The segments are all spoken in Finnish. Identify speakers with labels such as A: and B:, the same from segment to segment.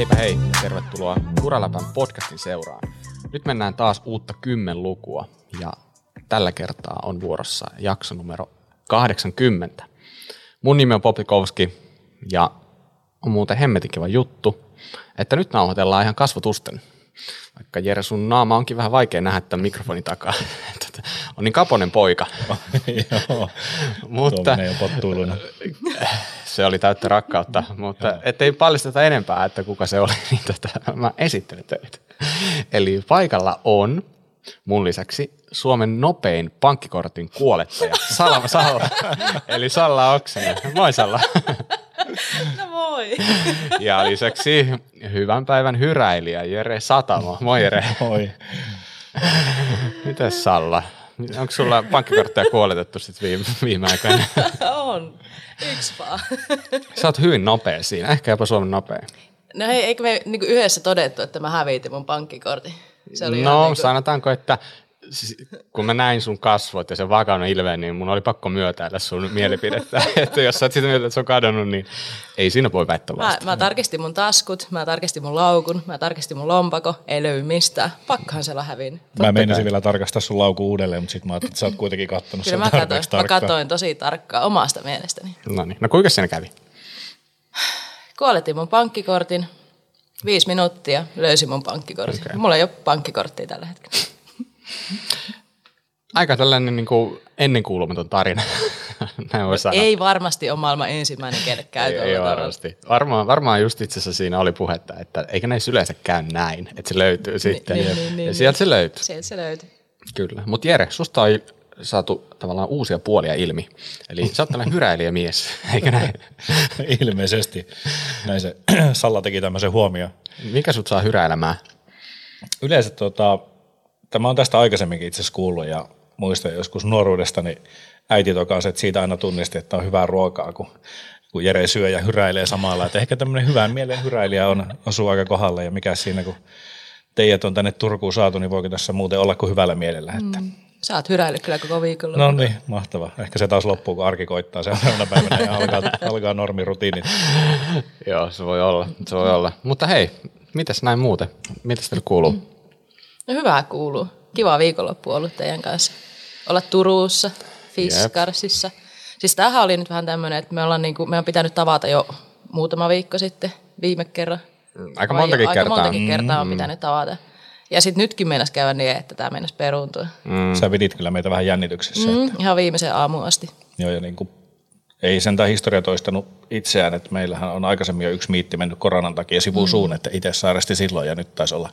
A: Heipä hei ja tervetuloa Kuraläpän podcastin seuraan. Nyt mennään taas uutta kymmenlukua ja tällä kertaa on vuorossa jakso numero 80. Mun nimi on Poplikovski ja on muuten hemmetin kiva juttu, että nyt nauhoitellaan ihan kasvotusten. Vaikka Jere, sun naama onkin vähän vaikea nähdä tämän mikrofonin takaa. on niin kaponen poika.
B: Joo,
A: Mutta
B: pottuiluna.
A: se oli täyttä rakkautta, mutta ettei paljasteta enempää, että kuka se oli, niin tota, mä esittelen teitä. Eli paikalla on mun lisäksi Suomen nopein pankkikortin kuolettaja, Salla, Salla. eli Salla Oksanen. Moi Salla.
C: No moi.
A: Ja lisäksi hyvän päivän hyräilijä Jere Satamo. Moi Jere.
B: Oi.
A: Mites Salla? Onko sulla pankkikortteja kuoletettu sit viime, viime aikoina?
C: On. Yksi vaan.
A: Sä oot hyvin nopea siinä, ehkä jopa Suomen nopein.
C: No hei, eikö me niinku yhdessä todettu, että mä hävitin mun pankkikortin? Se oli
A: no,
C: ihan niinku,
A: sanotaanko, että siis, kun mä näin sun kasvot ja sen vakauden ilmeen, niin mun oli pakko myötäillä sun mielipidettä. että jos sä oot sitä mieltä, että se on kadonnut, niin ei siinä voi väittää
C: mä,
A: vasta.
C: mä tarkistin mun taskut, mä tarkistin mun laukun, mä tarkistin mun lompako, ei löydy mistään. Pakkohan siellä hävin.
B: Mä meinasin vielä tarkastaa sun lauku uudelleen, mutta sitten mä ajattelin, että sä oot kuitenkin kattonut
C: Kyllä
B: sen
C: mä katoin,
B: tarpeeksi
C: mä
B: tarkkaan.
C: katoin tosi tarkkaan omasta mielestäni.
A: No niin, no kuinka siinä kävi?
C: Kuoletin mun pankkikortin, viisi minuuttia, löysin mun pankkikortin. Okay. Mulla ei ole pankkikorttia tällä hetkellä.
A: Aika tällainen niin kuin ennenkuulumaton tarina, näin voi sanoa.
C: Ei varmasti ole maailman ensimmäinen, kelle käy
A: ei, ei varmasti. Varmaan, varmaan just itse asiassa siinä oli puhetta, että eikä näissä yleensä käy näin, että se löytyy sitten.
C: niin, niin, niin,
A: ja sieltä se löytyy.
C: Sieltä se löytyi.
A: Kyllä. Mutta Jere, susta on saatu tavallaan uusia puolia ilmi. Eli sä oot tällainen hyräilijämies, eikö näin?
B: Ilmeisesti. Näin se Salla teki tämmöisen huomioon.
A: Mikä sut saa hyräilemään?
B: Yleensä tota, tämä on tästä aikaisemminkin itse asiassa kuullut ja muistan joskus nuoruudestani äiti tokasi, että siitä aina tunnisti, että on hyvää ruokaa, kun, kun Jere syö ja hyräilee samalla. Että ehkä tämmöinen hyvän mielen hyräilijä on, osuu aika kohdalla ja mikä siinä, kun teidät on tänne Turkuun saatu, niin voiko tässä muuten olla kuin hyvällä mielellä. Että. Mm.
C: Sä oot hyräillyt kyllä koko viikolla.
B: No niin, mahtava. Ehkä se taas loppuu, kun arki koittaa seuraavana päivänä ja alkaa, alkaa normirutiinit.
A: Joo, se voi olla. Se voi olla. Mutta hei, mitäs näin muuten? Mitäs teille kuuluu?
C: No hyvää kuuluu. Kiva viikonloppu ollut teidän kanssa. Olla Turussa, Fiskarsissa. Siis tämähän oli nyt vähän tämmöinen, että me ollaan niinku, me on pitänyt tavata jo muutama viikko sitten viime kerran.
A: Aika
C: Vai
A: montakin
C: aika
A: kertaa.
C: montakin kertaa on pitänyt tavata. Ja sitten nytkin meinas käydä niin, että tämä meinas peruuntua.
B: Mm. Sä pidit kyllä meitä vähän jännityksessä. Mm.
C: Mm, ihan viimeiseen aamuun asti.
B: Joo, ja niin kuin, ei sentään historia toistanut itseään, että meillähän on aikaisemmin jo yksi miitti mennyt koronan takia sivusuun, mm. että itse sairasti silloin ja nyt taisi olla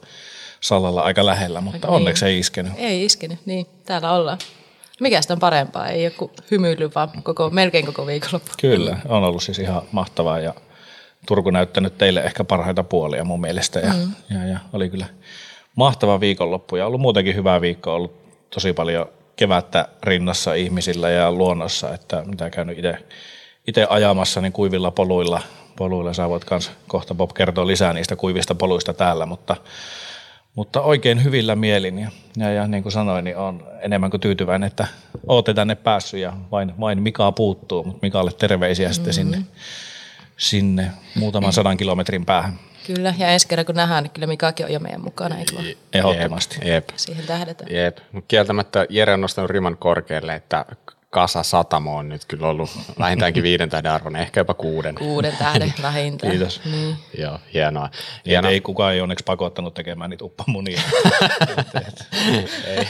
B: Sallalla aika lähellä, mutta onneksi ei iskenyt.
C: Ei iskenyt, niin täällä ollaan. Mikä sitä on parempaa? Ei joku hymyily, vaan koko, melkein koko viikonloppu.
B: Kyllä, on ollut siis ihan mahtavaa ja Turku näyttänyt teille ehkä parhaita puolia mun mielestä ja, mm. ja, ja oli kyllä mahtava viikonloppu ja ollut muutenkin hyvä viikko, ollut tosi paljon kevättä rinnassa ihmisillä ja luonnossa, että mitä käynyt itse ajamassa niin kuivilla poluilla, poluilla sä voit kans kohta Bob kertoa lisää niistä kuivista poluista täällä, mutta, mutta oikein hyvillä mielin ja, ja, ja niin kuin sanoin, niin on enemmän kuin tyytyväinen, että ootte tänne päässyt ja vain, vain Mika puuttuu, mutta Mikalle terveisiä sitten sinne, sinne muutaman sadan kilometrin päähän.
C: Kyllä, ja ensi kerran kun nähdään, niin kyllä Mikakin on jo meidän mukana, eikö vaan?
B: Ehdottomasti.
A: Jep.
C: Siihen tähdetään.
A: Jep. Mut Kieltämättä Jere on nostanut riman korkealle, että Kasa Satamo on nyt kyllä ollut vähintäänkin viiden tähden arvoinen, ehkä jopa kuuden.
C: Kuuden tähden vähintään.
B: Kiitos.
C: Niin.
A: Joo, hienoa. Hienoa.
B: ei kukaan ei onneksi pakottanut tekemään niitä uppamunia. ei.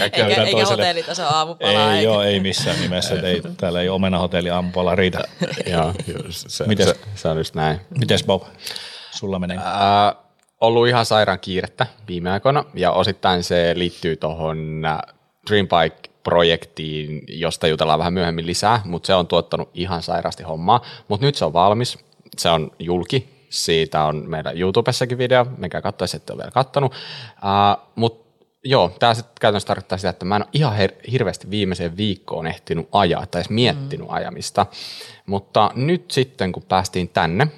C: Eikä, eikä hotellitaso aamupalaa.
B: Ei,
C: eikä.
B: joo, ei missään nimessä. ei, täällä ei omenahotelli aamupala riitä.
A: Joo, ju- se,
B: Mites?
A: se, se, on just näin.
B: Mites Bob? Sulla menee.
A: Ää, ollut ihan sairaan kiirettä viime aikoina ja osittain se liittyy tuohon Dream Bike-projektiin, josta jutellaan vähän myöhemmin lisää, mutta se on tuottanut ihan sairaasti hommaa. Mutta nyt se on valmis, se on julki, siitä on meidän YouTubessakin video, mikä katsoisi, että on vielä kattonut. Mutta joo, tämä käytännössä tarkoittaa sitä, että mä en ole ihan her- hirveästi viimeiseen viikkoon ehtinyt ajaa tai edes miettinyt mm. ajamista. Mutta nyt sitten, kun päästiin tänne,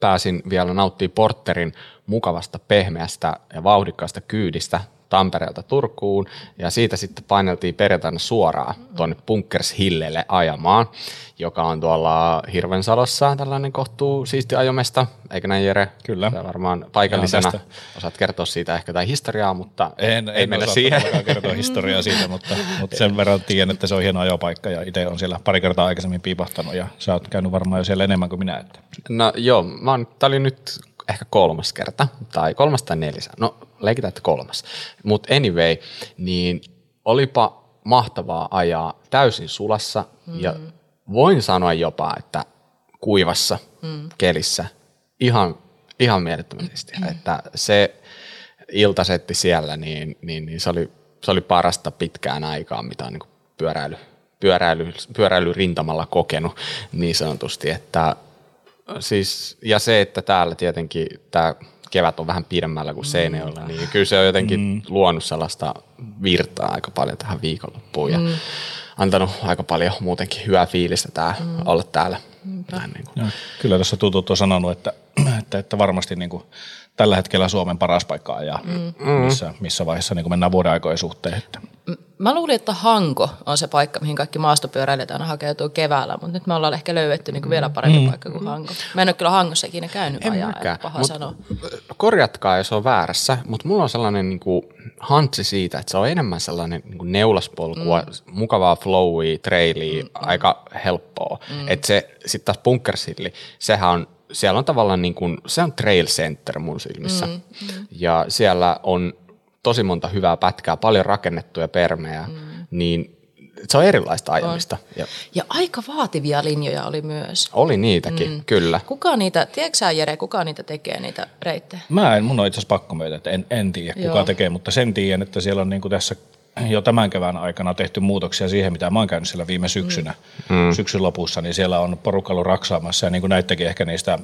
A: pääsin vielä nauttimaan Porterin mukavasta, pehmeästä ja vauhdikkaasta kyydistä Tampereelta Turkuun ja siitä sitten paineltiin perjantaina suoraan tuonne Bunkers Hillelle ajamaan, joka on tuolla Hirvensalossa tällainen kohtuu siisti ajomesta, eikö näin Jere?
B: Kyllä.
A: Sä varmaan paikallisena osaat kertoa siitä ehkä jotain historiaa, mutta
B: En,
A: ei
B: en
A: mennä siihen.
B: kertoa historiaa siitä, mutta, mutta sen verran tiedän, että se on hieno ajopaikka ja itse on siellä pari kertaa aikaisemmin piipahtanut ja sä oot käynyt varmaan jo siellä enemmän kuin minä. Että.
A: No joo, mä oon, tää oli nyt ehkä kolmas kerta, tai kolmas tai neljäs. No leikitään, että kolmas. Mutta anyway, niin olipa mahtavaa ajaa täysin sulassa mm. ja voin sanoa jopa, että kuivassa mm. kelissä ihan, ihan mielettömästi. Mm. Että se iltasetti siellä, niin, niin, niin se, oli, se oli parasta pitkään aikaan, mitä on niin pyöräily, pyöräily, pyöräily rintamalla kokenut niin sanotusti, että siis, ja se, että täällä tietenkin tämä kevät on vähän pidemmällä kuin Seinäjoella, niin kyllä se on jotenkin mm. luonut sellaista virtaa aika paljon tähän viikonloppuun ja mm. antanut aika paljon muutenkin hyvää fiilistä tää, mm. olla täällä. Näin niin kuin.
B: Ja kyllä tässä tutut on sanonut, että, että, että varmasti niin kuin tällä hetkellä Suomen paras paikka ajaa, mm. missä, missä vaiheessa niin mennään vuoden aikojen suhteen. Että.
C: Mä luulin, että Hanko on se paikka, mihin kaikki maastopyöräilijät aina hakeutuu keväällä, mutta nyt me ollaan ehkä löydetty niin kuin vielä parempi mm. paikka kuin Hanko. Mä en ole kyllä Hangossa ikinä käynyt
A: En
C: ajaa,
A: mäkään,
C: paha
A: mut
C: sanoa.
A: Korjatkaa, jos on väärässä, mutta mulla on sellainen niin kuin hantsi siitä, että se on enemmän sellainen niin kuin neulaspolkua, mm. mukavaa flowia, trailia, mm. aika helppoa. Mm. Että se sitten taas bunkersilli, sehän on, siellä on tavallaan niin kuin, se on trail center mun silmissä. Mm. Mm. Ja siellä on tosi monta hyvää pätkää, paljon rakennettuja permejä, mm. niin se on erilaista ajamista. Ja
C: Ja aika vaativia linjoja oli myös.
A: oli niitäkin, mm. kyllä.
C: Kuka niitä, tiedätkö sä Jere, kuka niitä tekee, niitä reittejä?
B: Mä en, mun on itse asiassa pakko myötä, että en, en tiedä kuka
C: Joo.
B: tekee, mutta sen tiedän, että siellä on niin kuin tässä jo tämän kevään aikana tehty muutoksia siihen, mitä mä oon käynyt siellä viime syksynä, mm. syksyn lopussa, niin siellä on porukka ollut raksaamassa ja niin kuin näittekin ehkä niistä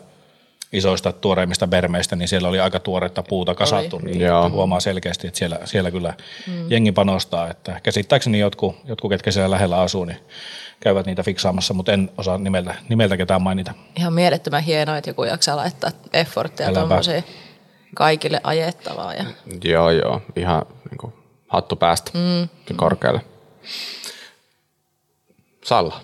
B: isoista tuoreimmista bermeistä, niin siellä oli aika tuoretta puuta kasattu, niin
A: Joo.
B: huomaa selkeästi, että siellä, siellä kyllä mm. jengi panostaa, että käsittääkseni jotkut, jotkut, ketkä siellä lähellä asuu, niin käyvät niitä fiksaamassa, mutta en osaa nimeltä, nimeltä ketään mainita.
C: Ihan mielettömän hienoa, että joku jaksaa laittaa efforttia
B: Äläpä.
C: tuommoiseen kaikille ajettavaa. Ja
A: Joo, joo, ihan niin kuin, hattu päästä mm. korkealle. Salla,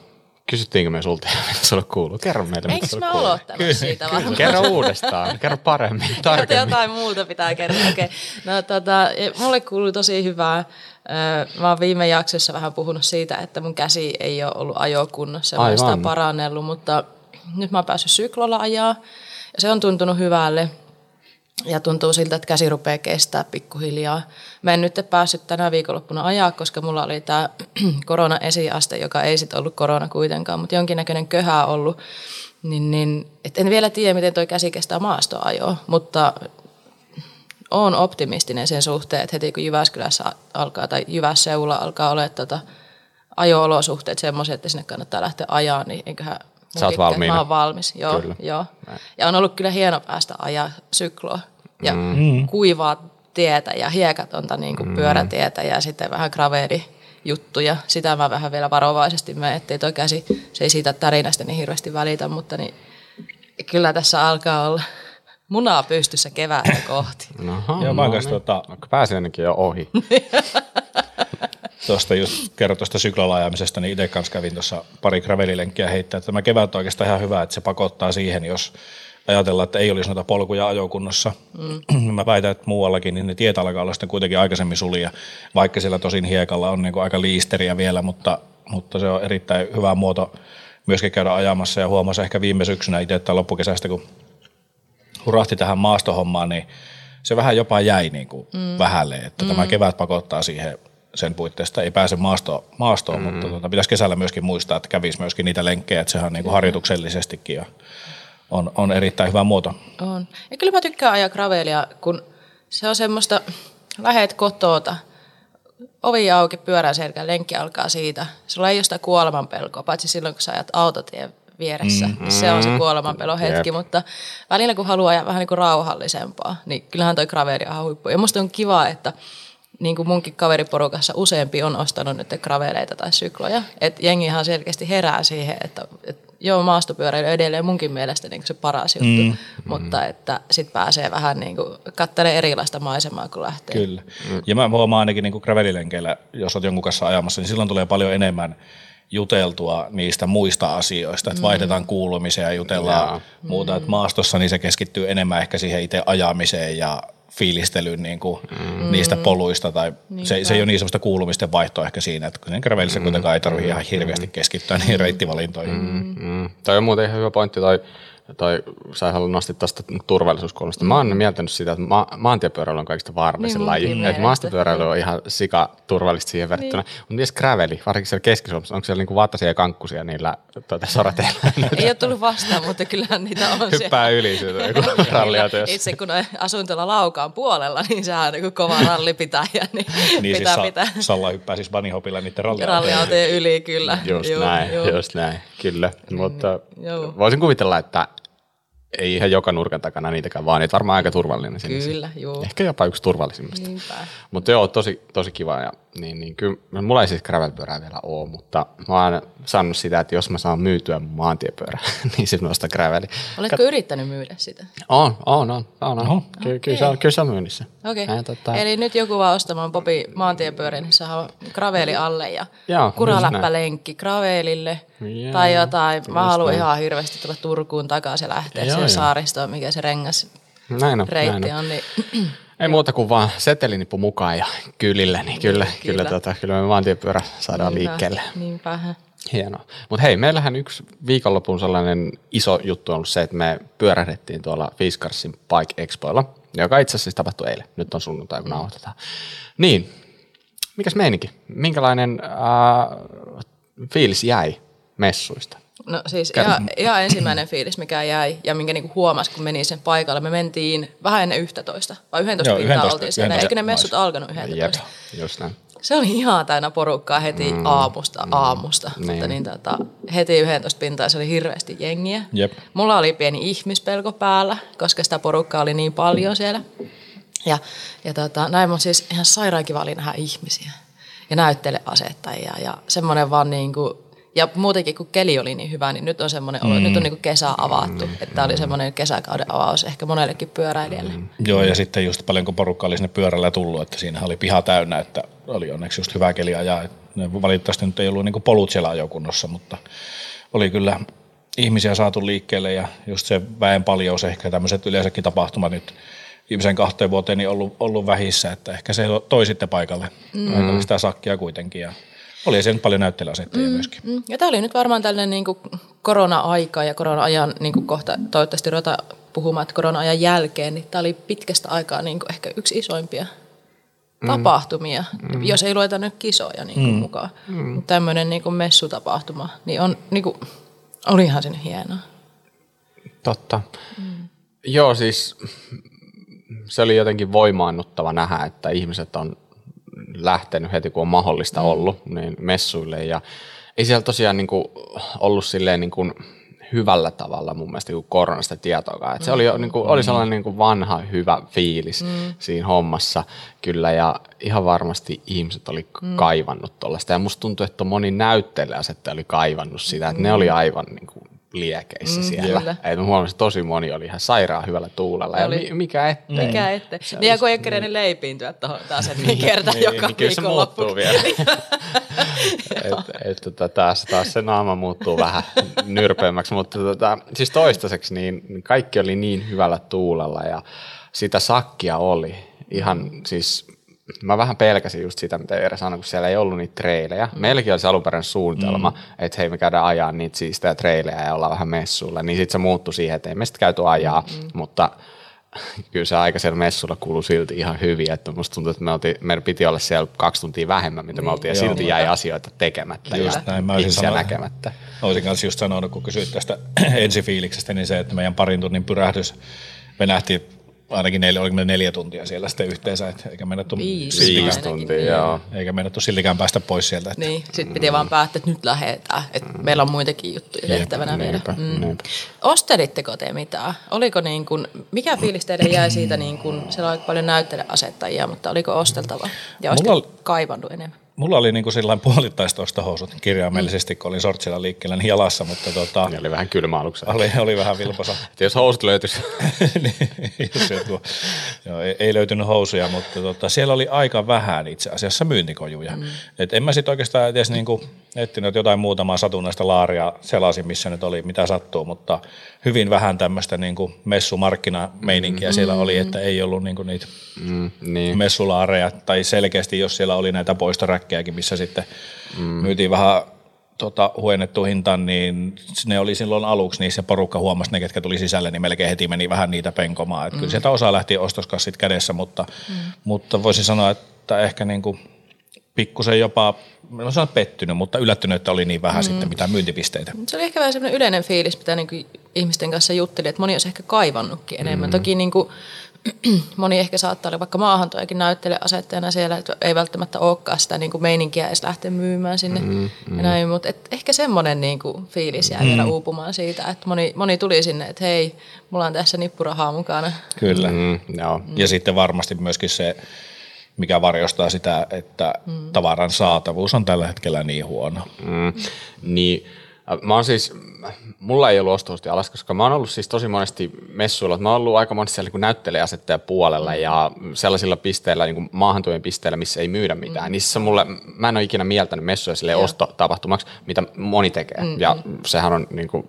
A: kysyttiinkö me sulta, mitä sulle kuuluu? Kerro meille, mitä
C: Eikö
A: sulle
C: mä
A: kuuluu.
C: aloittanut siitä varmaan?
A: Kerro uudestaan, kerro paremmin, tarkemmin.
C: jotain muuta pitää kertoa. Okay. No, tota, mulle kuuluu tosi hyvää. Mä oon viime jaksossa vähän puhunut siitä, että mun käsi ei ole ollut ajokunnossa. Mä sitä parannellut, mutta nyt mä oon päässyt syklolla ajaa. Ja se on tuntunut hyvälle. Ja tuntuu siltä, että käsi rupeaa kestää pikkuhiljaa. Mä en nyt päässyt tänä viikonloppuna ajaa, koska mulla oli tämä korona-esiaste, joka ei sitten ollut korona kuitenkaan, mutta jonkinnäköinen köhä ollut. Niin, niin, et en vielä tiedä, miten toi käsi kestää maastoajoa, mutta olen optimistinen sen suhteen, että heti kun Jyväskylässä alkaa tai Jyvässeulla alkaa olla tota, ajo-olosuhteet semmoiset, että sinne kannattaa lähteä ajaa, niin eiköhän
A: Sä oot valmiina.
C: Mä oon valmis, joo.
A: Kyllä.
C: joo. Ja on ollut kyllä hieno päästä ajaa sykloa ja mm. kuivaa tietä ja hiekatonta niin kuin mm. pyörätietä ja sitten vähän graveri juttuja. Sitä mä vähän vielä varovaisesti menen, ettei toi käsi, se ei siitä tarinasta niin hirveästi välitä, mutta niin, kyllä tässä alkaa olla munaa pystyssä keväätä kohti.
A: Aha,
B: Joo, mä oon
A: no
B: kanssa
A: niin.
B: tota,
A: No, Pääsi ainakin jo ohi.
B: tuosta just kerroin tuosta syklalla ajamisesta, niin itse kanssa kävin tuossa pari gravelilenkkiä heittää. että Tämä kevät on oikeastaan ihan hyvä, että se pakottaa siihen, jos ajatellaan, että ei olisi noita polkuja ajokunnossa. Mm. Mä väitän, että muuallakin niin ne tiet alkaa olla sitten kuitenkin aikaisemmin sulia, vaikka siellä tosin hiekalla on niin aika liisteriä vielä, mutta, mutta se on erittäin hyvä muoto myöskin käydä ajamassa ja huomasi ehkä viime syksynä itse tai loppukesästä, kun hurahti tähän maastohommaan, niin se vähän jopa jäi niin kuin mm. vähälle, että mm. tämä kevät pakottaa siihen sen puitteista. Ei pääse maasto, maastoon, mm. mutta tuota, pitäisi kesällä myöskin muistaa, että kävisi myöskin niitä lenkkejä, että sehän on niin kuin harjoituksellisestikin ja on, on erittäin hyvä muoto.
C: On. Ja kyllä mä tykkään ajaa gravelia, kun se on semmoista, lähet kotoota, ovi auki, pyörän selkä, lenkki alkaa siitä. Sulla ei ole sitä kuolemanpelkoa, paitsi silloin, kun sä ajat autotien vieressä. Mm, se on se kuolemanpelon hetki,
A: Jep.
C: mutta välillä kun haluaa ajaa vähän niin kuin rauhallisempaa, niin kyllähän toi graveli on ihan huippu. Ja musta on kiva, että niin kuin munkin kaveriporukassa useampi on ostanut nyt graveleita tai sykloja. Et jengi ihan selkeästi herää siihen, että, että joo, maastopyöräily on edelleen munkin mielestä niin se paras juttu, mm. mutta että sit pääsee vähän niin kuin katselemaan erilaista maisemaa, kun lähtee.
B: Kyllä. Mm. Ja mä huomaan ainakin niin gravelilenkeillä, jos olet jonkun kanssa ajamassa, niin silloin tulee paljon enemmän juteltua niistä muista asioista, että vaihdetaan kuulumisia ja jutellaan Jaa. muuta. Että maastossa niin se keskittyy enemmän ehkä siihen itse ajamiseen ja fiilistelyyn niin kuin mm. niistä poluista, tai se, se ei ole niin semmoista kuulumisten vaihtoa ehkä siinä, että kun gravelissa mm. kuitenkaan ei tarvitse ihan hirveästi keskittyä niihin reittivalintoihin. Mm.
A: Mm. Toi on muuten ihan hyvä pointti, tai tai sä haluat nostaa tästä turvallisuuskulmasta. Mä oon miettinyt sitä, että ma- maantiepyöräily on kaikista vaarallisin niin, laji. Että maastopyöräily on ihan sika turvallista siihen verrattuna. Niin. Mutta mies graveli, varsinkin siellä keski onko siellä niinku vattasia ja kankkusia niillä tuota, sorateilla?
C: Ei ole tullut vastaan, mutta kyllähän niitä on
A: Hyppää yli siitä joku ralliauto.
C: Itse kun asuin tuolla Laukaan puolella, niin sehän on niin kova rallipitäjä. Niin,
B: niin pitää, siis pitää. Salla hyppää siis bunnyhopilla niiden ralliautojen.
C: ralliautojen yli, kyllä.
A: Just Joo, näin, just näin, kyllä. Mutta voisin kuvitella, että ei ihan joka nurkan takana niitäkään, vaan niitä varmaan aika turvallinen.
C: Kyllä, joo.
A: Ehkä jopa yksi turvallisimmista. Mutta joo, tosi, tosi kiva. Ja, niin, niin, kyllä, mulla ei siis gravelpyörää vielä ole, mutta mä oon sanonut sitä, että jos mä saan myytyä mun maantiepyörää, niin sitten noista graveli.
C: Oletko Kat... yrittänyt myydä sitä?
A: On, on, on. on, on. Oho, Ky- okay. kyllä, se on, kyllä se on myynnissä.
C: Okei. Okay. tota... Eli nyt joku vaan ostamaan Bobi maantiepyörän, niin saa graveli alle ja kuraläppälenkki gravelille Jaa, tai jotain. Mä haluan ihan hirveästi tulla Turkuun takaisin ja lähteä siihen saaristoon, mikä se rengas näin on, reitti näin on. on niin
A: ei muuta kuin vaan setelinippu mukaan ja kylille, niin kyllä, kyllä, kyllä, tota, kyllä me maantiepyörä saadaan niinpä, liikkeelle.
C: Niinpä.
A: Hienoa. Mutta hei, meillähän yksi viikonlopun sellainen iso juttu on ollut se, että me pyörähdettiin tuolla Fiskarsin Bike Expoilla, joka itse asiassa tapahtui eilen. Nyt on sunnuntai, kun nauhoitetaan. Niin, mikäs meininki? Minkälainen äh, fiilis jäi messuista?
C: No siis ihan, ihan ensimmäinen fiilis, mikä jäi ja minkä niinku huomasi, kun meni sen paikalle. Me mentiin vähän ennen 11, vai 11 Joo, pintaa 11, oltiin siellä. Eikö ne messut alkanut 11? Jep,
A: just näin.
C: Se oli ihan täynnä porukkaa heti mm, aamusta mm, aamusta. Niin. Mutta niin, tota, heti 11 pintaa se oli hirveästi jengiä.
B: Jep.
C: Mulla oli pieni ihmispelko päällä, koska sitä porukkaa oli niin paljon siellä. Ja, ja tota, näin on siis ihan sairaan kiva oli nähdä ihmisiä ja näytteleasettajia ja semmoinen vaan niin kuin ja muutenkin, kun keli oli niin hyvä, niin nyt on semmoinen olo, mm. nyt on niin kesä avattu. Mm. Että tämä oli semmoinen kesäkauden avaus ehkä monellekin pyöräilijälle. Mm.
B: Joo, ja sitten just paljonko porukka oli sinne pyörällä tullut, että siinä oli piha täynnä, että oli onneksi just hyvä keli ajaa. Ne valitettavasti nyt ei ollut niin polut siellä ajokunnossa, mutta oli kyllä ihmisiä saatu liikkeelle ja just se väen paljous, ehkä tämmöiset yleensäkin tapahtumat nyt viimeisen kahteen vuoteen niin ollut, ollut vähissä, että ehkä se toi sitten paikalle mm. sitä sakkia kuitenkin ja oli se nyt paljon näyttelyasettajia mm, myöskin. Mm.
C: Ja tämä oli nyt varmaan tällainen niin kuin korona-aika ja korona-ajan niin kuin kohta toivottavasti ruveta puhumaan, että korona-ajan jälkeen, niin tämä oli pitkästä aikaa niin kuin ehkä yksi isoimpia mm. tapahtumia, mm. jos ei lueta nyt kisoja niin kuin mm. mukaan. Mm. Tämmöinen niin kuin messutapahtuma, niin, on, niin kuin, olihan se nyt hienoa.
A: Totta. Mm. Joo, siis se oli jotenkin voimaannuttava nähdä, että ihmiset on lähtenyt heti, kun on mahdollista mm. ollut niin messuille. Ja ei siellä tosiaan niin kuin ollut silleen niin kuin hyvällä tavalla mun mielestä niin koronasta tietoakaan. Et se oli, niin kuin, oli sellainen niin kuin vanha hyvä fiilis mm. siinä hommassa kyllä ja ihan varmasti ihmiset oli mm. kaivannut tuollaista. Ja musta tuntuu, että moni näyttelijä oli kaivannut sitä, että mm. ne oli aivan niin kuin liekeissä mm, siellä. Et mä huomasin, että tosi moni oli ihan sairaan hyvällä tuulella. Oli. Ja mikä ettei.
C: Mikä ettei. Niin ja kun ei kerennyt leipiintyä tuohon taas, että niin kerta niin, joka niin,
A: kyllä se muuttuu vielä. et, et, tota, taas, taas se naama muuttuu vähän nyrpeämmäksi, mutta tota, siis toistaiseksi niin kaikki oli niin hyvällä tuulella ja sitä sakkia oli. Ihan siis mä vähän pelkäsin just sitä, mitä Eera sanoi, kun siellä ei ollut niitä treilejä. Mm. Meilläkin oli se alunperäinen suunnitelma, mm. että hei me käydään ajaa niitä siistejä treilejä ja ollaan vähän messuilla. Niin sitten se muuttui siihen, että ei me sitten käyty ajaa, mm. mutta kyllä se aika siellä messulla kuului silti ihan hyvin, että musta tuntuu, että me oltiin, meidän piti olla siellä kaksi tuntia vähemmän, mitä niin, me oltiin, ja silti jäi asioita tekemättä just ja näin, mä ihmisiä sanoa, näkemättä.
B: Olisin kanssa just sanonut, kun kysyit tästä ensifiiliksestä, niin se, että meidän parin tunnin pyrähdys, me nähtiin ainakin neljä, oliko neljä tuntia siellä sitten yhteensä, et, eikä mennetty
A: Viisi tuntia, joo.
B: Eikä mennetty siltikään päästä pois sieltä.
C: Että. Niin, sitten piti mm. vaan päättää, että nyt lähdetään, että mm. meillä on muitakin juttuja tehtävänä vielä. Mm. Ostelitteko te mitään? Oliko niin kuin, mikä fiilis teille jäi siitä, niin kuin, siellä oli paljon näyttelijäasettajia, mutta oliko osteltava ja olisiko Mulla... kaivannut enemmän?
B: Mulla oli niin kuin sellainen puolittaista ostohousut kirjaimellisesti, kun olin sortsilla liikkeellä niin jalassa, mutta tota,
A: Niin oli vähän kylmä aluksi.
B: oli, oli vähän vilposa.
A: Että jos housut löytyisi.
B: Niin, jos joku- Joo, ei, ei löytynyt housuja, mutta tota, siellä oli aika vähän itse asiassa myyntikojuja. Mm. Et en mä sitten oikeastaan edes niinku etsinyt jotain muutamaa satunnaista laaria selasin, missä nyt oli mitä sattuu, mutta hyvin vähän tämmöistä niinku messumarkkinameininkiä mm. siellä oli, että ei ollut niinku niitä
A: Mm, niin.
B: messulaareja, tai selkeästi jos siellä oli näitä poistoräkkejäkin, missä sitten mm. myytiin vähän tota, huennettu hintaan, niin ne oli silloin aluksi, niin se porukka huomasi ne, ketkä tuli sisälle, niin melkein heti meni vähän niitä penkomaan. Et mm. Kyllä sieltä osa lähti ostoskassit kädessä, mutta, mm. mutta voisin sanoa, että ehkä niin kuin pikkusen jopa, en sano pettynyt, mutta yllättynyt, että oli niin vähän mm. sitten mitään myyntipisteitä.
C: Se oli ehkä vähän semmoinen yleinen fiilis, mitä niin kuin ihmisten kanssa juttelin, että moni olisi ehkä kaivannutkin enemmän. Mm. Toki niin kuin, moni ehkä saattaa olla vaikka maahantojakin näyttele asettajana siellä, että ei välttämättä olekaan sitä niin kuin meininkiä edes lähteä myymään sinne mm, mm. ja näin, mutta et ehkä semmoinen niin kuin fiilis jää mm. vielä uupumaan siitä, että moni, moni tuli sinne, että hei, mulla on tässä nippurahaa mukana.
B: Kyllä.
A: Mm, joo.
B: Ja sitten varmasti myöskin se, mikä varjostaa sitä, että mm. tavaran saatavuus on tällä hetkellä niin huono.
A: Mm, niin, äh, mä oon siis, mulla ei ollut ostohusti alas, koska mä oon ollut siis tosi monesti messuilla. Mä oon ollut aika monesti siellä niin näyttelijäasettaja puolella ja sellaisilla pisteillä, niin maahantujen pisteillä, missä ei myydä mitään. Mm. Niissä mulle, mä en ole ikinä mieltänyt messuja sille ostotapahtumaksi, mitä moni tekee. Mm. Ja sehän on niin kuin,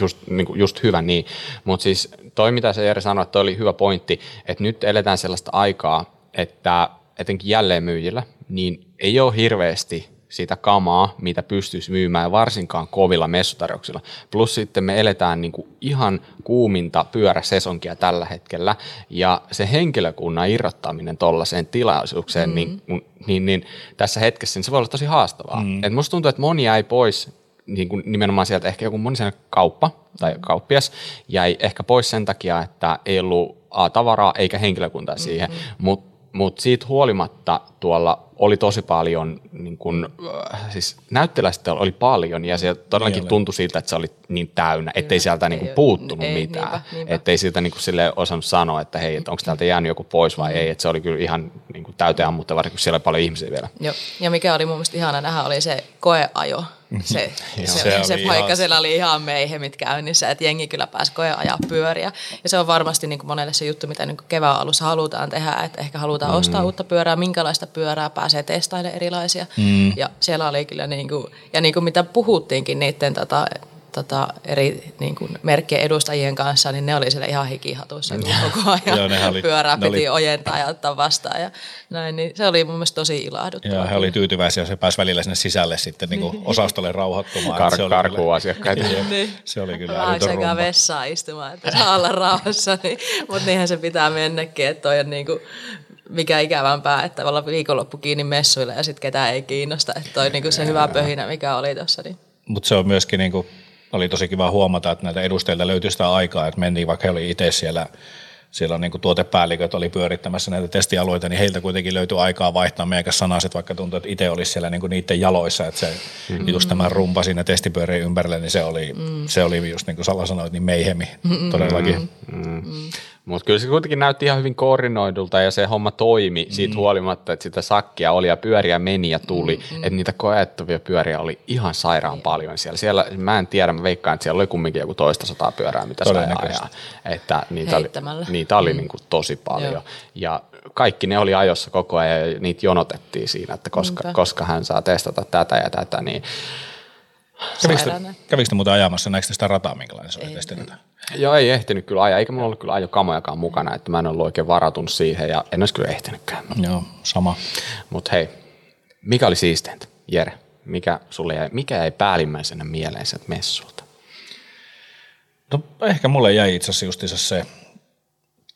A: just, niin kuin, just hyvä niin. Mutta siis toi, mitä se Jere sanoi, että toi oli hyvä pointti, että nyt eletään sellaista aikaa, että etenkin jälleenmyyjillä, niin ei ole hirveästi sitä kamaa, mitä pystyisi myymään, varsinkaan kovilla messutarjouksilla. Plus sitten me eletään niin kuin ihan kuuminta pyöräsesonkia tällä hetkellä, ja se henkilökunnan irrottaminen tuollaiseen tilaisuukseen, mm. niin, niin, niin tässä hetkessä niin se voi olla tosi haastavaa. Mm. Et musta tuntuu, että moni jäi pois niin kuin nimenomaan sieltä ehkä joku moni kauppa tai kauppias jäi ehkä pois sen takia, että ei ollut A, tavaraa eikä henkilökuntaa siihen, mm-hmm. mutta mutta siitä huolimatta tuolla oli tosi paljon, niin kun, äh, siis näytteläistä oli paljon ja se todellakin niin tuntui siltä, että se oli niin täynnä, ettei sieltä niin puuttunut ei, mitään. Niinpä, niinpä. Ettei siltä niin sille osannut sanoa, että hei, että onko täältä jäänyt joku pois vai mm. ei, että se oli kyllä ihan niin täyteen mutta varsinkin kun siellä oli paljon ihmisiä vielä.
C: Joo, ja mikä oli mun mielestä ihana nähdä, oli se koeajo. Se, se, se, se paikka ihan... siellä oli ihan meihemit käynnissä, että jengi kyllä pääsi koeajaa pyöriä. Ja se on varmasti niin kuin monelle se juttu, mitä niin kuin kevään alussa halutaan tehdä, että ehkä halutaan mm. ostaa uutta pyörää, minkälaista pyörää pääsee testailemaan erilaisia. Mm. Ja siellä oli kyllä, niin kuin, ja niin kuin mitä puhuttiinkin niiden tota, tota, eri niin kuin, merkkien edustajien kanssa, niin ne oli siellä ihan hikihatuissa koko ajan. Joo, oli, Pyörää piti oli... ojentaa ja ottaa vastaan. Ja näin, niin se oli mun mielestä tosi ilahduttavaa.
B: Joo, he oli tyytyväisiä, se pääsi välillä sinne sisälle sitten niin kuin osastolle rauhoittumaan.
A: Kar- se karkuun kyllä... asiakkaita.
C: niin.
B: Se oli kyllä
C: Vähän sekä vessaan istumaan, että saa olla rauhassa, niin, mutta niinhän se pitää mennäkin, että toi on niin kuin, mikä ikävämpää, että olla viikonloppu kiinni messuilla ja sitten ketään ei kiinnosta. Että toi niinku se hyvä pöhinä, mikä oli tuossa. Niin.
B: Mutta se on myöskin, niinku, oli tosi kiva huomata, että näitä edustajilta löytyi sitä aikaa, että mentiin, vaikka he oli itse siellä siellä on niin tuotepäälliköt oli pyörittämässä näitä testialueita, niin heiltä kuitenkin löytyi aikaa vaihtaa meidän sanaset, vaikka tuntuu, että itse olisi siellä niin niiden jaloissa, että se mm. just tämä rumpa siinä testipyörien ympärille, niin se oli, mm. se oli just niin kuin Salla sanoi, niin meihemi mm. todellakin. Mm.
A: Mm. Mutta kyllä se kuitenkin näytti ihan hyvin koordinoidulta ja se homma toimi mm. siitä huolimatta, että sitä sakkia oli ja pyöriä meni ja tuli. Mm. Että niitä koettavia pyöriä oli ihan sairaan paljon siellä. siellä. Mä en tiedä, mä veikkaan, että siellä oli kumminkin joku toista sataa pyörää, mitä sai ajaa. Että niitä oli, niitä oli mm. niin kuin tosi paljon. Joo. Ja kaikki ne oli ajossa koko ajan ja niitä jonotettiin siinä, että koska, koska hän saa testata tätä ja tätä. Niin
B: Kävikö te muuten ajamassa, näikö sitä rataa, minkälainen se oli testata?
A: Joo, ei ehtinyt kyllä ajaa, eikä mulla ollut kyllä ajokamojakaan mukana, että mä en ollut oikein varatunut siihen ja en olisi kyllä ehtinytkään.
B: Joo, sama.
A: Mutta hei, mikä oli siisteintä, Jere? Mikä, sulle jäi, mikä jäi päällimmäisenä mieleen sieltä messulta?
B: No ehkä mulle jäi itse asiassa justiinsa se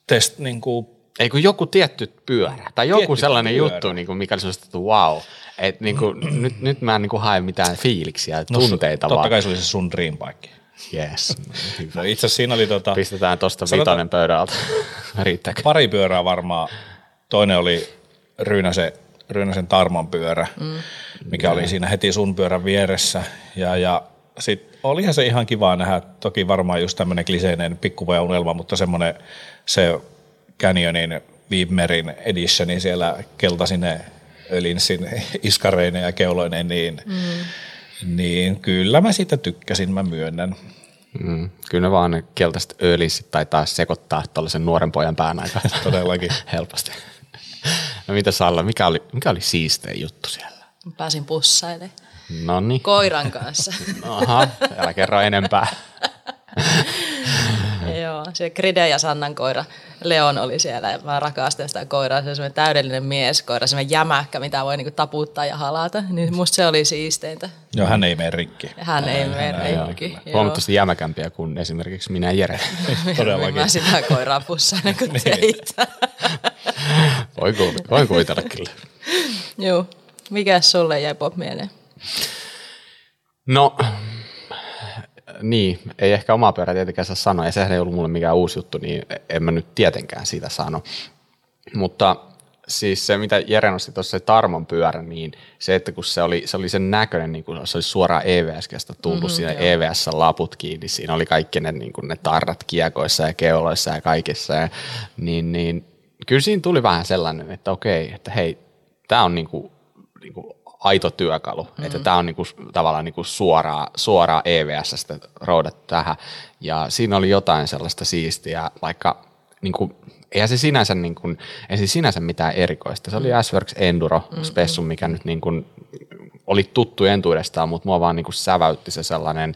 B: test, niin kuin
A: ei kun joku tietty pyörä tai joku tietty sellainen pyörä. juttu, niin kuin mikä oli sellaista, että wow, että niin kuin, nyt, nyt mä en niin kuin hae mitään fiiliksiä, no, tunteita
B: Totta vaan. kai se oli se sun dream bike.
A: Yes.
B: No itse siinä oli tota...
A: Pistetään tuosta vitonen pöydän alta. Riittääkö?
B: Pari pyörää varmaan. Toinen oli Ryynäsen, Ryynäsen Tarmon pyörä, mm. mikä oli siinä heti sun pyörän vieressä. Ja, ja sitten olihan se ihan kiva nähdä, toki varmaan just tämmöinen kliseinen pikkupoja unelma, mutta semmoinen se Canyonin Wibmerin editioni siellä keltaisine ölinsin iskareineen ja keuloineen, niin, mm. niin kyllä mä siitä tykkäsin, mä myönnän.
A: Mm, kyllä ne vaan ne keltaiset ölissit taitaa sekoittaa tuollaisen nuoren pojan pään aika
B: Todellakin.
A: helposti. No mitä Salla, mikä oli, mikä oli siistein juttu siellä?
C: Pääsin pussailemaan
A: No niin.
C: koiran kanssa.
A: Aha, älä kerro enempää.
C: Se Kride ja Sannan koira Leon oli siellä ja mä rakastan sitä koiraa. Se on täydellinen mies koira, semmoinen jämäkkä, mitä voi niinku taputtaa ja halata. Niin musta se oli siisteintä.
B: Joo, hän ei mene rikki.
C: Hän ei mene rikki.
A: Huomattavasti jämäkämpiä kuin esimerkiksi minä Jere.
B: Todellakin.
C: Mä sitä koiraa pussailen kuin teitä.
A: Voi, ku, voi kuvitella kyllä.
C: Joo. Mikä sulle jäi pop mieleen?
A: No, niin, ei ehkä omaa pyörää tietenkään saa sanoa, ja sehän ei ollut mulle mikään uusi juttu, niin en mä nyt tietenkään siitä sano. Mutta siis se, mitä Jere nosti tuossa se Tarmon pyörä, niin se, että kun se oli, se oli sen näköinen, niin kuin se olisi suoraan EVS-kestä tullut mm-hmm, siinä EVS-laput kiinni, siinä oli kaikki ne, niin kuin ne tarrat kiekoissa ja keuloissa ja kaikissa, ja, niin, niin kyllä siinä tuli vähän sellainen, että okei, että hei, tämä on niin kuin, niin kuin aito työkalu, mm-hmm. että tämä on niinku, tavallaan niinku suoraa, suoraa EVSstä roudattu tähän. Ja siinä oli jotain sellaista siistiä, vaikka niinku, eihän se sinänsä, niinku, ei se sinänsä mitään erikoista. Se oli S-Works Enduro mm-hmm. Spessu, mikä nyt niinku, oli tuttu entuudestaan, mutta mua vaan niinku säväytti se sellainen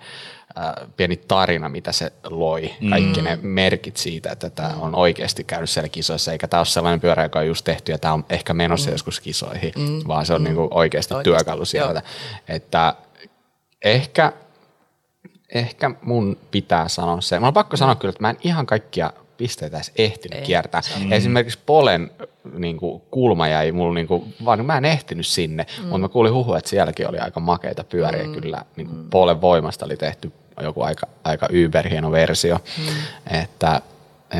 A: pieni tarina, mitä se loi. Kaikki ne merkit siitä, että tämä on oikeasti käynyt siellä kisoissa, eikä tämä ole sellainen pyörä, joka on just tehty ja tämä on ehkä menossa joskus kisoihin, vaan se on niinku oikeasti työkalu sieltä. Että ehkä, ehkä mun pitää sanoa se. Mä on pakko sanoa kyllä, että mä en ihan kaikkia pisteitä edes ehtinyt
C: Ei,
A: kiertää. Esimerkiksi Polen niin kuin, kulma jäi mulla, niin kuin, vaan mä en ehtinyt sinne, mm. mutta mä kuulin huhua, että sielläkin oli aika makeita pyöriä mm. kyllä. Niin kuin Polen voimasta oli tehty joku aika, aika yberhieno versio. Mm. Että,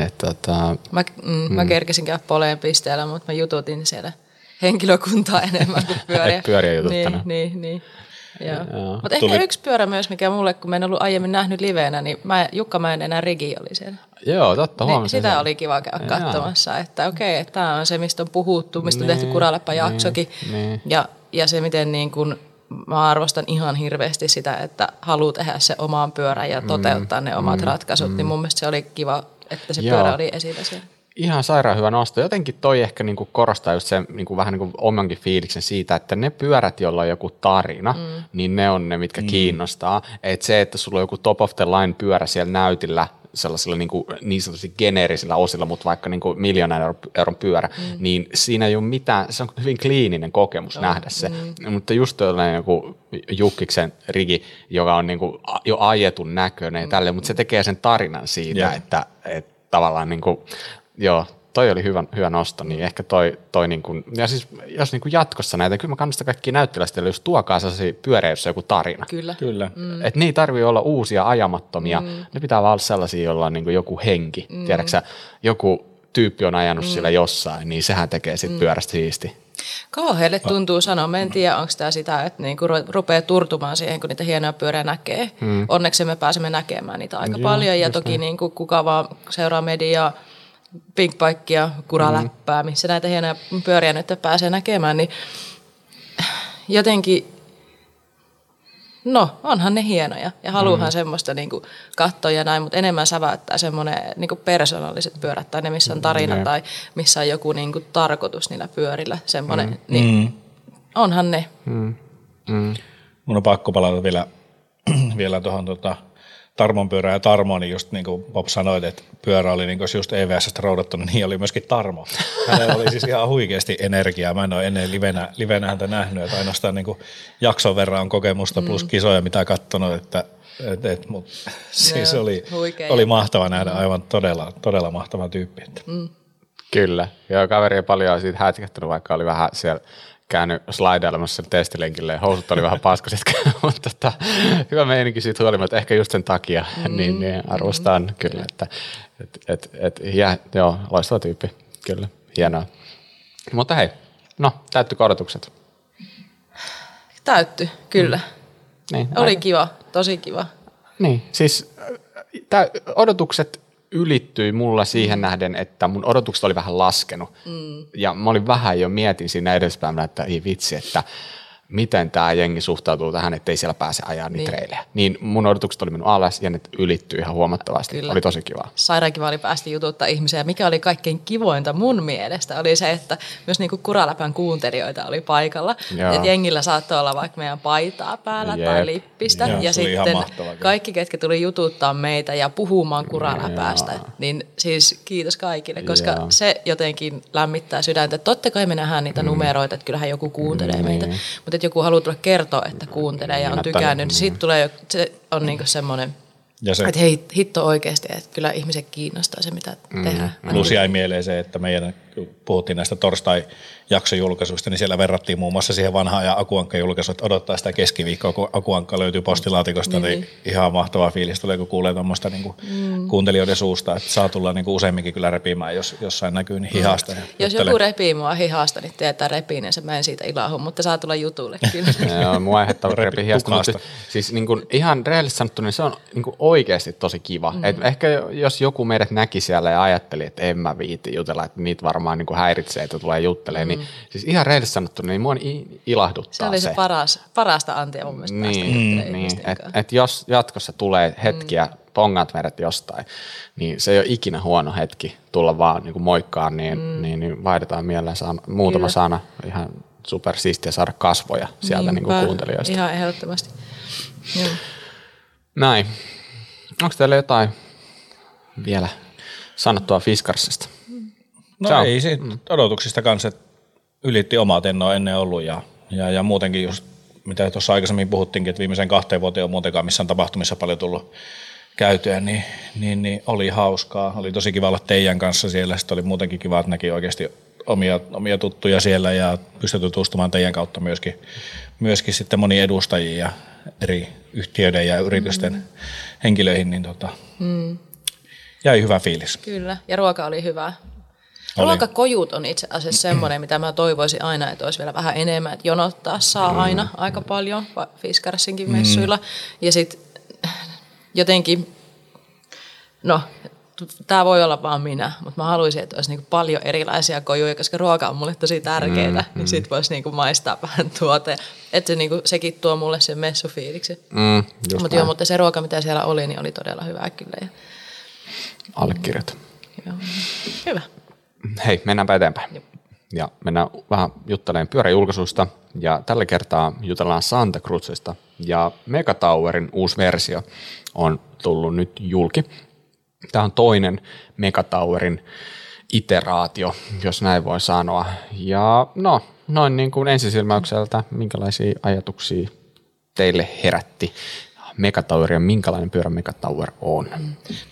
A: et, tota,
C: Mä, mm, mä kerkesin käydä poleen pisteellä, mutta mä jututin siellä henkilökuntaa enemmän kuin pyöriä.
A: Pyöriä
C: niin, niin, niin. Joo. Mutta ehkä yksi pyörä myös, mikä mulle, kun mä en ollut aiemmin nähnyt liveenä, niin mä, Jukka Mäenenä Rigi oli siellä.
A: joo, totta,
C: Niin, sitä
A: sen.
C: oli kiva käydä
A: Jaa.
C: katsomassa, että okei, että tämä on se, mistä on puhuttu, mistä on
A: Niin,
C: tehty Kuralepa jaksokin.
A: niin.
C: Ja, ja se, miten niin kun, mä arvostan ihan hirveästi sitä, että haluaa tehdä se omaan pyörän ja toteuttaa ne omat ratkaisut, niin mun mielestä se oli kiva, että se
A: Mm. Joo.
C: pyörä oli esillä siellä.
A: Ihan sairaan hyvä nosto. Jotenkin toi ehkä niinku korostaa just sen niinku vähän niinku omankin fiiliksen siitä, että ne pyörät, joilla on joku tarina, mm. niin ne on ne, mitkä mm. kiinnostaa. Et se, että sulla on joku top of the line pyörä siellä näytillä, sellaisilla niinku, niin sanotusti geneerisillä osilla, mutta vaikka niinku miljoonan euron, pyörä, mm. niin siinä ei ole mitään, se on hyvin kliininen kokemus oh, nähdä se. Mm. Mutta just tällainen joku Jukkiksen rigi, joka on niinku a- jo ajetun näköinen mm. tälle, mutta se tekee sen tarinan siitä,
B: Joo.
A: että, että tavallaan niinku, joo, toi oli hyvä, hyvä nosto, niin ehkä toi, toi niin kuin, ja siis jos niin kuin jatkossa näitä, kyllä mä kannustan kaikki näyttiläistä, jos tuokaa sellaisia on joku tarina.
C: Kyllä.
B: Kyllä.
A: Mm. Että ne ei tarvitse olla uusia ajamattomia, mm. ne pitää vaan olla sellaisia, joilla on niin kuin joku henki. Mm. Tiedätkö joku tyyppi on ajanut mm. sillä jossain, niin sehän tekee sit mm. pyörästä siisti.
C: Kauhealle tuntuu sanoa. Mä en tiedä, onko tämä sitä, että niinku ru- rupeaa turtumaan siihen, kun niitä hienoja pyöriä näkee. Hmm. Onneksi me pääsemme näkemään niitä aika
A: Joo,
C: paljon. Ja toki niinku, kuka vaan seuraa mediaa, Pink Bikea, Kuraläppää, missä näitä hienoja pyöriä nyt pääsee näkemään, niin jotenkin, no onhan ne hienoja ja haluahan mm. semmoista niinku katsoa ja näin, mutta enemmän säväyttää semmoinen niinku persoonalliset pyörät tai ne, missä on tarina
A: Jep.
C: tai missä on joku niinku tarkoitus niillä pyörillä, semmoinen, mm. niin
B: Mm.
C: onhan ne.
B: Mun on pakko palata vielä, vielä tuohon tota, Tarmon pyörään ja Tarmoon, niin just niin kuin Bob sanoit, että pyörä oli niin kuin just EVSstä roudattu, niin oli myöskin Tarmo. Hänellä oli siis ihan huikeasti energiaa. Mä en ole ennen livenä, livenä häntä nähnyt, että ainoastaan niin kuin jakson verran on kokemusta plus kisoja, mitä katsonut, että et, et, mut, siis
C: Joo,
B: oli,
C: huikea.
B: oli mahtava nähdä, aivan todella, todella mahtava tyyppi. Että.
A: Kyllä. Joo, kaveri ei paljon siitä hätkähtänyt, vaikka oli vähän siellä käynyt slidailemassa sen testilenkille ja housut oli vähän paskaset, mutta tota, hyvä meininki siitä huolimatta, ehkä just sen takia, mm, niin, niin arvostan mm, kyllä, että et, et, et, ja, joo, loistava tyyppi, kyllä, hienoa. Mutta hei, no, täyttykö odotukset?
C: Täytty, kyllä.
A: Niin,
C: Oli kiva, tosi kiva.
A: Niin, siis äh, tä, odotukset ylittyi mulla siihen nähden, että mun odotukset oli vähän laskenut. Mm. Ja mä olin vähän jo mietin siinä edespäin, että ei vitsi, että miten tämä jengi suhtautuu tähän, ettei siellä pääse ajaa niitä niin. reilejä. Niin mun odotukset oli mennyt alas ja ne ylittyi ihan huomattavasti. Kyllä. Oli tosi kiva.
C: Sairaan kiva oli päästä jututtaa ihmisiä. Mikä oli kaikkein kivointa mun mielestä oli se, että myös niinku Kuraläpän kuuntelijoita oli paikalla. Et jengillä saattoi olla vaikka meidän paitaa päällä Jep. tai lippistä. Joo, ja sitten kaikki, ketkä tuli jututtaa meitä ja puhumaan Kuraläpäästä, niin siis kiitos kaikille, koska Joo. se jotenkin lämmittää sydäntä. Totta kai me nähdään niitä mm. numeroita, että kyllähän joku kuuntelee mm. meitä. Mutta että joku haluaa tulla kertoa, että kuuntelee ja on tykännyt, niin sitten tulee, se on niinku semmoinen ja se, että hei, hitto oikeasti, että kyllä ihmiset kiinnostaa se, mitä mm, tehdään.
B: Plus jäi mieleen se, että meidän, puhuttiin näistä torstai-jaksojulkaisuista, niin siellä verrattiin muun muassa siihen vanhaan ja Akuankka-julkaisuun, että odottaa sitä keskiviikkoa, kun Akuankka löytyy postilaatikosta, niin, niin ihan mahtava fiilis tulee, kun kuulee tuommoista niin mm. kuuntelijoiden suusta, että saa tulla niin kuin useamminkin kyllä repimään, jos jossain näkyy niin hihasta. Mm.
C: Jos joku repii mua hihasta, niin tietää repiin, niin se mä en siitä ilahu, mutta saa tulla jutulle kyllä.
A: Joo, mua aiheuttaa repi hihasta, mutta siis niin kuin ihan rehellisesti sanottu, niin se on niin kuin oikeasti tosi kiva. Mm. Et ehkä jos joku meidät näki siellä ja ajatteli, että en mä viiti jutella, että niitä varmaan niin kuin häiritsee, että tulee juttelemaan, niin mm. niin siis ihan rehellisesti sanottuna, niin mua ilahduttaa se.
C: oli se, se paras, parasta antia mun mielestä
A: niin, mm, niin. Et, et jos jatkossa tulee hetkiä, mm. pongat meidät jostain, niin se ei ole ikinä huono hetki tulla vaan niin kuin moikkaan, niin, mm. niin, niin vaihdetaan mieleen sana, muutama Kyllä. sana, ihan super siistiä saada kasvoja sieltä niin kuin kuuntelijoista.
C: Ihan ehdottomasti. Joo.
A: Näin. Onko teillä jotain vielä sanottua Fiskarsista?
B: No Ciao. ei siitä mm. odotuksista kanssa, että ylitti omat, en ole ennen ollut ja, ja, ja muutenkin just mitä tuossa aikaisemmin puhuttiinkin, että viimeisen kahteen vuoteen on muutenkaan missään tapahtumissa paljon tullut käytyä, niin, niin, niin oli hauskaa. Oli tosi kiva olla teidän kanssa siellä. Sitten oli muutenkin kiva, että näki oikeasti omia, omia tuttuja siellä ja pystyi tutustumaan teidän kautta myöskin, myöskin sitten moni edustajia eri yhtiöiden ja yritysten mm. henkilöihin, niin tota, mm. jäi hyvä fiilis.
C: Kyllä, ja ruoka oli hyvä. Oli. Ruokakojut on itse asiassa semmoinen, mitä mä toivoisin aina, että olisi vielä vähän enemmän, että jonottaa saa mm. aina aika paljon Fiskarsinkin mm. messuilla. Ja sitten jotenkin, no tämä voi olla vaan minä, mutta mä haluaisin, että olisi niinku paljon erilaisia kojuja, koska ruoka on mulle tosi tärkeää, mm, niin mm. sit voisi niinku maistaa vähän tuota. Että se, niinku, sekin tuo mulle sen messufiiliksi. Mm, mutta joo, mutta se ruoka, mitä siellä oli, niin oli todella hyvä kyllä. Ja...
A: Allekirjoitan.
C: Joo. Hyvä.
A: Hei, mennäänpä eteenpäin. Joo. Ja mennään vähän juttelemaan pyöräjulkaisusta. Ja tällä kertaa jutellaan Santa Cruzista. Ja Megatowerin uusi versio on tullut nyt julki. Tämä on toinen Megatowerin iteraatio, jos näin voi sanoa. Ja no, noin niin kuin ensisilmäykseltä, minkälaisia ajatuksia teille herätti Megatower ja minkälainen pyörä Megatower on?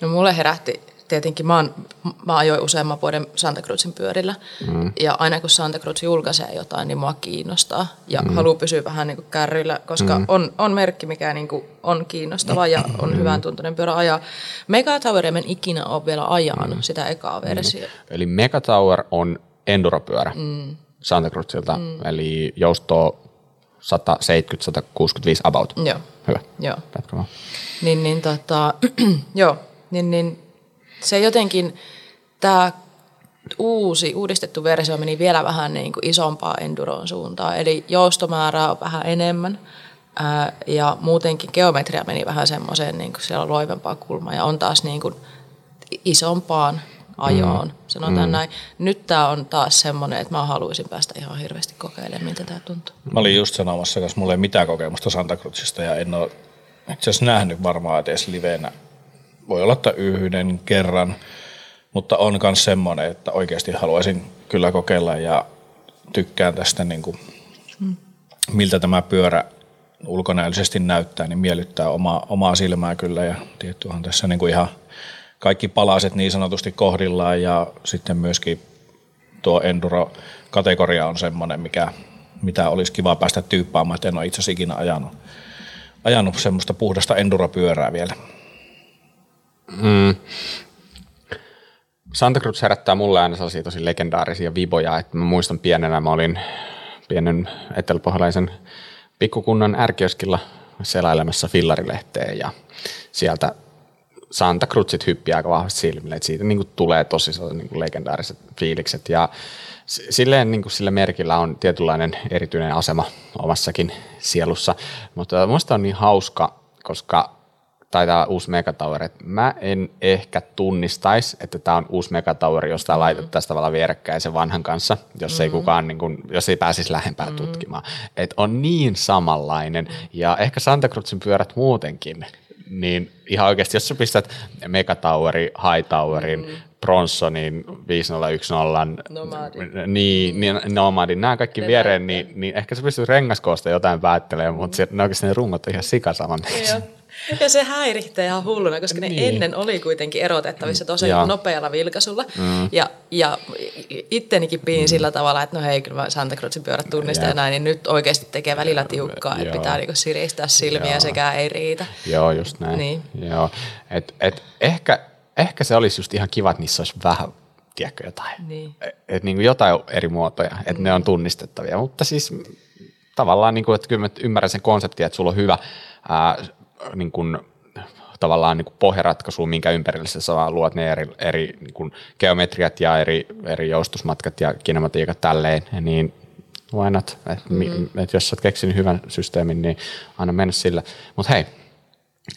C: No mulle herätti tietenkin mä, oon, mä ajoin useamman vuoden Santa Cruzin pyörillä. Mm. Ja aina kun Santa Cruz julkaisee jotain, niin mua kiinnostaa. Ja mm. haluaa pysyä vähän niin kuin kärryillä, koska mm. on, on merkki, mikä niin kuin on kiinnostava ja on mm. hyvän tuntunen pyörä ajaa. Mega Tower en ikinä ole vielä ajanut mm. sitä ekaa versiota. Mm.
A: Eli Mega Tower on enduropyörä mm. Santa Cruzilta, mm. eli joustoa 170-165 about.
C: Joo.
A: Hyvä.
C: Joo. Niin, niin, tota, joo, niin, niin se jotenkin, tämä uusi, uudistettu versio meni vielä vähän niin kuin isompaa enduroon suuntaan, eli joustomäärää on vähän enemmän ää, ja muutenkin geometria meni vähän semmoiseen, niin kuin siellä on loivempaa kulmaa ja on taas niin kuin isompaan ajoon, mm. sanotaan mm. näin. Nyt tämä on taas semmoinen, että mä haluaisin päästä ihan hirveästi kokeilemaan, miltä tämä tuntuu.
B: Mä olin just sanomassa, koska mulla ei mitään kokemusta Santa Cruzista ja en ole itse asiassa nähnyt varmaan edes livenä voi olla, että yhden kerran, mutta on myös semmoinen, että oikeasti haluaisin kyllä kokeilla ja tykkään tästä, niin kuin, miltä tämä pyörä ulkonäöllisesti näyttää, niin miellyttää oma, omaa silmää kyllä ja tiettyhän tässä niin kuin ihan kaikki palaset niin sanotusti kohdillaan ja sitten myöskin tuo enduro-kategoria on semmoinen, mikä, mitä olisi kiva päästä tyyppaamaan, että en ole itse asiassa ikinä ajanut, ajanut semmoista puhdasta enduropyörää vielä. Mm.
A: Santa Cruz herättää mulle aina sellaisia tosi legendaarisia viboja, että mä muistan pienenä, mä olin pienen eteläpohjalaisen pikkukunnan ärkioskilla selailemassa fillarilehteä ja sieltä Santa Cruzit hyppii aika vahvasti silmille, että siitä niin tulee tosi niin kuin legendaariset fiilikset ja silleen niin kuin sillä merkillä on tietynlainen erityinen asema omassakin sielussa, mutta minusta on niin hauska, koska tai tämä uusi Megatower, että mä en ehkä tunnistaisi, että tämä on uusi Megatower, josta mm-hmm. laitettaisiin tavallaan vierekkäin sen vanhan kanssa, jos mm-hmm. ei kukaan, niin kun, jos ei pääsisi lähempään mm-hmm. tutkimaan. Että on niin samanlainen, ja ehkä Santa Cruzin pyörät muutenkin, niin ihan oikeasti, jos sä pistät Megatoweri, Hightowerin, mm-hmm. Bronsonin, 5010, Nomadin. Niin, niin, Nomadin, nämä kaikki viereen, niin, niin, ehkä sä pystyt rengaskoosta jotain päättelemään, mutta se, ne oikeasti ne rungot on ihan sikasaman.
C: Ja se häiritsee ihan hulluna, koska ne niin. ennen oli kuitenkin erotettavissa tosi ja. nopealla vilkaisulla. Mm. Ja, ja ittenikin piin mm. sillä tavalla, että no hei, kyllä mä Santa Cruzin pyörät tunnistan ja. ja näin, niin nyt oikeasti tekee välillä tiukkaa, että pitää niinku siristää silmiä ja sekään ei riitä.
A: Joo, just näin. Niin. Joo. Et, et ehkä, ehkä se olisi just ihan kiva, että niissä olisi vähän tiedätkö, jotain. Niin. Et, et niin kuin jotain eri muotoja, että mm. ne on tunnistettavia. Mutta siis tavallaan, niin kuin, että kyllä mä ymmärrän sen konseptin, että sulla on hyvä ää, niin kuin, tavallaan niin kuin pohjaratkaisu, minkä ympärillä sä vaan luot ne eri, eri niin kuin geometriat ja eri, eri joustusmatkat ja kinematiikat tälleen, niin why not? Et, mm-hmm. et jos sä oot keksinyt hyvän systeemin, niin anna mennä sillä. Mutta hei,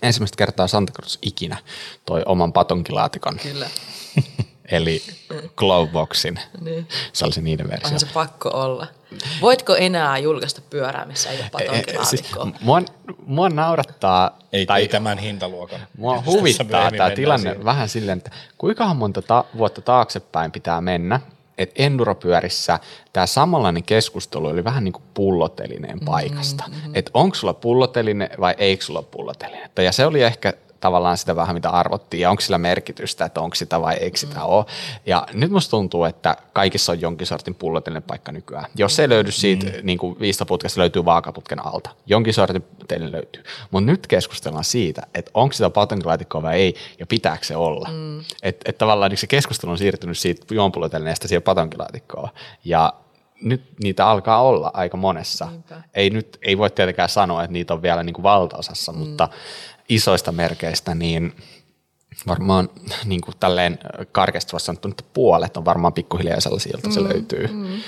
A: ensimmäistä kertaa Santa Cruz ikinä toi oman patonkilaatikon.
C: Kyllä.
A: Eli Glowboxin. niin. Se olisi niiden versio.
C: Onhan se pakko olla. Voitko enää julkaista pyörää, missä ei ole patonkilaatikkoa? Siis,
A: mua, mua naurattaa...
B: Ei, tai, ei tämän hintaluokan.
A: Mua huvittaa tämä tilanne siihen. vähän silleen, että kuinka monta ta- vuotta taaksepäin pitää mennä, että enduropyörissä tämä samanlainen keskustelu oli vähän niin kuin pullotelineen paikasta. Mm-hmm. Että onko sulla pulloteline vai eikö sulla pulloteline. Ja se oli ehkä tavallaan sitä vähän, mitä arvottiin, ja onko sillä merkitystä, että onko sitä vai eikö sitä mm. ole. Ja nyt musta tuntuu, että kaikissa on jonkin sortin pullotellinen paikka nykyään. Jos ei löydy siitä mm. niin kuin viistoputkesta, löytyy vaakaputken alta. Jonkin sortin teille löytyy. Mutta nyt keskustellaan siitä, että onko sitä patonkilaatikkoa vai ei, ja pitääkö se olla. Mm. Että et tavallaan niin se keskustelu on siirtynyt siitä juonpullotelineesta siihen patonkilaatikkoon. Ja nyt niitä alkaa olla aika monessa. Ei nyt ei voi tietenkään sanoa, että niitä on vielä niin kuin valtaosassa, mm. mutta isoista merkeistä, niin varmaan niin kuin tälleen karkeasti sanottuna, että puolet on varmaan pikkuhiljaa sellaisia, joilta se mm, löytyy. Mm.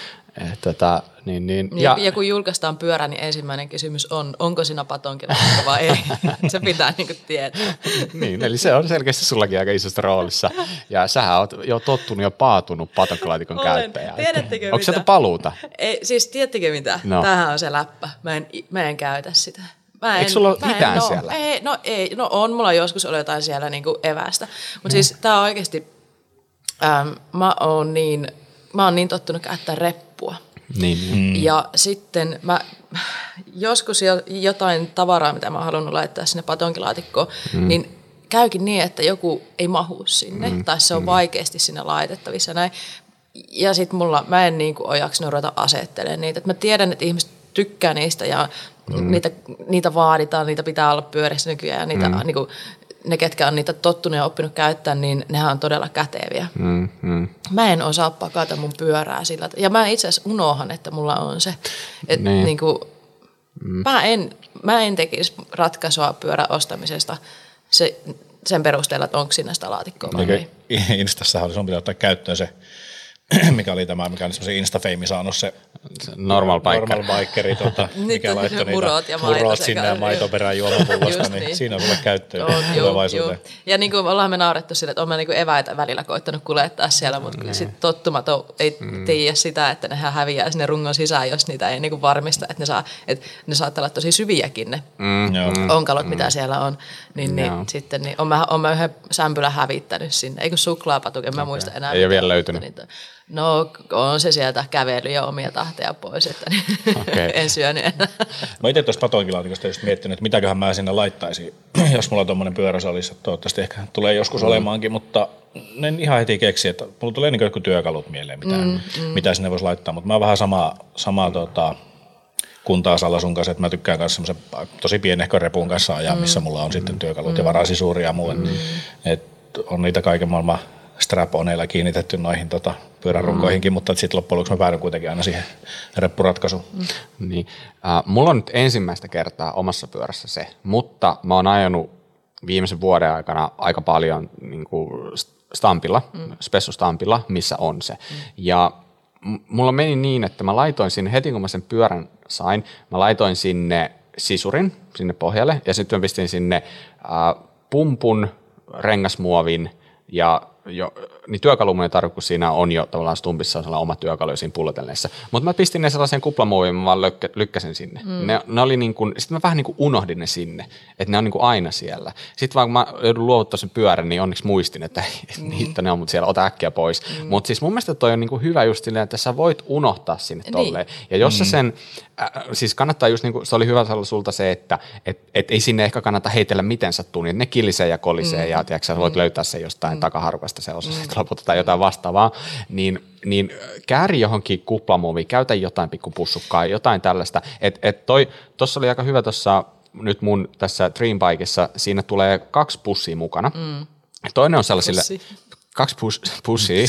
A: Et, tota, niin, niin,
C: ja, ja, ja kun julkaistaan pyörä, niin ensimmäinen kysymys on, onko siinä patonkin vai ei. se pitää niin kuin tietää.
A: niin, eli se on selkeästi sullakin aika isossa roolissa. Ja sähän oot jo tottunut ja paatunut patonkilaatikon käyttäjä.
C: Tiedättekö
A: Onko
C: mitä?
A: se paluuta?
C: Ei, siis tiedättekö mitä? No. Tämähän on se läppä. Mä en, mä en käytä sitä.
A: Mä en, Eikö sulla ole mitään
C: en,
A: siellä?
C: Ei, no ei, no on mulla joskus ollut jotain siellä niinku evästä. Mutta mm. siis tää on oikeasti, ähm, mä oon niin, mä oon niin tottunut käyttää reppua.
A: Niin, niin.
C: Mm. Ja sitten mä joskus jotain tavaraa, mitä mä oon halunnut laittaa sinne patonkilaatikkoon, mm. niin käykin niin, että joku ei mahu sinne, mm. tai se on mm. vaikeasti sinne laitettavissa. Näin. Ja sitten mulla, mä en niin kuin ole jaksanut ruveta asettelemaan niitä. Et mä tiedän, että ihmiset tykkää niistä ja mm. niitä, niitä vaaditaan, niitä pitää olla pyörissä nykyään ja niitä, mm. niin kuin, ne, ketkä on niitä tottunut ja oppinut käyttää, niin nehän on todella käteviä. Mm, mm. Mä en osaa pakata mun pyörää sillä. Ja mä itse asiassa unohan, että mulla on se. Et niin. Niin kuin, mm. mä, en, mä en tekisi ratkaisua pyörän ostamisesta se, sen perusteella, että onko siinä sitä laatikkoa vai ei.
B: Instassahan oli sun pitää ottaa käyttöön se mikä oli tämä, mikä on semmoisen Instafame saanut se,
A: normal biker.
B: Normal bikeri, tota, mikä laittoi niitä
C: murot, ja
B: murot sinne ja maitoperään juomapullosta, niin, niin, siinä on sulle käyttöön on, tulevaisuuteen. Juu.
C: Ja niin kuin ollaan me naurettu sille, että olemme niin eväitä välillä koittanut kuljettaa siellä, mutta mm. sitten tottumaton ei mm. tiedä sitä, että ne häviää sinne rungon sisään, jos niitä ei niin kuin varmista, että ne, saa, että ne saattaa olla tosi syviäkin ne mm. onkalot, mm. mitä siellä on. Niin, niin, sitten niin, on, mä, on mä yhden sämpylän hävittänyt sinne, eikö suklaapatuke, en mä muista enää.
A: Ei ole vielä löytynyt. Niitä.
C: No on se sieltä kävely ja omia tahteja pois, että okay. en syönyt enää.
B: Mä itse tuossa patoinkilaatikosta just miettinyt, että mitäköhän mä sinne laittaisin, jos mulla tuommoinen pyörässä olisi. Toivottavasti ehkä tulee joskus mm. olemaankin, mutta en ihan heti keksi, että mulla tulee niin jotkut työkalut mieleen, mitä, mm, mm. mitä sinne voisi laittaa. Mutta mä oon vähän samaa, samaa tota, kuntaa Salla sun kanssa, että mä tykkään myös semmoisen tosi pienehkön repun kanssa ajaa, missä mm. mulla on mm. sitten työkalut mm. ja varasisuuri ja muu. Mm. Et on niitä kaiken maailman straponeilla kiinnitetty noihin tota, pyörärunkoihinkin, mm. mutta sitten loppujen lopuksi mä päädyin kuitenkin aina siihen reppuratkaisuun. Mm.
A: Niin. Äh, mulla on nyt ensimmäistä kertaa omassa pyörässä se, mutta mä oon ajanut viimeisen vuoden aikana aika paljon niin kuin stampilla, mm. spessustampilla, missä on se. Mm. Ja mulla meni niin, että mä laitoin sinne, heti kun mä sen pyörän sain, mä laitoin sinne sisurin sinne pohjalle ja sitten mä pistin sinne äh, pumpun, rengasmuovin ja jo, niin työkalumuinen tarkoitus, kun siinä on jo tavallaan stumpissa on oma työkalu siinä pullotelleessa. Mutta mä pistin ne sellaiseen kuplamuoviin, mä vaan lykkä, lykkäsin sinne. Mm. Ne, ne oli niin kuin, sitten mä vähän niin kuin unohdin ne sinne, että ne on niin kuin aina siellä. Sitten vaan kun mä joudun luovuttaa sen pyörän, niin onneksi muistin, että mm. niitä ne on, mutta siellä ota äkkiä pois. Mm. Mutta siis mun mielestä toi on niin kuin hyvä just silleen, että sä voit unohtaa sinne niin. tolleen. Niin. Ja jos mm. sä sen, äh, siis kannattaa just niin kuin, se oli hyvä sulta se, että et, et ei sinne ehkä kannata heitellä miten sattuu, niin ne kilisee ja kolisee mm. ja tiedätkö, voit mm. löytää se jostain mm. takaharukasta se osa mm lopulta tai jotain vastaavaa, niin, niin kääri johonkin kuplamuoviin, käytä jotain pikkupussukkaa, jotain tällaista. Et, et toi, tossa oli aika hyvä tuossa nyt mun tässä Dreambikeissa, siinä tulee kaksi pussia mukana. Mm. Toinen on sellaisille, Pussi. Kaksi pus, pussia,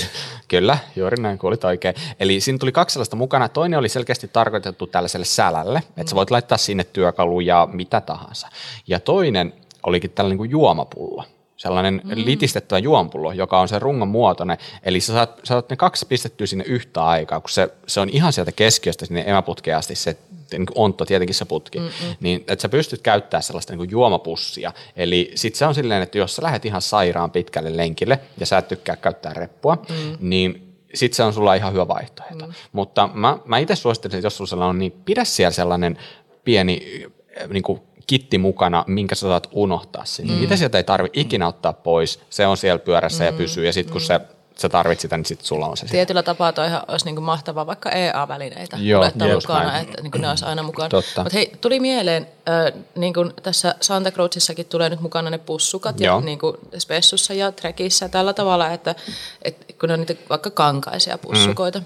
A: kyllä, juuri näin kuulit oikein. Eli siinä tuli kaksi sellaista mukana. Toinen oli selkeästi tarkoitettu tällaiselle sälälle, mm. että sä voit laittaa sinne työkaluja, mitä tahansa. Ja toinen olikin tällainen kuin juomapullo sellainen mm. litistettävä juompullo, joka on se rungon muotoinen. Eli sä saat, saat ne kaksi pistettyä sinne yhtä aikaa, kun se, se on ihan sieltä keskiöstä sinne emäputkeen asti se niin kuin ontto, tietenkin se putki, Mm-mm. niin että sä pystyt käyttämään sellaista niin kuin juomapussia. Eli sitten se on silleen, että jos sä lähdet ihan sairaan pitkälle lenkille ja sä et tykkää käyttää reppua, mm. niin sitten se on sulla ihan hyvä vaihtoehto. Mm. Mutta mä, mä itse suosittelisin, että jos sulla on, niin pidä siellä sellainen pieni niin kuin kitti mukana, minkä sä saat unohtaa sinne. Mm. Mitä sieltä ei tarvi ikinä ottaa pois, se on siellä pyörässä mm. ja pysyy, ja sitten kun mm. se sä tarvitset sitä, niin sitten sulla on se.
C: Tietyllä sitä. tapaa toi olisi niinku mahtavaa vaikka EA-välineitä Joo, mukana, näin. että niinku ne olisi aina mukana. Mutta hei, tuli mieleen, äh, niin kuin tässä Santa Cruzissakin tulee nyt mukana ne pussukat Joo. ja niin kuin Spessussa ja Trekissä tällä tavalla, että, että kun ne on niitä vaikka kankaisia pussukoita, mm.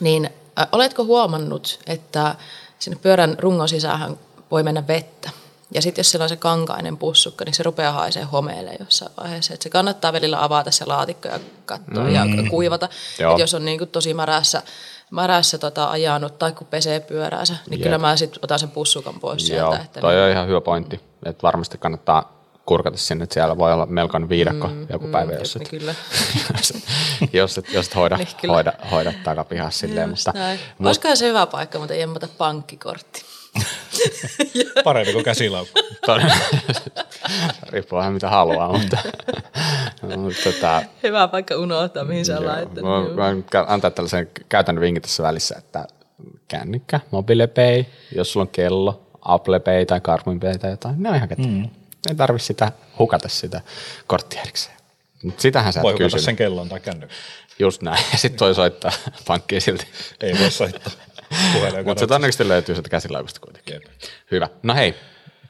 C: niin äh, oletko huomannut, että sinne pyörän rungon sisään voi mennä vettä. Ja sitten jos siellä on se kankainen pussukka, niin se rupeaa haisee homeelle jossain vaiheessa. Et se kannattaa välillä avata se laatikko ja katsoa mm. ja kuivata. Et jos on niin kuin tosi märässä, märässä tota, ajanut tai kun pesee pyöräänsä, niin Jep. kyllä mä sitten otan sen pussukan pois
A: Joo,
C: sieltä. Että
A: toi niin... on ihan hyvä pointti. Että varmasti kannattaa kurkata sinne, että siellä voi olla melkoinen viidakko mm, joku päivä, mm, jos, et,
C: kyllä.
A: jos, et, jos et hoida, niin hoida, hoida takapihassa silleen. Mutta,
C: mutta, Olisikohan se hyvä paikka, mutta ei pankkikortti.
B: Parempi kuin käsilaukku.
A: Riippuu vähän mitä haluaa, mutta...
C: mutta tota, Hyvä paikka unohtaa, mihin sä laittanut.
A: Mä, mä antaa tällaisen käytännön vinkin tässä välissä, että kännykkä, mobilepay, jos sulla on kello, Apple Pay tai Garmin Pay tai jotain, ne on ihan kättä. Mm. Ei tarvi sitä hukata sitä korttia erikseen. Mutta sitähän sä
B: Voi hukata sen kellon tai kännykän.
A: Just näin. Ja sitten toi soittaa pankkiin silti.
B: Ei voi soittaa.
A: Mutta se todennäköisesti löytyy sieltä käsilaukusta kuitenkin. Jep. Hyvä. No hei,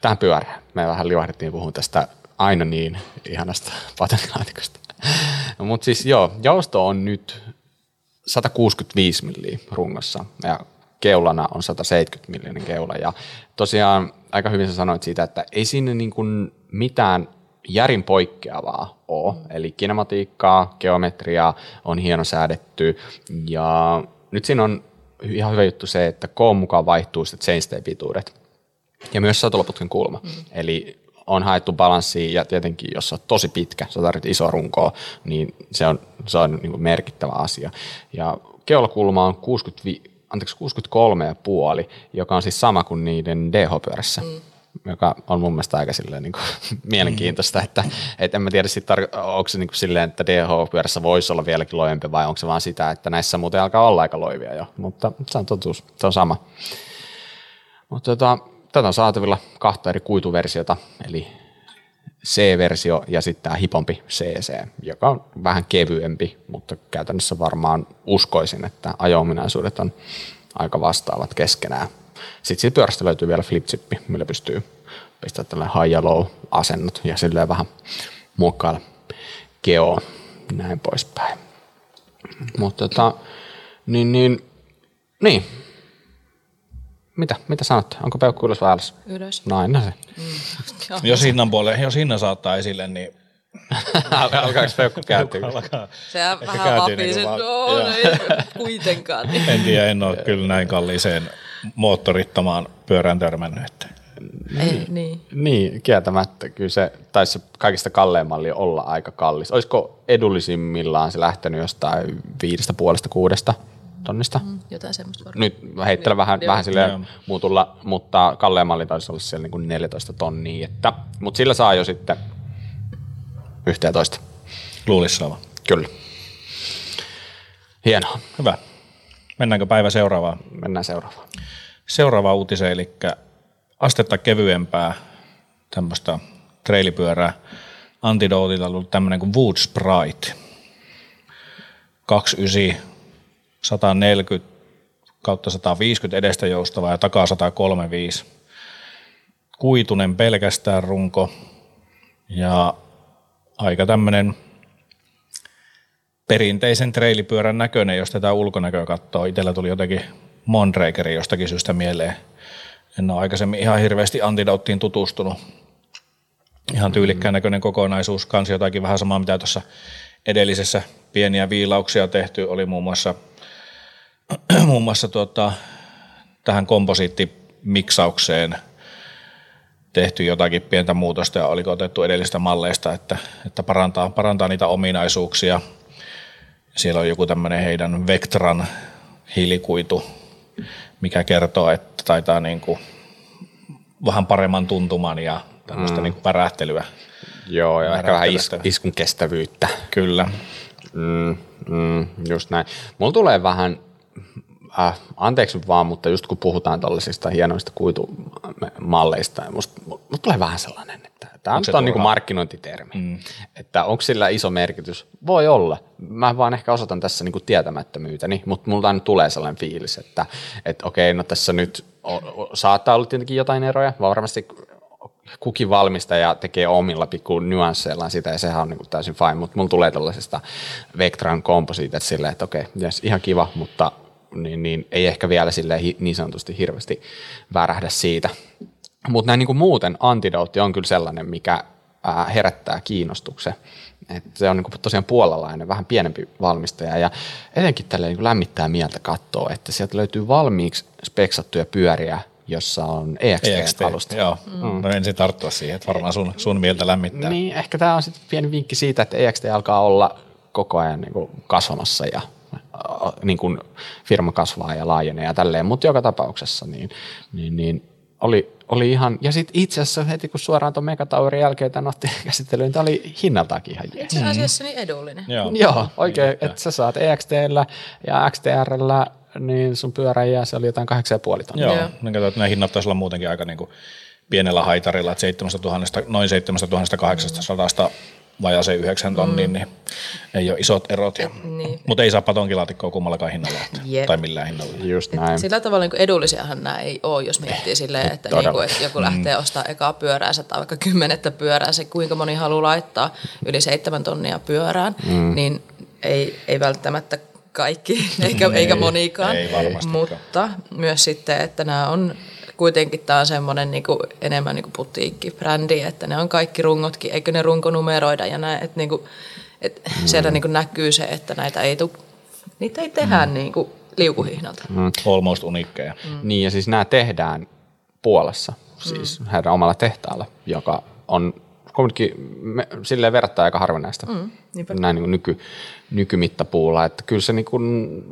A: tähän pyörään. Me vähän livahdettiin puhua tästä aina niin ihanasta patenttilaatikosta. no, Mutta siis joo, jousto on nyt 165 milliä rungossa ja keulana on 170 millinen keula. Ja tosiaan aika hyvin sä sanoit siitä, että ei sinne niin kuin mitään järin poikkeavaa ole. Mm. Eli kinematiikkaa, geometriaa on hieno säädetty ja nyt siinä on ihan hyvä juttu se, että koon mukaan vaihtuu sitten chainstay pituudet ja myös satulaputken kulma. Mm. Eli on haettu balanssia ja tietenkin jos on tosi pitkä, sä tarvitset iso runkoa, niin se on, se on niin merkittävä asia. Ja keulakulma on 60, anteeksi, 63,5, joka on siis sama kuin niiden DH-pyörässä. Mm joka on mun mielestä aika silleen niin kuin, mielenkiintoista, että et en mä tiedä, sit tar- onko se niin kuin silleen, että DH-pyörässä voisi olla vieläkin loivempi vai onko se vaan sitä, että näissä muuten alkaa olla aika loivia jo, mutta se on totuus, se on sama. Mutta tota, tätä on saatavilla kahta eri kuituversiota, eli C-versio ja sitten tämä hipompi CC, joka on vähän kevyempi, mutta käytännössä varmaan uskoisin, että ajo-ominaisuudet on aika vastaavat keskenään. Sitten siitä pyörästä löytyy vielä flipchippi, millä pystyy pistämään tällainen high ja low asennot ja silleen vähän muokkailla geoa, näin poispäin. Mutta tota, niin, niin, niin. Mitä, mitä sanot? Onko peukku ylös vai alas?
C: Ylös.
A: No aina se. Mm.
B: jos hinnan puolelle, jos hinnan saattaa esille, niin
A: Alkaako peukku kääntyä?
C: Alkaa. Sehän vähän vapii niin sen, no, ei kuitenkaan.
B: En tiedä, en ole kyllä näin kalliiseen moottorittomaan pyörään törmännyt. Että.
C: Ei, niin.
A: Niin, kieltämättä. Kyllä se taisi se kaikista kallein malli olla aika kallis. Olisiko edullisimmillaan se lähtenyt jostain viidestä puolesta kuudesta tonnista? Mm,
C: jotain semmoista varmaan.
A: Nyt heittelen vähän,
C: Joo.
A: vähän silleen
B: Joo.
A: muutulla, mutta kallein malli taisi olla siellä niin kuin 14 tonnia. Että, mutta sillä saa jo sitten 11.
B: Luulisi saavan.
A: Kyllä. Hienoa.
B: Hyvä. Mennäänkö päivä seuraavaan?
A: Mennään seuraavaan.
B: Seuraava uutiseen, eli astetta kevyempää tämmöistä treilipyörää. Antidotilla on ollut tämmöinen kuin Wood Sprite. 29, 140 kautta 150 edestä joustava ja takaa 135. Kuitunen pelkästään runko ja aika tämmöinen perinteisen treilipyörän näköinen, jos tätä ulkonäköä katsoo. Itsellä tuli jotenkin Mondrakeri jostakin syystä mieleen. En ole aikaisemmin ihan hirveästi Antidottiin tutustunut. Ihan tyylikkään näköinen kokonaisuus. Kansi jotakin vähän samaa, mitä tuossa edellisessä pieniä viilauksia tehty. Oli muun muassa, muun muassa tuota, tähän komposiittimiksaukseen tehty jotakin pientä muutosta ja oliko otettu edellistä malleista, että, että parantaa, parantaa niitä ominaisuuksia. Siellä on joku tämmöinen heidän Vectran hiilikuitu, mikä kertoo, että taitaa niin kuin vähän paremman tuntuman ja tämmöistä mm. niin kuin pärähtelyä.
A: Joo, ja ehkä vähän is- iskun kestävyyttä.
B: Kyllä.
A: Mm, mm, just näin. Mulla tulee vähän, äh, anteeksi vaan, mutta just kun puhutaan tuollaisista hienoista kuitumalleista, musta, musta tulee vähän sellainen, tämä on, niin
B: turhaa?
A: markkinointitermi. Mm. Että onko sillä iso merkitys? Voi olla. Mä vaan ehkä osoitan tässä niin tietämättömyytäni, mutta mulla aina tulee sellainen fiilis, että, että okei, no tässä nyt saattaa olla tietenkin jotain eroja, varmasti kukin valmistaja tekee omilla pikku nyansseillaan sitä, ja sehän on niin kuin täysin fine, mutta mulla tulee tällaisesta Vectran komposiitet silleen, että okei, yes, ihan kiva, mutta niin, niin, ei ehkä vielä silleen niin sanotusti hirveästi värähdä siitä. Mutta näin niin kuin muuten antidootti on kyllä sellainen, mikä ää, herättää kiinnostuksen. Et se on niin kuin tosiaan puolalainen, vähän pienempi valmistaja ja etenkin tälle niin lämmittää mieltä katsoa, että sieltä löytyy valmiiksi speksattuja pyöriä, jossa on EXT-alusta.
B: Joo, mm. no ensin tarttua siihen, että varmaan sun, sun mieltä lämmittää.
A: Niin, ehkä tämä on sitten pieni vinkki siitä, että EXT alkaa olla koko ajan niin kuin kasvamassa ja niin kuin firma kasvaa ja laajenee ja tälleen, mutta joka tapauksessa niin, niin, niin oli, oli ihan, ja sitten itse asiassa heti kun suoraan tuon Megataurin jälkeen tämän otti käsittelyyn, tämä oli hinnaltakin ihan jees.
C: Itse asiassa niin edullinen.
B: Joo.
A: Joo, oikein, että sä saat EXTllä ja XTRllä niin sun pyörä ja se oli jotain 8,5 tonnia.
B: Joo,
C: Joo.
B: niin katsotaan, että nämä hinnat taisi olla muutenkin aika niin kuin pienellä haitarilla, että 7000, noin 7800 vajaaseen 9 tonniin, niin ei ole isot erot. Ja,
C: Niin.
B: Mutta ei saa patonkilaatikkoa kummallakaan hinnalla, että,
C: Jep.
B: tai millään hinnalla.
A: Just näin.
C: Sillä tavalla niin edullisiahan nämä ei ole, jos miettii silleen, että, niin kuin, että joku lähtee ostamaan ekaa pyöräänsä tai vaikka kymmenettä pyöräänsä, kuinka moni haluaa laittaa yli seitsemän tonnia pyörään, mm. niin ei, ei välttämättä kaikki, eikä, eikä monikaan.
B: ei.
C: Mutta myös sitten, että nämä on kuitenkin tämä on semmoinen niinku, enemmän niinku putiikkibrändi, että ne on kaikki rungotkin, eikö ne runkonumeroida ja näin, että niinku, et mm. siellä niinku näkyy se, että näitä ei, tu, niitä ei tehdä mm. niinku liukuhihnalta. Mm.
B: Almost uniikkeja.
C: Mm.
A: Niin ja siis nämä tehdään Puolassa, siis mm. heidän omalla tehtaalla, joka on kuitenkin me, silleen verrattuna aika harvinaista
C: Mm, niinpä.
A: näin niin kuin nyky, nykymittapuulla, että kyllä se niin kuin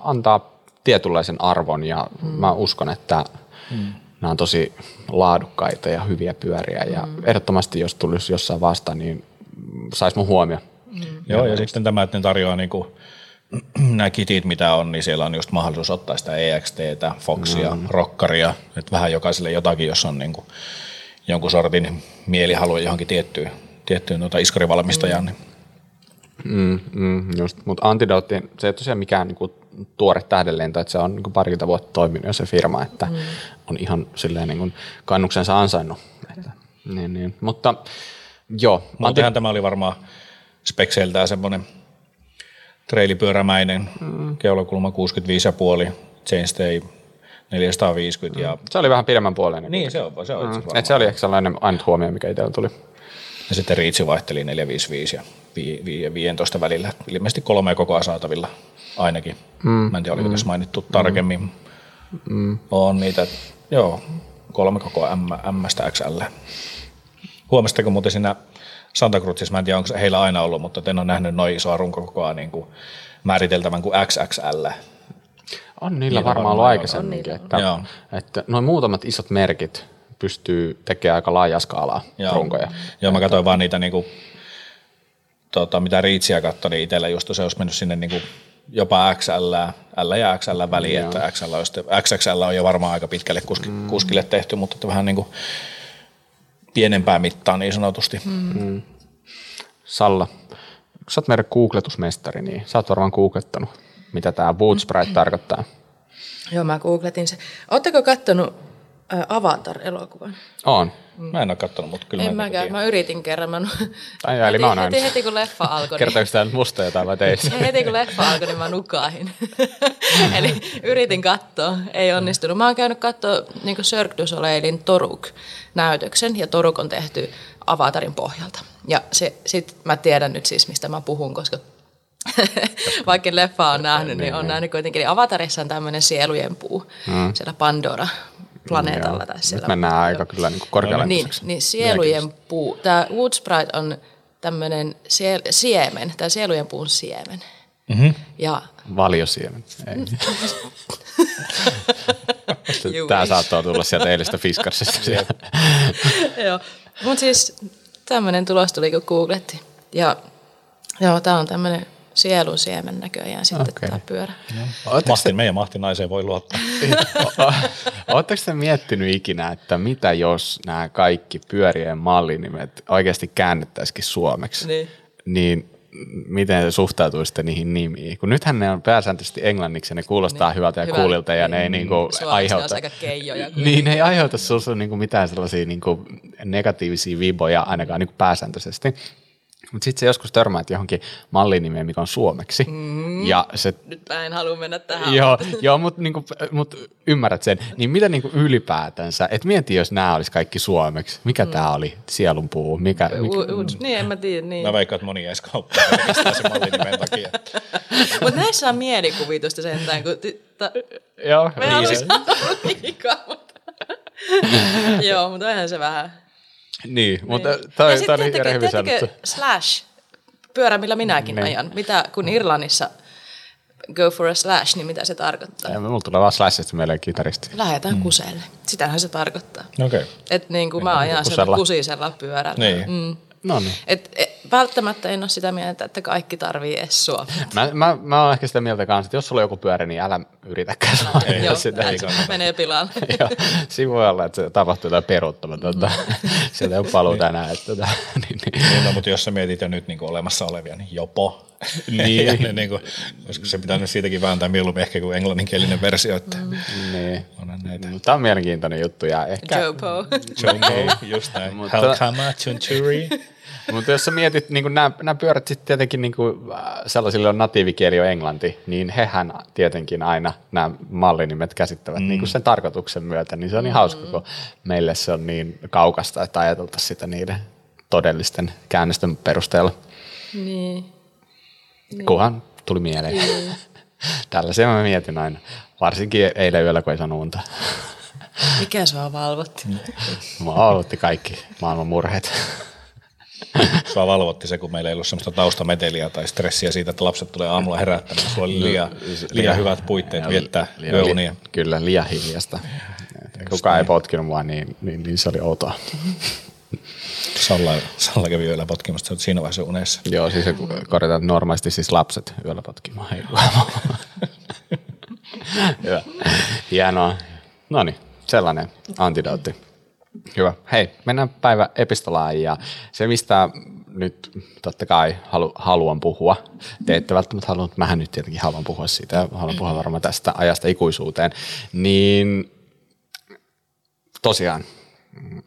A: antaa tietynlaisen arvon ja mm. mä uskon, että mm. nämä on tosi laadukkaita ja hyviä pyöriä ja mm. ehdottomasti jos tulisi jossain vastaan, niin saisi mun huomio.
B: Joo, ja sitten tämä, että ne tarjoaa niinku, nämä kitit, mitä on, niin siellä on just mahdollisuus ottaa sitä EXTtä, Foxia, mm. Rockaria, että vähän jokaiselle jotakin, jos on niinku jonkun sortin mielihalu johonkin tiettyyn, tiettyyn tuota iskarivalmistajaan. Niin.
A: Mm, mm, just, mutta Antidote, se ei tosiaan mikään niinku tuore tähdenlento, että se on niinku parikymmentä vuotta toiminut jo se firma, että mm. on ihan silleen niinku kannuksensa ansainnut. Että, niin, niin. Mutta joo,
B: Muutenhan tämä oli varmaan spekseiltään semmoinen treilipyörämäinen, mm. keulakulma 65,5, chainstay 450 mm. ja,
A: se oli vähän pidemmän puoleen.
B: niin se on, se on
A: Mm. Et se oli ehkä sellainen ainut huomio, mikä itsellä tuli.
B: Ja sitten Riitsi vaihteli 455 ja vi- vi- ja 15 välillä. Ilmeisesti kolme koko ajan saatavilla ainakin. Mm. Mä en tiedä, oliko mm. tässä mainittu tarkemmin. Mm. On niitä, joo. kolme koko M, M-stä XL. Huomasitteko muuten siinä Santa Cruzissa, mä en tiedä onko se heillä aina ollut, mutta en ole nähnyt noin isoa runkokokoa niin kuin määriteltävän kuin XXL.
A: On niillä niin varmaan ollut aikaisemminkin, että,
B: Joo.
A: että noin muutamat isot merkit pystyy tekemään aika laajaa skaalaa
B: Joo.
A: runkoja.
B: Joo, mä katsoin vaan niitä, niinku, tota, mitä Riitsiä katsoi, niin itsellä just se olisi mennyt sinne niinku, jopa XL, L ja XL väliin,
A: Joo.
B: että XL, olisi, XXL on jo varmaan aika pitkälle kuski, mm. kuskille tehty, mutta että vähän niinku pienempää mittaa niin sanotusti. Mm.
A: Salla, kun sä oot meidän googletusmestari, niin sä oot varmaan googlettanut, mitä tämä Boot Sprite tarkoittaa.
C: Joo, mä googletin se. Oletteko kattonut Avatar-elokuvan?
A: On.
B: Mä en ole katsonut, mutta kyllä
C: En
B: mä
C: mäkään. Mä yritin kerran. Mä,
A: Ai jaa, eli
C: heti,
A: mä oon
C: heti, heti, kun leffa alkoi, niin,
A: Kertooko tämä nyt musta jotain vai teistä?
C: heti kun leffa alkoi, niin mä nukahin. Eli yritin katsoa, ei onnistunut. Mä oon käynyt katsoa niin Cirque du Soleilin Toruk-näytöksen, ja Toruk on tehty Avatarin pohjalta. Ja se, sit mä tiedän nyt siis, mistä mä puhun, koska vaikka leffa on nähnyt, niin on nähnyt kuitenkin. Avatarissa on tämmöinen sielujen puu siellä Pandora-planeetalla. Tai siellä
A: Nyt mennään aika kyllä niin korkealle.
C: niin, niin sielujen puu. Tämä Wood Sprite on tämmöinen siel, siemen, tämä sielujen puun siemen. Mm-hmm. Ja
A: Valiosiemen. Ei.
C: You
A: Tämä saattaa tulla sieltä eilistä Fiskarsista.
C: joo, mutta siis tämmöinen tulos tuli, kun googletti. Ja joo, tämä on tämmöinen sielun siemen näköjään sitten okay. tämä pyörä.
B: Mahti, meidän mahtinaiseen voi luottaa.
A: Oletteko te miettinyt ikinä, että mitä jos nämä kaikki pyörien mallinimet oikeasti käännettäisikin suomeksi?
C: Niin.
A: Niin miten te suhtautuisitte niihin nimiin? Kun nythän ne on pääsääntöisesti englanniksi ja ne kuulostaa niin, hyvältä ja
C: hyvä.
A: kuulilta ja ne ei
C: Mm.
A: niinku aiheuta...
C: aika keijoja.
A: Niin, ne ei aiheuta sinussa niinku mitään sellaisia niinku negatiivisia viboja ainakaan niinku pääsääntöisesti. Mutta sitten se joskus törmäät johonkin mallinimeen, mikä on suomeksi. Mm. Ja se
C: Nyt mä en halua mennä tähän.
A: Joo, joo mutta niinku, mut ymmärrät sen. Niin mitä niinku ylipäätänsä, että mieti, jos nämä olisi kaikki suomeksi. Mikä mm. tämä oli? Sielunpuu? Mikä, mikä?
C: U- u- niin, en mä tiedä. Niin.
B: Mä veikkaan, että moni jäisi kauppaan mallinimen takia.
C: Mutta näissä on mielikuvitusta sentään, kun... Ta-
A: Joo,
C: Me
A: niin
C: haluaisin
A: se-
C: sanoa liikaa, mutta... Joo, mutta onhan se vähän...
A: Niin, mutta
C: Niin. ja
A: toi
C: sitten
A: oli
C: tiedättekö
A: sanottu.
C: slash, pyörä millä minäkin
A: Niin.
C: ajan, mitä, kun Irlannissa go for a slash, niin mitä se tarkoittaa?
A: Ei, Mulla tulee vaan slashista meille kitaristi.
C: Lähetään mm. kuseelle. Sitähän se tarkoittaa.
B: Okei. Okay.
C: Että niin kuin mä ajan
A: kusella.
C: sieltä kusisella pyörällä.
B: Niin.
C: Mm.
A: No niin.
C: Et, et, välttämättä en ole sitä mieltä, että kaikki tarvii essua.
A: Mä, mä, mä oon ehkä sitä mieltä kanssa, että jos sulla on joku pyörä, niin älä yritäkään saada
C: Joo,
A: sitä.
C: se menee pilalle.
A: Joo, siinä voi olla, että se tapahtuu jotain peruuttamatonta. Sieltä ei ole paluuta enää. Että, tota, niin, niin.
B: Niin, no, mutta jos sä mietit jo nyt niin olemassa olevia, niin jopo.
A: Niin.
B: ne, niin kuin, olisiko se pitänyt siitäkin vääntää mieluummin ehkä kuin englanninkielinen versio, että mm.
A: niin.
B: onhan näitä.
A: Tämä on mielenkiintoinen juttu. Ja ehkä,
C: Jopo.
B: Jopo, just näin.
A: Mutta-
B: Helkama, Chunturi.
A: Mutta jos sä mietit, niin nämä, nämä pyörät sitten tietenkin niin kuin, sellaisilla on natiivikieli on englanti, niin hehän tietenkin aina nämä mallinimet käsittävät mm. niin kuin sen tarkoituksen myötä, niin se on niin hauska, kun meille se on niin kaukasta, että ajateltaisiin sitä niiden todellisten käännösten perusteella,
C: niin.
A: kunhan tuli mieleen. Tällaisia mä mietin aina, varsinkin eilen yöllä, kun ei saanut unta.
C: Mikä sua valvotti?
A: Mä aloitti kaikki maailman murheet.
B: Sua valvotti se, kun meillä ei ollut sellaista taustameteliä tai stressiä siitä, että lapset tulee aamulla herättämään. Sulla oli liian, liian hyvät puitteet viettää yöunia.
A: Kyllä, liian hiljasta. Kukaan ei potkinut mua, niin, niin, niin se oli outoa.
B: Salla, Salla kävi yöllä potkimassa, sä oot siinä vaiheessa unessa.
A: Joo, siis se korjataan että normaalisti siis lapset yöllä potkimaan. Hyvä. Hienoa. No niin, sellainen antidootti. Hyvä. Hei, mennään päivä epistolaan ja se, mistä nyt totta kai halu, haluan puhua, te ette välttämättä halua, mutta mähän nyt tietenkin haluan puhua siitä ja haluan puhua varmaan tästä ajasta ikuisuuteen, niin tosiaan,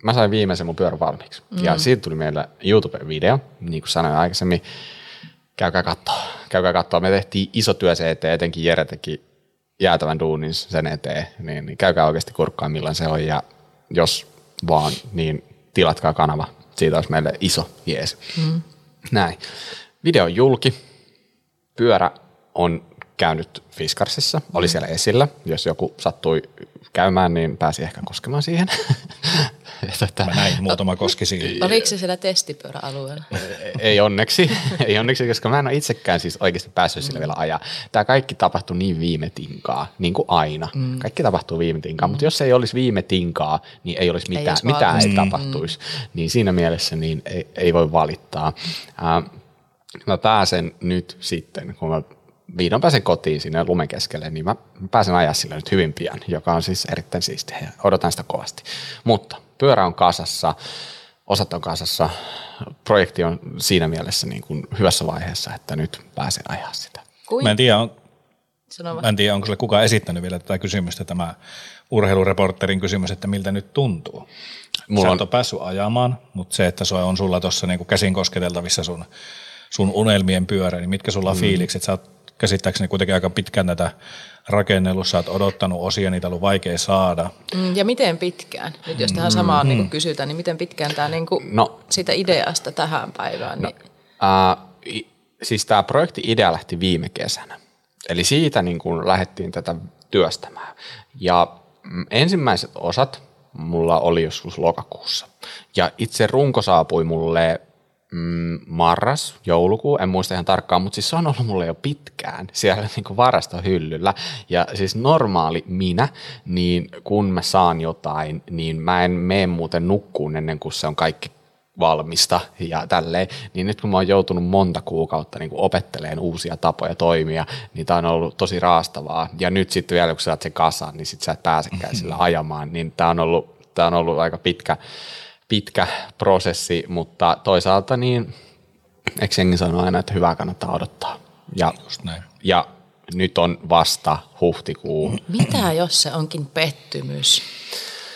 A: mä sain viimeisen mun pyörän valmiiksi. Mm. Ja siitä tuli meillä YouTube-video, niin kuin sanoin aikaisemmin. Käykää katsoa. Käykää katsoa. Me tehtiin iso työ se eteen, etenkin Jere teki jäätävän duunin sen eteen. Niin, käykää oikeasti kurkkaan, millainen se on. Ja jos vaan, niin tilatkaa kanava. Siitä olisi meille iso jees. Mm. Näin. Video julki. Pyörä on käynyt Fiskarsissa, oli siellä esillä. Jos joku sattui käymään, niin pääsi ehkä koskemaan siihen.
B: Mä näin, muutama koski siihen.
C: Oliko se siellä testipyöräalueella?
A: ei onneksi, ei onneksi, koska mä en ole itsekään siis oikeasti päässyt sille vielä ajaa. Tämä kaikki tapahtui niin viime tinkaa, niin kuin aina. Mm. Kaikki tapahtuu viime tinkaa, mm. mutta jos ei olisi viime tinkaa, niin ei olisi mitään, ei mitään ei tapahtuisi. Mm. Niin siinä mielessä niin ei, ei voi valittaa. Äh, mä pääsen nyt sitten, kun mä vihdoin pääsen kotiin sinne lumen keskelle, niin mä pääsen ajaa sillä nyt hyvin pian, joka on siis erittäin siistiä ja odotan sitä kovasti. Mutta pyörä on kasassa, osat on kasassa, projekti on siinä mielessä niin kuin hyvässä vaiheessa, että nyt pääsee ajaa sitä.
B: Mä en tiedä, on, mä en tiedä, onko sille kukaan esittänyt vielä tätä kysymystä, tämä urheilureporterin kysymys, että miltä nyt tuntuu. Mulla Sä on... päässyt ajamaan, mutta se, että se on sulla tuossa niin käsin kosketeltavissa sun, sun unelmien pyörä, niin mitkä sulla on mm. fiilikset? Sä oot käsittääkseni kuitenkin aika pitkään tätä rakennellut, sä oot odottanut osia, niitä on ollut vaikea saada.
C: Mm, ja miten pitkään? Nyt jos tähän samaan mm-hmm. niin kysytään, niin miten pitkään tämä niin no, siitä ideasta tähän päivään? No, niin...
A: äh, siis tämä projekti idea lähti viime kesänä. Eli siitä niin kuin lähdettiin tätä työstämään. Ja mm, ensimmäiset osat mulla oli joskus lokakuussa. Ja itse runko saapui mulle mm, marras, joulukuu, en muista ihan tarkkaan, mutta siis se on ollut mulle jo pitkään siellä niin varastohyllyllä. Ja siis normaali minä, niin kun mä saan jotain, niin mä en mene muuten nukkuun ennen kuin se on kaikki valmista ja tälleen, niin nyt kun mä oon joutunut monta kuukautta niin opetteleen uusia tapoja toimia, niin tää on ollut tosi raastavaa. Ja nyt sitten vielä kun sä saat sen kasaan, niin sit sä et pääsekään sillä ajamaan, niin tää on ollut, tää on ollut aika pitkä, pitkä prosessi, mutta toisaalta niin, eikö jengi sano aina, että hyvää kannattaa odottaa. Ja,
B: Just näin.
A: ja nyt on vasta huhtikuu.
C: Mitä jos se onkin pettymys?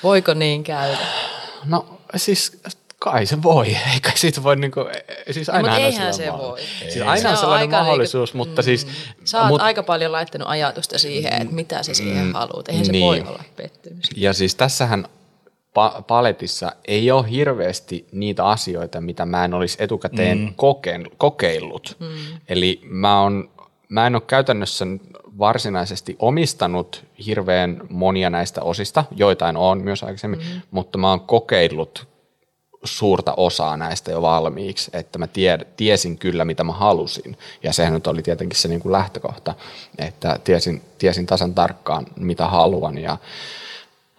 C: Voiko niin käydä?
A: No siis kai se voi, eikä siitä voi niinku, siis no, aina
C: no, eihän se voi.
A: Siis aina on sellainen mahdollisuus, niinku, mutta siis...
C: Sä oot mut, aika paljon laittanut ajatusta siihen, että mitä se siihen mm, haluat. Eihän niin. se voi olla pettymys.
A: Ja siis tässähän pa- paletissa ei ole hirveästi niitä asioita, mitä mä en olisi etukäteen mm. kokeillut. Mm. Eli mä, on, mä en ole käytännössä varsinaisesti omistanut hirveän monia näistä osista, joitain on myös aikaisemmin, mm. mutta mä oon kokeillut suurta osaa näistä jo valmiiksi, että mä tied, tiesin kyllä, mitä mä halusin. Ja sehän nyt oli tietenkin se niin kuin lähtökohta, että tiesin, tiesin tasan tarkkaan, mitä haluan. Ja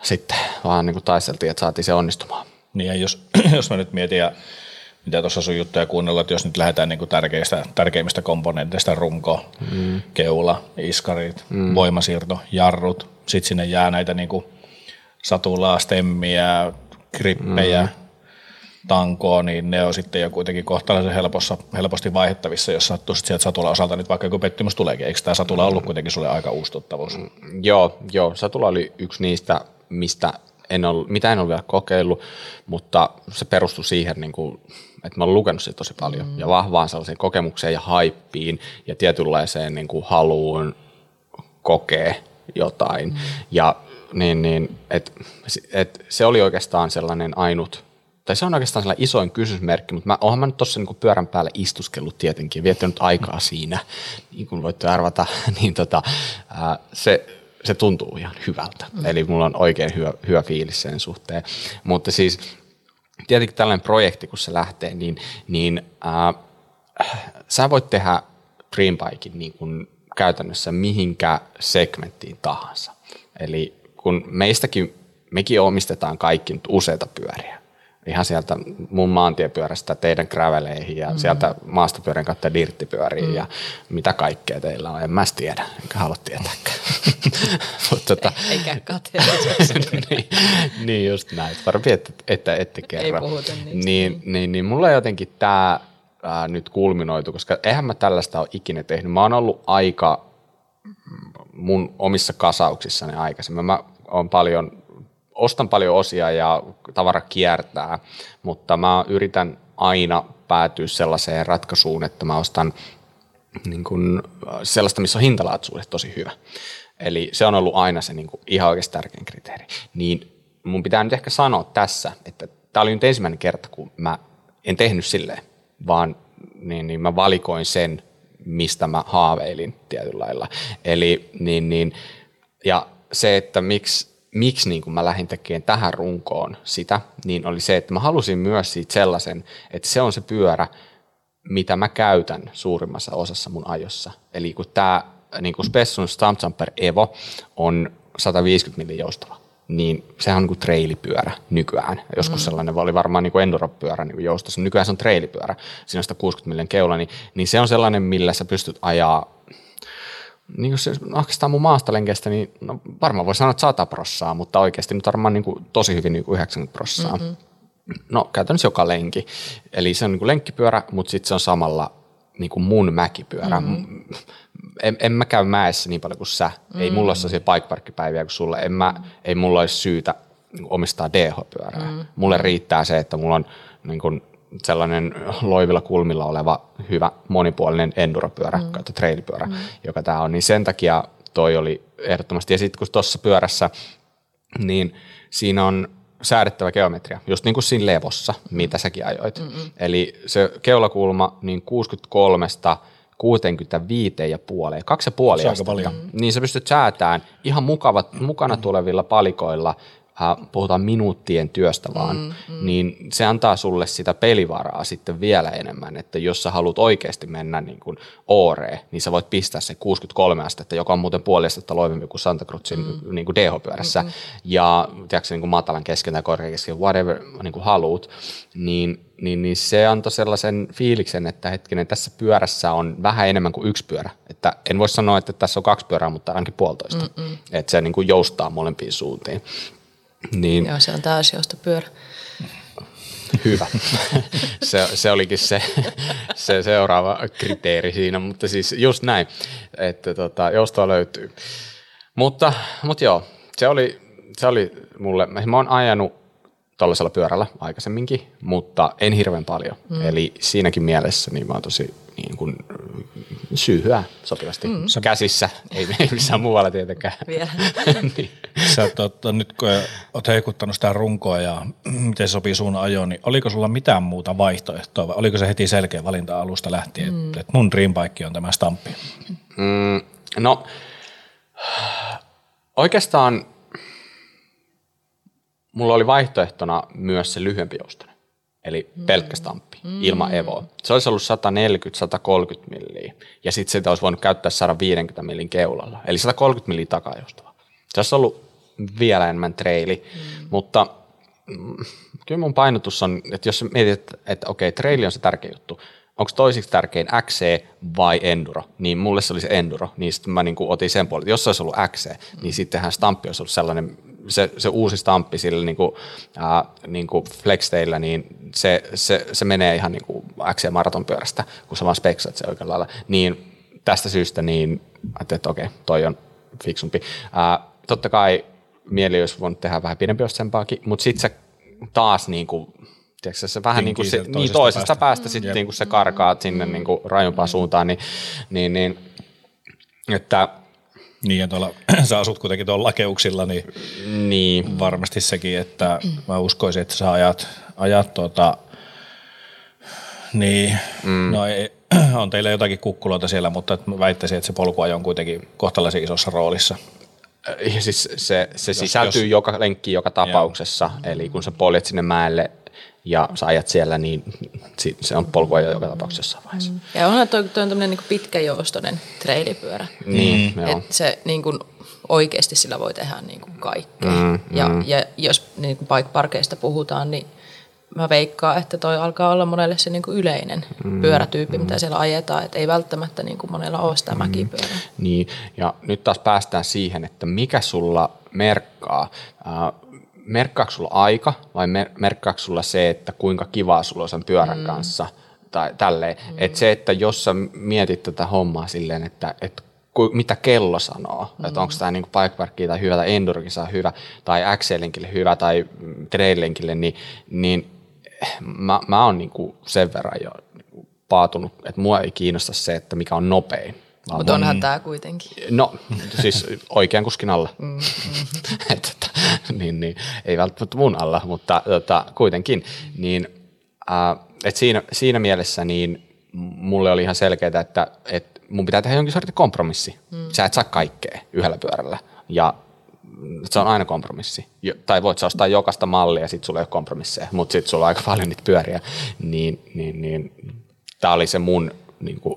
A: sitten vaan niin kuin taisteltiin, että saatiin se onnistumaan.
B: Niin ja jos, jos mä nyt mietin, ja mitä tuossa sun juttuja kuunnella, että jos nyt lähdetään niin kuin tärkeistä, tärkeimmistä komponenteista, runko, mm. keula, iskarit, mm. voimasiirto, jarrut, sitten sinne jää näitä niin kuin satulaa, stemmiä, krippejä, mm. tankoa, niin ne on sitten jo kuitenkin kohtalaisen helpossa, helposti vaihettavissa, jos sattuu sieltä satula osalta nyt vaikka joku pettymys tuleekin. Eikö tämä satula ollut kuitenkin sulle aika uustuttavuus? Mm,
A: joo, joo, satula oli yksi niistä mistä en ollut, mitä en ole vielä kokeillut, mutta se perustui siihen, niin kuin, että mä olen lukenut siitä tosi paljon mm. ja vahvaan sellaiseen kokemukseen ja haippiin ja tietynlaiseen niin kuin haluun kokea jotain. Mm. Ja niin, niin, et, et se oli oikeastaan sellainen ainut, tai se on oikeastaan sellainen isoin kysymysmerkki, mutta mä, oonhan mä nyt tuossa niin pyörän päälle istuskellut tietenkin ja viettänyt aikaa siinä, niin kuin voitte arvata, niin tota, ää, se, se tuntuu ihan hyvältä. Mm. Eli mulla on oikein hyvä, hyvä fiilis sen suhteen. Mutta siis tietenkin tällainen projekti, kun se lähtee, niin, niin äh, sä voit tehdä Dreambikein niin kuin käytännössä mihinkä segmenttiin tahansa. Eli kun meistäkin, mekin omistetaan kaikki nyt useita pyöriä, ihan sieltä mun maantiepyörästä teidän graveleihin ja mm. sieltä maastopyörän kautta dirttipyöriin mm. ja mitä kaikkea teillä on. En mä tiedä, enkä halua tietääkään.
C: Mut, tota, Eikä
A: niin, niin just näin. Parempi, että, että ette kerro.
C: Ei puhuta
A: niin, niin, niin, niin mulla jotenkin tämä nyt kulminoitu, koska eihän mä tällaista ole ikinä tehnyt. Mä oon ollut aika mun omissa kasauksissani aikaisemmin. Mä oon paljon ostan paljon osia ja tavara kiertää, mutta mä yritän aina päätyä sellaiseen ratkaisuun, että mä ostan niin kuin sellaista, missä on hintalaatuisuudet tosi hyvä. Eli se on ollut aina se niin kuin ihan oikeasti tärkein kriteeri. Niin mun pitää nyt ehkä sanoa tässä, että tämä oli nyt ensimmäinen kerta, kun mä en tehnyt silleen, vaan niin, niin mä valikoin sen, mistä mä haaveilin tietyllä lailla. Eli niin, niin, ja se, että miksi miksi niin kun mä lähdin tekemään tähän runkoon sitä, niin oli se, että mä halusin myös siitä sellaisen, että se on se pyörä, mitä mä käytän suurimmassa osassa mun ajossa. Eli kun tämä niin kuin Spessun Stump Jumper Evo on 150 mm joustava, niin sehän on niin kuin trailipyörä nykyään. Joskus mm. sellainen oli varmaan niin enduropyörä niin joustossa. Nykyään se on trailipyörä, siinä on 160 mm keula, niin, niin se on sellainen, millä sä pystyt ajaa niin jos se oikeastaan mun maastalenkestä, niin no, varmaan voi sanoa, että 100 prossaa, mutta oikeasti nyt varmaan niin kuin, tosi hyvin niin kuin 90 prossaa. Mm-hmm. No käytännössä joka lenki. Eli se on niin kuin lenkkipyörä, mutta sitten se on samalla niin kuin mun mäkipyörä. Mm-hmm. En, en mä käy mäessä niin paljon kuin sä. Mm-hmm. Ei mulla ole sellaisia bikeparkkipäiviä kuin sulle. En mä, mm-hmm. Ei mulla olisi syytä omistaa DH-pyörää. Mm-hmm. Mulle riittää se, että mulla on niin kuin sellainen loivilla kulmilla oleva hyvä monipuolinen enduropyörä, mm. tai trailipyörä, mm. joka tämä on, niin sen takia toi oli ehdottomasti. Ja sitten kun tuossa pyörässä, niin siinä on säädettävä geometria, just niin kuin siinä levossa, mitä säkin ajoit. Mm-mm. Eli se keulakulma niin 63 65 ja puoleen, kaksi ja puoli
B: paljon.
A: Niin sä pystyt säätämään ihan mukavat, mukana tulevilla palikoilla puhutaan minuuttien työstä vaan, mm, mm. niin se antaa sulle sitä pelivaraa sitten vielä enemmän, että jos sä haluat oikeasti mennä niin kuin ooreen, niin sä voit pistää se 63 astetta, joka on muuten puoli astetta loivempi kuin Santa Cruzin mm. niin kuin DH-pyörässä, mm-hmm. ja tiedätkö, niin kuin matalan kesken tai korkean kesken, whatever niin kuin haluat, niin niin, niin se antoi sellaisen fiiliksen, että hetkinen, tässä pyörässä on vähän enemmän kuin yksi pyörä. Että en voi sanoa, että tässä on kaksi pyörää, mutta ainakin puolitoista. Mm-mm. Että se niin kuin joustaa molempiin suuntiin.
C: Niin, Joo, se on pyörä.
A: Hyvä. se, se olikin se, se seuraava kriteeri siinä, mutta siis just näin, että tota, joustoa löytyy. Mutta, mutta joo, se oli, se oli mulle, mä oon ajanut tuollaisella pyörällä aikaisemminkin, mutta en hirveän paljon. Mm. Eli siinäkin mielessä niin mä oon tosi niin kuin, syyhyä sopivasti mm. käsissä, ei, ei missään muualla tietenkään.
C: Vielä.
B: niin. Sä tota, nyt kun oot heikuttanut sitä runkoa ja miten se sopii sun ajoon, niin oliko sulla mitään muuta vaihtoehtoa vai oliko se heti selkeä valinta alusta lähtien, mm. että mun dreambike on tämä stamppi?
A: Mm, no oikeastaan mulla oli vaihtoehtona myös se lyhyempi joustonen, eli mm. pelkkä stamppi mm. ilman Evoa. Se olisi ollut 140-130 milliä, ja sitten sitä olisi voinut käyttää 150 millin keulalla, eli 130 milliä takajoustava. Se olisi ollut vielä enemmän treili, mm. mutta mm, kyllä mun painotus on, että jos mietit, että, että okei, treili on se tärkeä juttu, onko toisiksi tärkein XC vai Enduro, niin mulle se oli se Enduro, niin sitten mä niin otin sen puolelle, jos se olisi ollut XC, mm. niin sittenhän Stamppi olisi ollut sellainen se, se uusi stamppi sillä niin kuin, ää, niin kuin flexteillä, niin se, se, se menee ihan niin kuin X- maratonpyörästä, kun sä vaan speksat se oikealla lailla. Niin tästä syystä niin ajattelin, että okei, toi on fiksumpi. Ää, totta kai mieli olisi voinut tehdä vähän pidempiostempaakin, mutta sitten se taas niin kuin, tiedätkö, se vähän niin kuin se, toisesta, niin toisesta päästä, päästä sitten niin kuin se karkaa sinne niin kuin rajumpaan suuntaan, niin, niin, niin että
B: niin ja tuolla, sä asut kuitenkin tuolla lakeuksilla, niin, niin, varmasti sekin, että mä uskoisin, että sä ajat, ajat tuota, niin, mm. no ei, on teillä jotakin kukkuloita siellä, mutta väittäisin, että se polkuajo on kuitenkin kohtalaisen isossa roolissa.
A: Ja siis se, se sisältyy jos, joka lenkkiin joka tapauksessa, joo. eli kun sä poljet sinne mäelle ja sä ajat siellä, niin se on polkua jo joka tapauksessa vaiheessa. Mm.
C: Ja onhan toi, toi on tämmöinen niin pitkänjoustoinen treilipyörä.
A: Niin, mm.
C: Et se niin kuin, oikeasti sillä voi tehdä niin kuin kaikkea. Mm, ja, mm. ja jos niin kuin bike-parkeista puhutaan, niin mä veikkaan, että toi alkaa olla monelle se niin kuin yleinen mm, pyörätyyppi, mm. mitä siellä ajetaan, että ei välttämättä niin kuin monella ole sitä mm, mäkipyörää.
A: Niin, ja nyt taas päästään siihen, että mikä sulla merkkaa. Äh, merkkaako sulla aika vai mer- merkkaako sulla se, että kuinka kivaa sulla on sen pyörän mm. kanssa tai tälleen. Mm. Että se, että jos sä mietit tätä hommaa silleen, että, että mitä kello sanoo, mm. että onko tämä niinku bikeparkki tai hyvä tai endurokisa hyvä tai XL-lenkille hyvä tai trail-lenkille, niin, niin mä, mä oon niinku sen verran jo paatunut, että mua ei kiinnosta se, että mikä on nopein
C: mutta onhan tämä kuitenkin.
A: No, siis oikean kuskin alla. Mm, mm. et, niin, niin, ei välttämättä mun alla, mutta tota, kuitenkin. Niin, äh, et siinä, siinä mielessä niin mulle oli ihan selkeää, että, että mun pitää tehdä jonkin sortin kompromissi. Mm. Sä et saa kaikkea yhdellä pyörällä. Ja se on aina kompromissi. Jo, tai voit sä ostaa jokaista mallia ja sitten sulla ei ole kompromisseja, mutta sitten sulla on aika paljon niitä pyöriä. Niin, niin, niin tämä oli se mun niin kuin,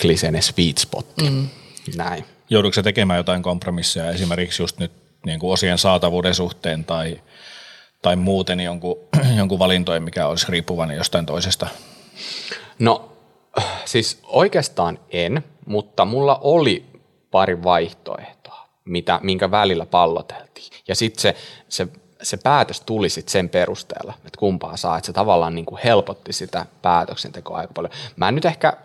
A: kliseinen sweet spot. Mm. Näin.
B: Joudutko tekemään jotain kompromisseja esimerkiksi just nyt niin kuin osien saatavuuden suhteen tai, tai muuten jonkun, jonkun valintojen, mikä olisi riippuvainen jostain toisesta?
A: No siis oikeastaan en, mutta mulla oli pari vaihtoehtoa, mitä, minkä välillä palloteltiin. Ja sitten se, se, se päätös tuli sit sen perusteella, että kumpaa saa, että se tavallaan niin kuin helpotti sitä päätöksentekoa aika paljon. Mä en nyt ehkä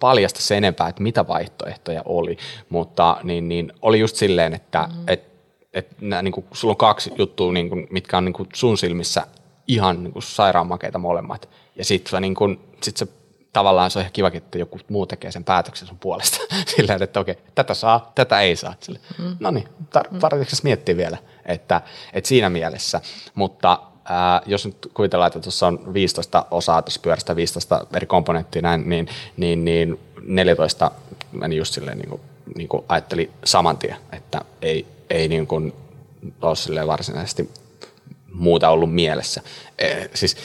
A: paljasta sen enempää, että mitä vaihtoehtoja oli, mutta niin, niin oli just silleen, että mm-hmm. et, et, niin kuin, sulla on kaksi juttua, niin kuin, mitkä on niin kuin sun silmissä ihan niin kuin sairaanmakeita molemmat. Ja sitten niin sit se tavallaan se on ihan kivakin, että joku muu tekee sen päätöksen sun puolesta. Sillä että okei, tätä saa, tätä ei saa. Mm. No niin, tar- miettiä vielä, että, että siinä mielessä. Mutta ää, jos nyt kuvitellaan, että tuossa on 15 osaa tuossa pyörästä, 15 eri komponenttia näin, niin, niin, niin 14 meni just silleen niin kuin, niin kuin ajatteli saman tien, että ei, ei niin kuin ole silleen varsinaisesti muuta ollut mielessä. E, siis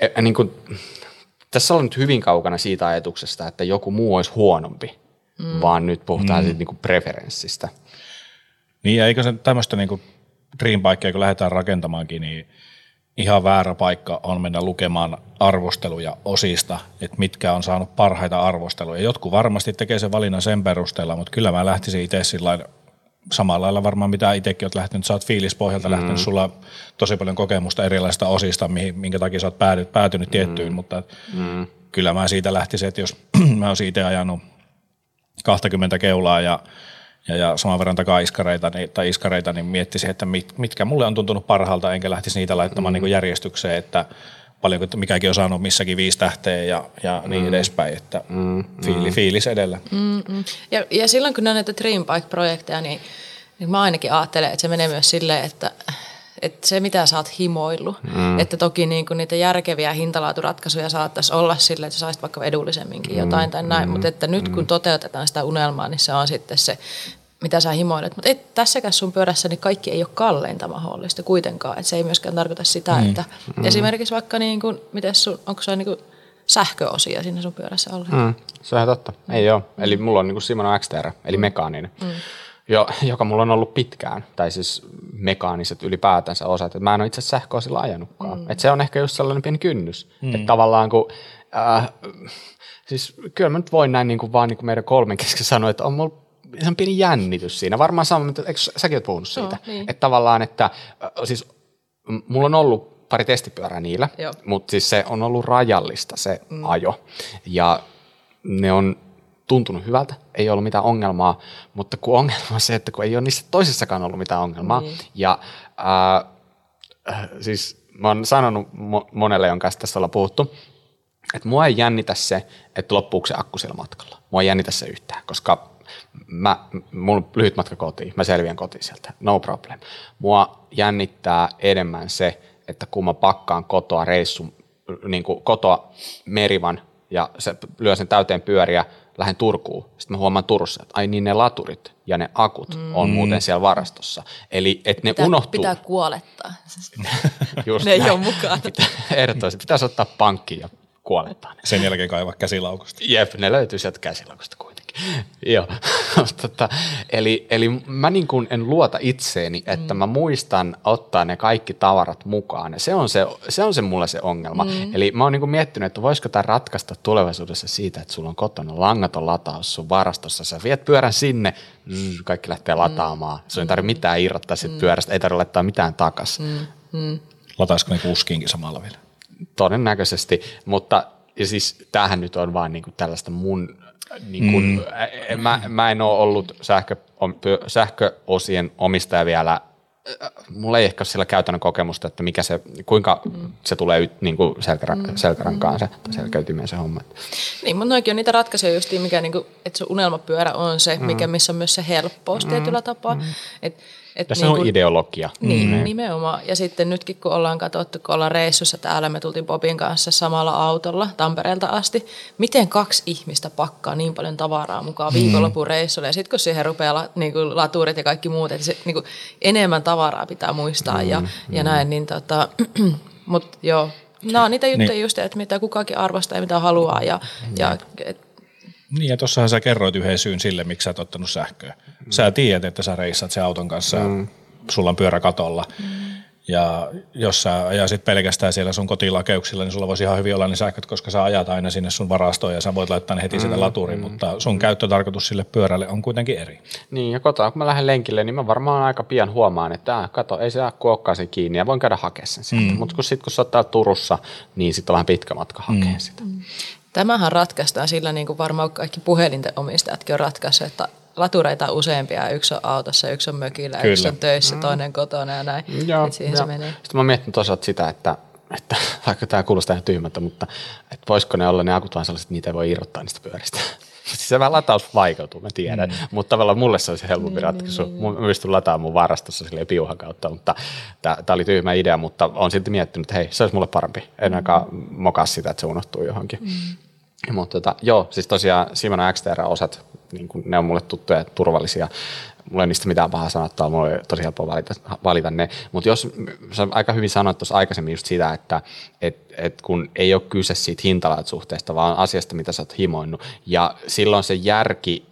A: e, niin kuin, tässä on nyt hyvin kaukana siitä ajatuksesta, että joku muu olisi huonompi, mm. vaan nyt puhutaan mm. siitä niin kuin preferenssistä.
B: Niin, ja eikö se tämmöistä niin kuin dreambikea, kun lähdetään rakentamaankin, niin ihan väärä paikka on mennä lukemaan arvosteluja osista, että mitkä on saanut parhaita arvosteluja. Jotkut varmasti tekee sen valinnan sen perusteella, mutta kyllä mä lähtisin itse sillä samalla lailla varmaan mitä itsekin olet lähtenyt, sä oot fiilispohjalta mm. lähtenyt, sulla tosi paljon kokemusta erilaisista osista, minkä takia sä oot päätynyt, päätynyt tiettyyn, mm. mutta mm. kyllä mä siitä lähtisin, että jos mä olisin itse ajanut 20 keulaa ja, ja, ja saman verran takaa iskareita, niin, tai iskareita, niin miettisin, että mit, mitkä mulle on tuntunut parhaalta, enkä lähtisi niitä laittamaan mm. niin järjestykseen, että paljonko mikäkin on saanut missäkin viisi tähteä ja, ja niin mm. edespäin, että mm. fiili, fiilis edellä.
C: Mm, mm. Ja, ja silloin kun ne on näitä Dream Bike-projekteja, niin, niin mä ainakin ajattelen, että se menee myös silleen, että että se mitä sä oot himoillut, mm. että toki niin kuin niitä järkeviä hintalaaturatkaisuja saattaisi olla sille, että sä saisit vaikka edullisemminkin mm. jotain tai näin, mm. mutta että nyt kun mm. toteutetaan sitä unelmaa, niin se on sitten se mitä sä himoilet. Mutta tässäkään sun pyörässä niin kaikki ei ole kalleinta mahdollista kuitenkaan. Et se ei myöskään tarkoita sitä, mm. että mm. esimerkiksi vaikka, niin kuin, miten sun, onko se niin kuin sähköosia siinä sun pyörässä ollut?
A: Mm. Se on ihan totta. Mm. Ei ole. Eli mulla on niin kuin Simona XTR, eli mekaaninen. Mm. Jo, joka mulla on ollut pitkään, tai siis mekaaniset ylipäätänsä osat. Et mä en ole itse sähköosilla ajanutkaan. Mm. Et se on ehkä just sellainen pieni kynnys. Mm. Että tavallaan kun, äh, siis kyllä mä nyt voin näin niin kuin vaan niin kuin meidän kolmen kesken sanoa, että on mulla se on pieni jännitys siinä. Varmaan sama, mutta eikö säkin olet puhunut siitä? No, niin. Että tavallaan, että siis mulla on ollut pari testipyörää niillä, Joo. mutta siis se on ollut rajallista se mm. ajo. Ja ne on tuntunut hyvältä, ei ollut mitään ongelmaa, mutta kun ongelma on se, että kun ei ole niissä toisissakaan ollut mitään ongelmaa. Niin. Ja äh, siis mä oon sanonut monelle, jonka kanssa tässä ollaan puhuttu, että mua ei jännitä se, että loppuuko se akku siellä matkalla. Mua ei jännitä se yhtään, koska mä, mulla on lyhyt matka kotiin, mä selviän kotiin sieltä, no problem. Mua jännittää enemmän se, että kun mä pakkaan kotoa reissun, niin kuin kotoa merivan ja se lyö sen täyteen pyöriä, lähden Turkuun. Sitten mä huomaan Turussa, että ai niin ne laturit ja ne akut mm. on muuten siellä varastossa. Eli että ne
C: pitää,
A: unohtuu.
C: Pitää kuolettaa. Just ne näin. ei ole mukana. Pitää,
A: ehdottomasti pitäisi ottaa pankkiin ja kuolettaa ne.
B: Sen jälkeen kaivaa käsilaukusta.
A: Jep, ne löytyy sieltä käsilaukusta Joo, tota, eli, eli mä niin kuin en luota itseeni, että mm. mä muistan ottaa ne kaikki tavarat mukaan. Se on se, se, on se mulle se ongelma. Mm. Eli mä oon niin kuin miettinyt, että voisiko tämä ratkaista tulevaisuudessa siitä, että sulla on kotona langaton lataus sun varastossa. Sä viet pyörän sinne, mm, kaikki lähtee mm. lataamaan. Se ei tarvitse mitään irrottaa siitä mm. pyörästä, ei tarvitse laittaa mitään takas. Mm.
B: Mm. Lataisiko ne kuskiinkin samalla vielä?
A: Todennäköisesti, mutta ja siis tämähän nyt on vaan niin kuin tällaista mun niin kun, mm. mä, mä en ole ollut sähkö, sähköosien omistaja vielä mulla ei ehkä ole sillä käytännön kokemusta, että mikä se, kuinka mm. se tulee niin kuin selkärä, mm. selkärankaan se, selkäytimeen se homma.
C: Niin, mutta noikin on niitä ratkaisuja just, mikä, niin kuin, että se unelmapyörä on se, mikä, mm. missä on myös se helppous mm. tietyllä tapaa. Mm. Et, Et
A: Tässä niin on ideologia.
C: Niin, mm. nimenomaan. Ja sitten nytkin kun ollaan katsottu, kun ollaan reissussa täällä, me tultiin Bobin kanssa samalla autolla Tampereelta asti. Miten kaksi ihmistä pakkaa niin paljon tavaraa mukaan viikonlopun reissulle? Ja sitten kun siihen rupeaa niin kuin laturit ja kaikki muut, että se, niin kuin enemmän tavaraa pitää muistaa mm, ja, mm. ja näin. Niin tota, Mutta joo, No niitä juttuja niin. just, että mitä kukakin arvostaa ja mitä haluaa. Ja, ja, et,
B: niin ja tuossahan sä kerroit yhden syyn sille, miksi sä et ottanut sähköä. Sä tiedät, että sä reissat sen auton kanssa, mm. sulla on pyörä katolla. Mm. Ja jos sä ajaisit pelkästään siellä sun kotilakeuksilla, niin sulla voisi ihan hyvin olla ne sähköt, koska sä ajat aina sinne sun varastoon ja sä voit laittaa ne heti mm, sitä laturiin, mm, mutta sun mm. käyttötarkoitus sille pyörälle on kuitenkin eri.
A: Niin ja kotona kun mä lähden lenkille, niin mä varmaan aika pian huomaan, että äh, kato, ei se kuokkaa se kiinni ja voin käydä hakemaan sen sieltä. Mm. Mutta kun sitten kun sä oot Turussa, niin sitten on vähän pitkä matka hakea mm. sitä. Mm.
C: Tämähän ratkaistaan sillä, niin kuin varmaan kaikki puhelinten omistajatkin on ratkaissut, että latureita on useampia. Yksi on autossa, yksi on mökillä, Kyllä. yksi on töissä, mm. toinen kotona ja näin. Joo, siihen joo. se menee.
A: Sitten mä mietin tosiaan sitä, että, että vaikka tämä kuulostaa ihan tyhmältä, mutta että voisiko ne olla ne akut vaan sellaiset, että niitä ei voi irrottaa niistä pyöristä. Siis se vähän lataus vaikeutuu, mä tiedän. Mm. Mutta tavallaan mulle se olisi helpompi niin, ratkaisu. Niin, niin. Mä pystyn lataamaan mun varastossa sille piuhan kautta, mutta tämä oli tyhmä idea, mutta on silti miettinyt, että hei, se olisi mulle parempi. En ainakaan mokaa sitä, että se unohtuu johonkin. Mm. Mutta tota, joo, siis tosiaan Simona XTR-osat niin kuin ne on mulle tuttuja ja turvallisia. Mulla ei niistä mitään pahaa sanottua, mulla on tosi helppo valita, valita ne. Mutta jos sä aika hyvin sanoit tuossa aikaisemmin just sitä, että et, et kun ei ole kyse siitä hintalaat-suhteesta, vaan asiasta, mitä sä oot himoinnut. Ja silloin se järki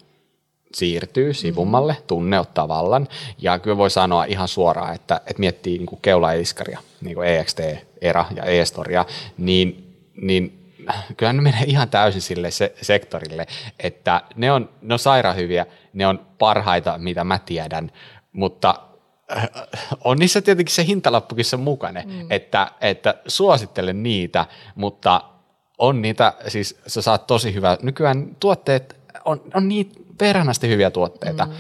A: siirtyy sivummalle, mm-hmm. tunne ottaa vallan. Ja kyllä voi sanoa ihan suoraan, että, että miettii niin kuin keula ja iskaria, niin kuin EXT, ERA ja E-storia, niin, niin kyllä ne menee ihan täysin sille se, sektorille, että ne on, ne on sairaan hyviä, ne on parhaita, mitä mä tiedän, mutta äh, on niissä tietenkin se hintalappukin se mukana, mm. että, että suosittelen niitä, mutta on niitä, siis sä saat tosi hyvää, nykyään tuotteet on, on niin perhanasti hyviä tuotteita, mm.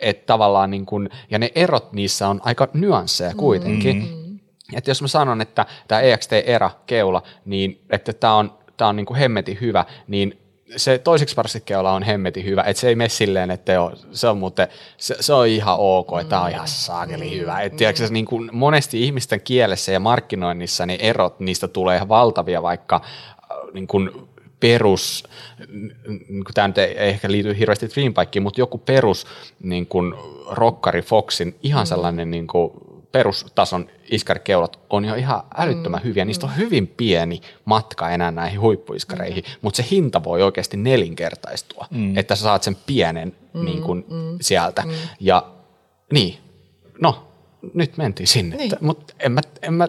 A: että tavallaan niin kun, ja ne erot niissä on aika nyansseja kuitenkin. Mm. Että jos mä sanon, että tämä EXT-era keula, niin että tämä on tämä on niin kuin hemmetin hyvä, niin se toiseksi parsikkeella on hemmetin hyvä, että se ei mene silleen, että joo, se on muuten, se, se on ihan ok, että tämä on ihan saakeli mm. hyvä. Että tiedätkö, niin kuin monesti ihmisten kielessä ja markkinoinnissa niin erot, niistä tulee ihan valtavia, vaikka äh, niin kuin perus, niin kuin tämä nyt ei ehkä liity hirveästi Dreambikeen, mutta joku perus niin kuin rockari Foxin, ihan mm. sellainen niin kuin perustason iskarikeulat on jo ihan älyttömän mm. hyviä. Niistä on hyvin pieni matka enää näihin huippuiskareihin, mm. mutta se hinta voi oikeasti nelinkertaistua, mm. että sä saat sen pienen mm. niin kuin, mm. sieltä. Mm. Ja niin, no nyt mentiin sinne. Niin. Mutta en mä, en, mä,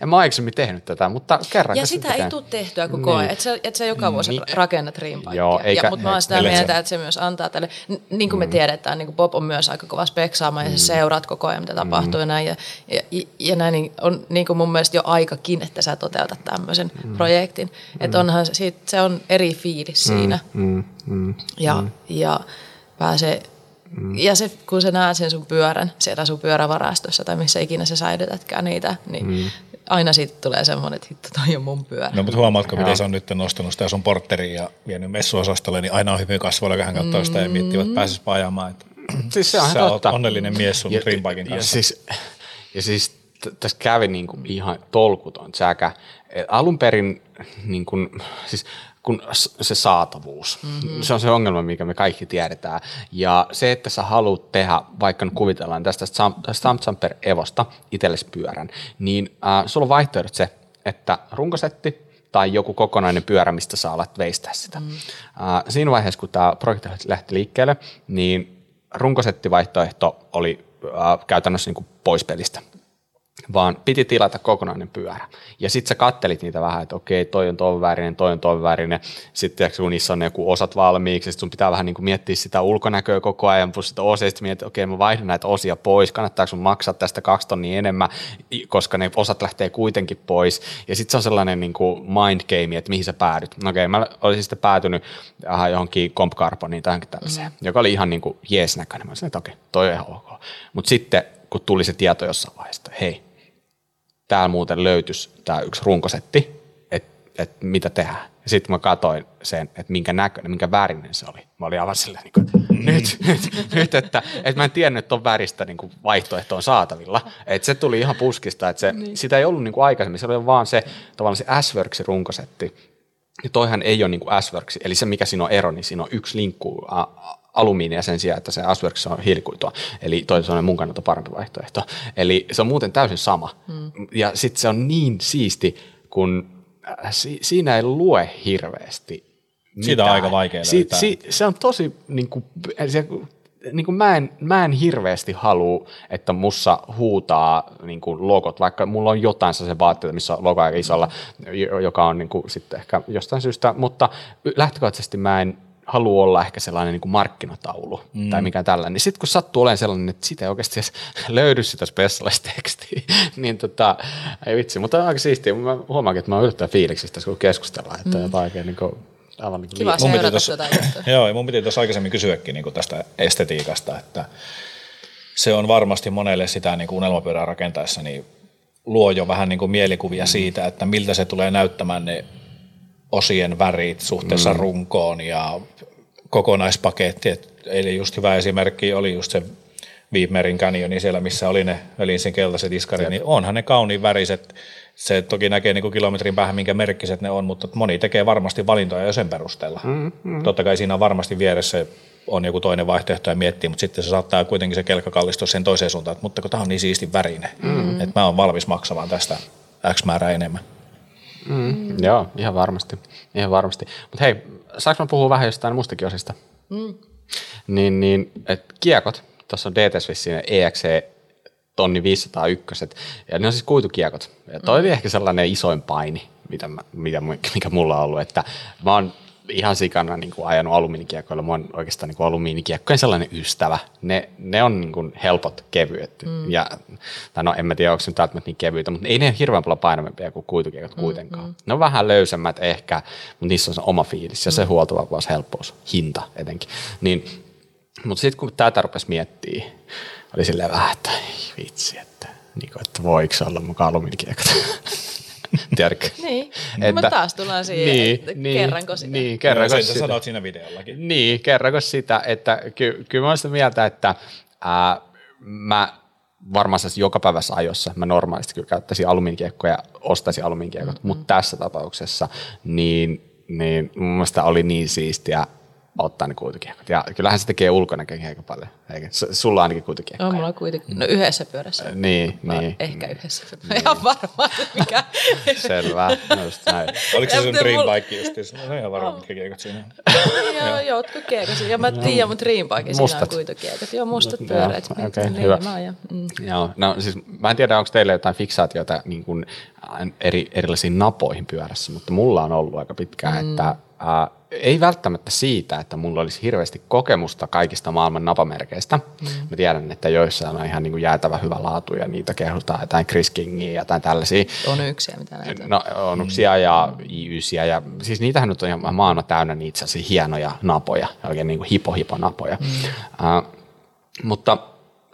A: en mä aikaisemmin tehnyt tätä, mutta kerran.
C: Ja sitä ei tule tehtyä koko niin. ajan, että sä, et sä joka vuosi niin. rakennat riimpaikkia. Mutta mä oon sitä mieltä, että se myös antaa tälle, niin kuin me mm. tiedetään, niin kuin Bob on myös aika kova speksaamaan mm. ja sä mm. seuraat koko ajan, mitä tapahtuu mm. ja näin. Ja, ja, ja näin niin on niin kuin mun mielestä jo aikakin, että sä toteutat tämmöisen mm. projektin. Mm. Että onhan siitä, se on eri fiilis mm. siinä. Mm. Mm. Ja, mm. ja pääsee Mm. Ja se, kun sä näet sen sun pyörän siellä sun pyörävarastossa tai missä ikinä sä säilytätkään niitä, niin mm. aina siitä tulee semmoinen, että hitto, toi on mun pyörä.
B: No mutta huomaatko, miten se on nyt nostanut sitä sun portteriin ja vienyt messuosastolle, niin aina on hyvin kasvoilla, kun hän katsoo mm. sitä ja miettii, että pääsisipa ajamaan. Että siis se on sä totta. onnellinen mies sun Dreambaikin kanssa.
A: Ja siis, ja siis tässä kävi niin kuin ihan tolkuton säkä. Alun perin, niin kuin, siis kun se saatavuus. Mm-hmm. Se on se ongelma, mikä me kaikki tiedetään. Ja se, että sä haluat tehdä, vaikka nyt kuvitellaan tästä Stamp Jumper Evosta itsellesi pyörän, niin äh, sulla on vaihtoehdot se, että runkosetti tai joku kokonainen pyörä, mistä sä alat veistää sitä. Mm. Äh, siinä vaiheessa, kun tämä projekti lähti liikkeelle, niin runkosettivaihtoehto oli äh, käytännössä niin kuin pois pelistä vaan piti tilata kokonainen pyörä. Ja sitten sä kattelit niitä vähän, että okei, toi on ton värinen, toi on ton värinen. Sitten kun niissä on joku osat valmiiksi, sit sun pitää vähän niin kuin miettiä sitä ulkonäköä koko ajan, plus sitä osia, sitten miettiä, okei, mä vaihdan näitä osia pois, kannattaako sun maksaa tästä kaksi tonnia enemmän, koska ne osat lähtee kuitenkin pois. Ja sitten se on sellainen niin kuin mind game, että mihin sä päädyt. No okei, mä olisin sitten päätynyt aha, johonkin Comp Carboniin tai tällaiseen, mm. joka oli ihan niin kuin jees näköinen. Mä sanoin, että okei, toi on ihan ok. Mutta sitten kun tuli se tieto jossain vaiheessa, että hei, täällä muuten löytyisi tämä yksi runkosetti, että et mitä tehdään. Ja sitten mä katsoin sen, että minkä näköinen, minkä värinen se oli. Mä olin aivan silleen, niin kuin, että nyt, nyt, nyt että, että mä en tiennyt, että on väristä niin kuin vaihtoehto on saatavilla. Että se tuli ihan puskista, että se, niin. sitä ei ollut niin kuin aikaisemmin, se oli vaan se tavallaan se S-Worksin runkosetti. Ja toihan ei ole niin kuin S-Works, eli se mikä siinä on ero, niin siinä on yksi linkku alumiinia sen sijaan, että se Asworks on hiilikuitua. Eli toisin sanoen mun kannalta parempi vaihtoehto. Eli se on muuten täysin sama. Mm. Ja sitten se on niin siisti, kun äh, si- siinä ei lue hirveästi mitään.
B: Siitä on aika vaikea si-
A: si- se on tosi, niin kuin, se, niin kuin mä, en, mä en hirveästi halua, että mussa huutaa niin kuin logot, vaikka mulla on jotain se vaatteita, missä on logo aika isolla, joka on niin kuin, sitten ehkä jostain syystä, mutta lähtökohtaisesti mä en haluaa olla ehkä sellainen niin kuin markkinataulu mm. tai mikä tällainen, niin sitten kun sattuu olemaan sellainen, että sitä ei oikeasti edes löydy sitä specialist-tekstiä, niin tota, ei vitsi, mutta on aika siistiä. Mä huomaankin, että mä oon yllättävän fiiliksistä, kun keskustellaan, että mm. jotain oikein niin kuin, aivan niin kuin
C: Kiva seurata
B: tossa,
C: tätä
B: Joo, ja mun piti tuossa aikaisemmin kysyäkin niin kuin tästä estetiikasta, että se on varmasti monelle sitä niin kuin unelmapyörää rakentaessa, niin luo jo vähän niin kuin mielikuvia mm. siitä, että miltä se tulee näyttämään ne osien värit suhteessa mm. runkoon ja kokonaispaketti. Et eli just hyvä esimerkki oli just se Viimerin kanioni siellä, missä oli ne ölinsin keltaiset iskarit, niin onhan ne kauniin väriset. Se toki näkee niin kuin kilometrin päähän, minkä merkkiset ne on, mutta moni tekee varmasti valintoja jo sen perusteella. Mm, mm. Totta kai siinä on varmasti vieressä on joku toinen vaihtoehto ja miettii, mutta sitten se saattaa kuitenkin se kelkka kallistua sen toiseen suuntaan, että mutta kun tämä on niin siisti värinen, mm. että mä oon valmis maksamaan tästä X määrää enemmän.
A: Mm. Mm. Joo, ihan varmasti. Ihan varmasti. Mutta hei, saanko mä puhua vähän jostain mustakin osista? Mm. Niin, niin et kiekot, tuossa on DT Swissin EXC tonni 501, ja ne on siis kuitukiekot. Ja toi mm. oli ehkä sellainen isoin paini, mitä mä, mitä, mikä mulla on ollut, että mä oon ihan sikana niin kuin ajanut alumiinikiekkoilla. Mä oon oikeastaan niin kuin alumiinikiekkojen sellainen ystävä. Ne, ne on niin kuin helpot, kevyet. Mm. Ja, tai no en mä tiedä, onko se nyt välttämättä niin kevyitä, mutta ei ne ole hirveän paljon painavampia kuin kuitukiekot mm, kuitenkaan. Mm. Ne on vähän löysemmät ehkä, mutta niissä on se oma fiilis ja mm. se huoltovapaus, helppous, hinta etenkin. Niin, mutta sitten kun tätä rupesi miettimään, oli silleen vähän, että vitsi, että, niin kuin, että voiko olla mukaan alumiinikiekot. Tiedätkö?
C: niin, että, taas tullaan siihen, niin, että niin, kerranko sitä.
A: Niin, kerranko
B: sitä. sanoit siinä videollakin.
A: Niin, kerranko sitä, että ky, kyllä mä olen sitä mieltä, että ää, mä varmaan joka päivässä ajossa mä normaalisti kyllä käyttäisin alumiinikiekkoja ja ostaisin alumiinikiekot, mm-hmm. mutta tässä tapauksessa niin, niin mun mielestä oli niin siistiä ottaa ne kuitukiekot. Ja kyllähän se tekee ulkonäkökin aika paljon. Eikä? Sulla on ainakin kuitukiekkoja.
C: On mulla kuitenkin. No yhdessä pyörässä.
A: Niin,
C: no,
A: niin.
C: Ehkä yhdessä. Niin. Ihan varmaan, mikä.
A: Selvä. No just näin.
B: Oliko se sun dream bike just? No ihan varmaan, mitkä kiekot siinä
C: Joo, jotkut kiekot. Ja mä tiedän mun dream bike siinä on kuitukiekot. Joo, mustat pyöreät.
A: Okei, okay, niin, hyvä. Mä mm. Joo, no siis mä en tiedä, onko teille jotain fiksaatioita niin kuin eri, erilaisiin napoihin pyörässä, mutta mulla on ollut aika pitkään, mm. että äh, ei välttämättä siitä, että mulla olisi hirveästi kokemusta kaikista maailman napamerkeistä. Mm. Mä tiedän, että joissain on ihan niin kuin jäätävä hyvä laatu ja niitä kehutaan jotain Chris Kingia ja jotain tällaisia.
C: On yksiä, mitä näitä
A: No onuksia mm. ja i ja siis niitähän nyt on ihan maailman täynnä niitä sellaisia hienoja napoja, oikein niin kuin hipo-hipo napoja. Mm. Uh, mutta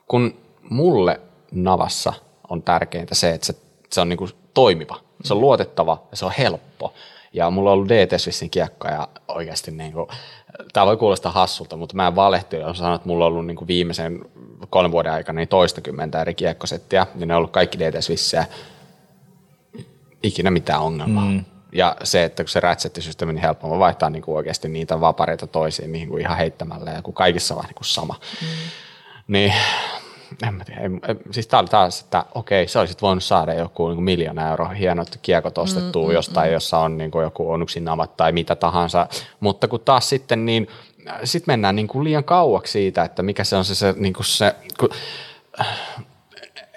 A: kun mulle navassa on tärkeintä se, että se, se on niin kuin toimiva, se on luotettava ja se on helppo. Ja mulla on ollut DT Swissin kiekka ja oikeasti niin kuin, tämä voi kuulostaa hassulta, mutta mä en valehti, jos sanon, että mulla on ollut niin kuin viimeisen kolmen vuoden aikana niin toistakymmentä eri kiekkosettiä, ja ne on ollut kaikki DT Swissejä. Ikinä mitään ongelmaa. Mm. Ja se, että kun se rätsettisysteemi niin helppo, vaihtaa niin kuin oikeasti niitä vapareita toisiin niin kuin ihan heittämällä, ja kun kaikissa on niin kuin sama. Mm. Niin en mä tiedä, ei, siis tää oli taas, että okei, sä olisit voinut saada joku niin miljoona euroa hienot kiekot ostettua mm, mm, jostain, mm. jossa on niin kuin joku onuksin namat tai mitä tahansa, mutta kun taas sitten niin, sitten mennään niin kuin liian kauaksi siitä, että mikä se on se, se, niin kuin se kun,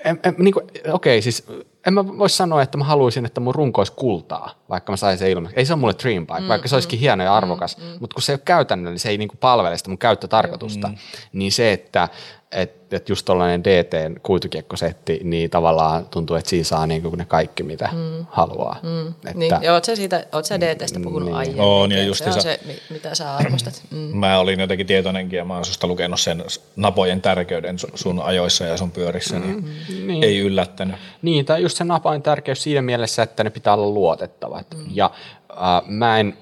A: en, en, niin kuin, okei, siis en mä voi sanoa, että mä haluaisin, että mun runko olisi kultaa, vaikka mä saisin se ilmaiseksi. Ei se ole mulle dream bike, mm, vaikka se olisikin mm, hieno ja arvokas, mm, mm. mutta kun se ei ole käytännöllinen, niin se ei niin kuin palvele sitä mun käyttötarkoitusta, mm. niin se, että että et just tuollainen DTn kuitukiekkosetti, niin tavallaan tuntuu, että siinä saa niinku ne kaikki, mitä mm. haluaa. Mm.
C: Että, niin, ja oot sä, siitä, oot sä DTstä puhunut niin. aiemmin?
B: On, ja just
C: se on se, mitä sä arvostat.
B: Mm. Mä olin jotenkin tietoinenkin, ja mä oon susta lukenut sen napojen tärkeyden sun ajoissa ja sun pyörissä, niin, mm. niin. ei yllättänyt.
A: Niin, tai just se napojen tärkeys siinä mielessä, että ne pitää olla luotettavat. Mm. Ja äh, mä en,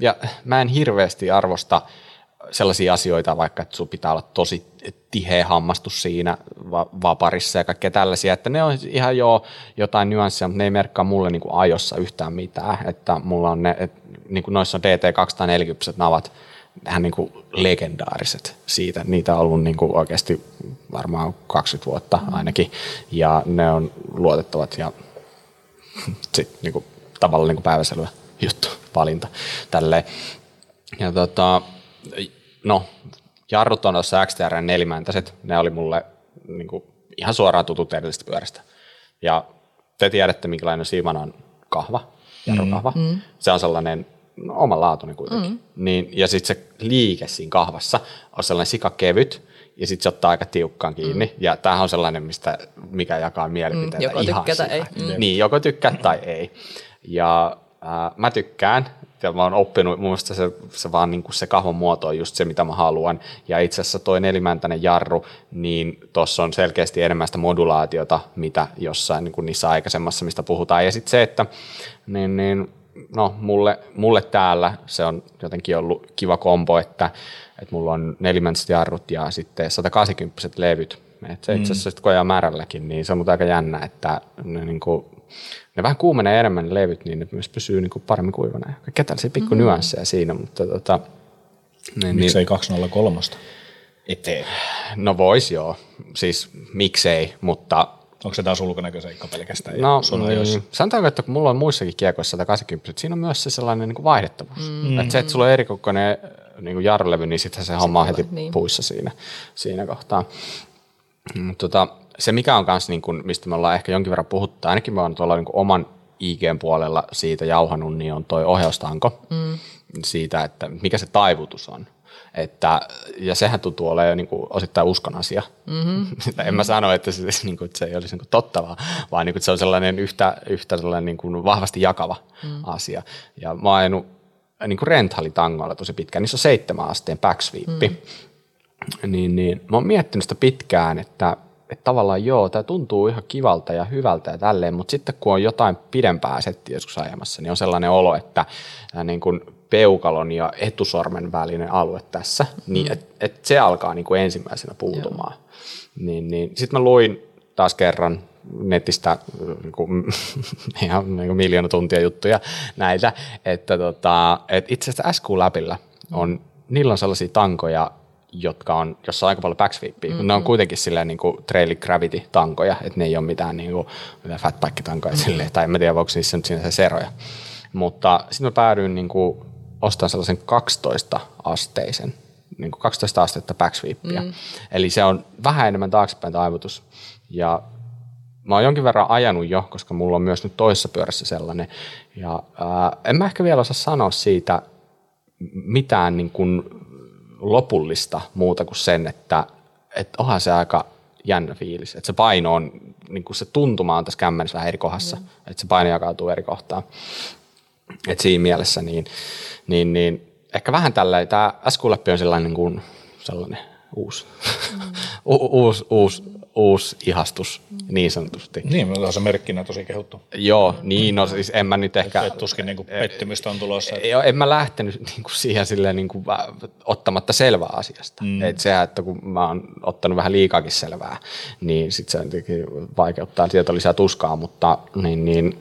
A: ja mä en hirveästi arvosta sellaisia asioita, vaikka että sun pitää olla tosi tiheä hammastus siinä va- vaparissa ja kaikkea tällaisia, että ne on ihan jo jotain nyansseja, mutta ne ei merkkaa mulle niin kuin ajossa yhtään mitään, että mulla on ne, että niin kuin noissa on DT240 navat, vähän niin kuin legendaariset siitä. Niitä on ollut niin kuin oikeasti varmaan 20 vuotta ainakin, ja ne on luotettavat ja sit niin kuin, tavallaan niin kuin päiväselvä juttu, valinta. Tälleen. Ja tota, no, jarrut on tuossa XTR nelimäntäiset, ne oli mulle niin kuin, ihan suoraan tutut edellisestä pyörästä. Ja te tiedätte, minkälainen Shimano on kahva, jarrukahva. Mm. Se on sellainen no, omanlaatuinen kuitenkin. Mm. Niin, ja sitten se liike siinä kahvassa on sellainen sikakevyt, ja sitten se ottaa aika tiukkaan kiinni. Mm. Ja tämähän on sellainen, mistä, mikä jakaa mielipiteitä
C: Mm, joko
A: ihan
C: tykkää tai ei. Mm.
A: Niin, joko tykkää tai ei. Ja äh, mä tykkään, ja mä oon oppinut, mun mielestä se, se vaan niin kuin se kahvon muoto on just se, mitä mä haluan. Ja itse asiassa toi nelimäntäinen jarru, niin tuossa on selkeästi enemmän sitä modulaatiota, mitä jossain niin kuin niissä aikaisemmassa, mistä puhutaan. Ja sitten se, että niin, niin, no, mulle, mulle täällä se on jotenkin ollut kiva kombo, että, että mulla on nelimäntäiset jarrut ja sitten 180 levyt. Et se itse asiassa, kun ajaa määrälläkin, niin se on aika jännä, että ne, niin kuin, ne vähän kuumenee enemmän ne levyt, niin ne myös pysyy niin kuin paremmin kuivana. Kaikkea tällaisia pikku mm. nyansseja siinä, mutta tota, niin, niin,
B: Miksei 203 eteen?
A: no vois joo, siis miksei, mutta
B: Onko se taas ulkonäköseikka pelkästään
A: No, mm, sanotaanko, että kun mulla on muissakin kiekoissa 180, siinä on myös se sellainen niin kuin vaihdettavuus. Mm. Että se, että sulla on erikokoinen niin kuin jarrulevy, niin sitten se homma on heti
C: niin.
A: puissa siinä, siinä kohtaa. Mm, Tota, se mikä on kanssa, niin kuin, mistä me ollaan ehkä jonkin verran puhuttu, ainakin mä oon tuolla niin kuin oman IGn puolella siitä jauhanut, niin on toi ohjaustanko mm. siitä, että mikä se taivutus on. Että, ja sehän tuntuu olemaan niin kuin osittain uskon asia. Mm-hmm. en mä sano, että se, niin kuin, että se ei olisi niin kuin totta, vaan, vaan niin kuin, että se on sellainen yhtä, yhtä sellainen niin kuin vahvasti jakava mm. asia. Ja mä oon ajanut niin kuin renthalitangoilla tosi pitkään, niissä on seitsemän asteen backsweepi. Mm. Niin, niin, mä oon miettinyt sitä pitkään, että, että tavallaan joo, tämä tuntuu ihan kivalta ja hyvältä ja tälleen, mutta sitten kun on jotain pidempää settiä joskus ajamassa, niin on sellainen olo, että niin kuin peukalon ja etusormen välinen alue tässä, mm. niin että et se alkaa niin kuin ensimmäisenä puutumaan. Niin, niin. Sitten mä luin taas kerran netistä niin kuin, ihan niin kuin miljoona tuntia juttuja näitä, että tota, et itse asiassa SQ-läpillä on, niillä on sellaisia tankoja, jotka on, jossa on aika paljon backsweepia, mm-hmm. ne on kuitenkin silleen niin kuin trail gravity tankoja, että ne ei ole mitään, niin kuin, mitään fatbike tankoja mm-hmm. silleen, tai en mä tiedä, onko niissä nyt siinä se eroja. Mutta sitten mä päädyin niin kuin, ostamaan sellaisen 12 asteisen, niin kuin 12 astetta backsweepia. Mm. Eli se on vähän enemmän taaksepäin taivutus. Ja mä oon jonkin verran ajanut jo, koska mulla on myös nyt toisessa pyörässä sellainen. Ja ää, en mä ehkä vielä osaa sanoa siitä mitään niin kuin lopullista muuta kuin sen, että, että onhan se aika jännä fiilis. Että se paino on, niin kuin se tuntuma on tässä kämmenissä vähän eri kohdassa, mm. että se paino jakautuu eri kohtaan. Et siinä mielessä niin, niin, niin ehkä vähän tällä, tämä SQ on sellainen, niin kuin, sellainen uusi, mm. U- uusi, uusi, uusi ihastus niin sanotusti.
B: Niin, mutta se merkkinä tosi kehuttu.
A: Joo, niin no siis en mä nyt ehkä...
B: Et tuskin niin kuin pettymystä on tulossa.
A: Joo, en mä lähtenyt niin kuin siihen silleen niin kuin ottamatta selvää asiasta. Mm. Et sehän, että kun mä oon ottanut vähän liikaakin selvää, niin sit se vaikeuttaa, sieltä lisää tuskaa, mutta niin, niin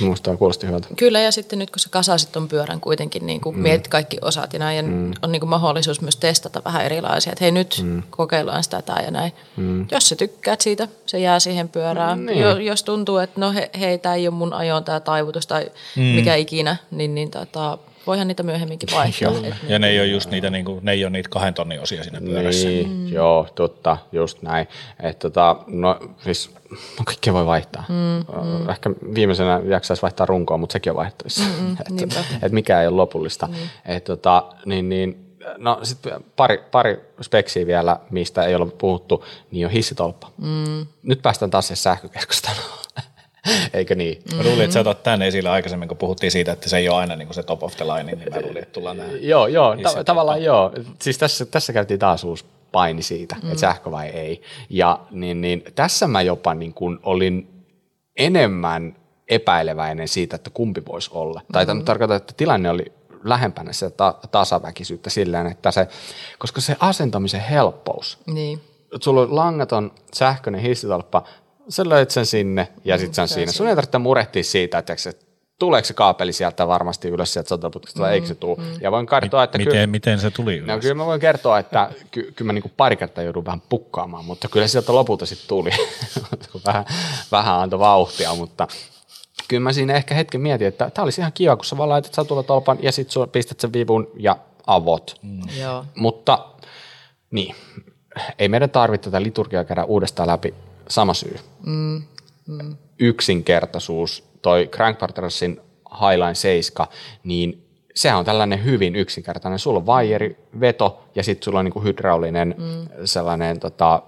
A: Minusta tämä kuulosti hyvältä.
C: Kyllä, ja sitten nyt kun sä kasasit ton pyörän kuitenkin, niin kuin mm. mietit kaikki osat ja näin, ja mm. on niin kuin mahdollisuus myös testata vähän erilaisia, että hei nyt mm. kokeillaan sitä tää ja näin. Mm. Jos sä tykkäät siitä, se jää siihen pyörään. Mm, niin. jo, jos tuntuu, että no he, hei, tämä ei ole mun ajoon tämä taivutus tai mm. mikä ikinä, niin, niin tota, voihan niitä myöhemminkin vaihtaa.
B: Et, ja ne ei ole just niitä, niin kuin, ne ei ole niitä kahden tonnin osia siinä pyörässä.
A: Niin, mm. joo, totta, just näin. Et, tota, no siis, no kaikkea voi vaihtaa. Mm, mm. Ehkä viimeisenä jaksaisi vaihtaa runkoa, mutta sekin on vaihtoissa. Mm, että et mikä ei ole lopullista. Mm. Et, tota, niin, niin, no sitten pari, pari speksiä vielä, mistä ei ole puhuttu, niin on hissitolppa. Mm. Nyt päästään taas siihen sähkökeskusteluun. Eikö niin?
B: Mä luulin, että sä otat tämän esille aikaisemmin, kun puhuttiin siitä, että se ei ole aina niin kuin se top of the line, niin mä luulin, että tullaan tähän.
A: Joo, joo ta- tavallaan joo. Siis tässä, tässä käytiin taas uusi paini siitä, mm. että sähkö vai ei. Ja niin, niin, tässä mä jopa niin kuin olin enemmän epäileväinen siitä, että kumpi voisi olla. Mm. Tai tarkoitan, että tilanne oli lähempänä sitä ta- tasaväkisyyttä silleen, että se, koska se asentamisen helppous,
C: Niin.
A: sulla on langaton sähköinen hissitolppa, sä löit sen sinne ja sitten se on siinä. Sun ei tarvitse murehtia siitä, että se, tuleeko se kaapeli sieltä varmasti ylös sieltä sotaputkesta vai eikö se tule. Ja voin kertoa, että
B: Miten,
A: kyllä,
B: miten se tuli
A: no,
B: ylös?
A: kyllä mä voin kertoa, että ky, kyllä mä niinku pari kertaa joudun vähän pukkaamaan, mutta kyllä sieltä lopulta sitten tuli, vähän, vähän antoi vauhtia, mutta kyllä mä siinä ehkä hetken mietin, että tämä olisi ihan kiva, kun sä vaan laitat satulatolpan ja sitten pistät sen vivun ja avot. Mm.
C: Joo.
A: Mutta niin, ei meidän tarvitse tätä liturgiaa käydä uudestaan läpi. Sama syy. Mm, mm. Yksinkertaisuus. Toi Crank Partnersin Highline 7, niin sehän on tällainen hyvin yksinkertainen. Sulla on vaijeri, veto ja sitten sulla on niinku hydraulinen mm. sellainen tota,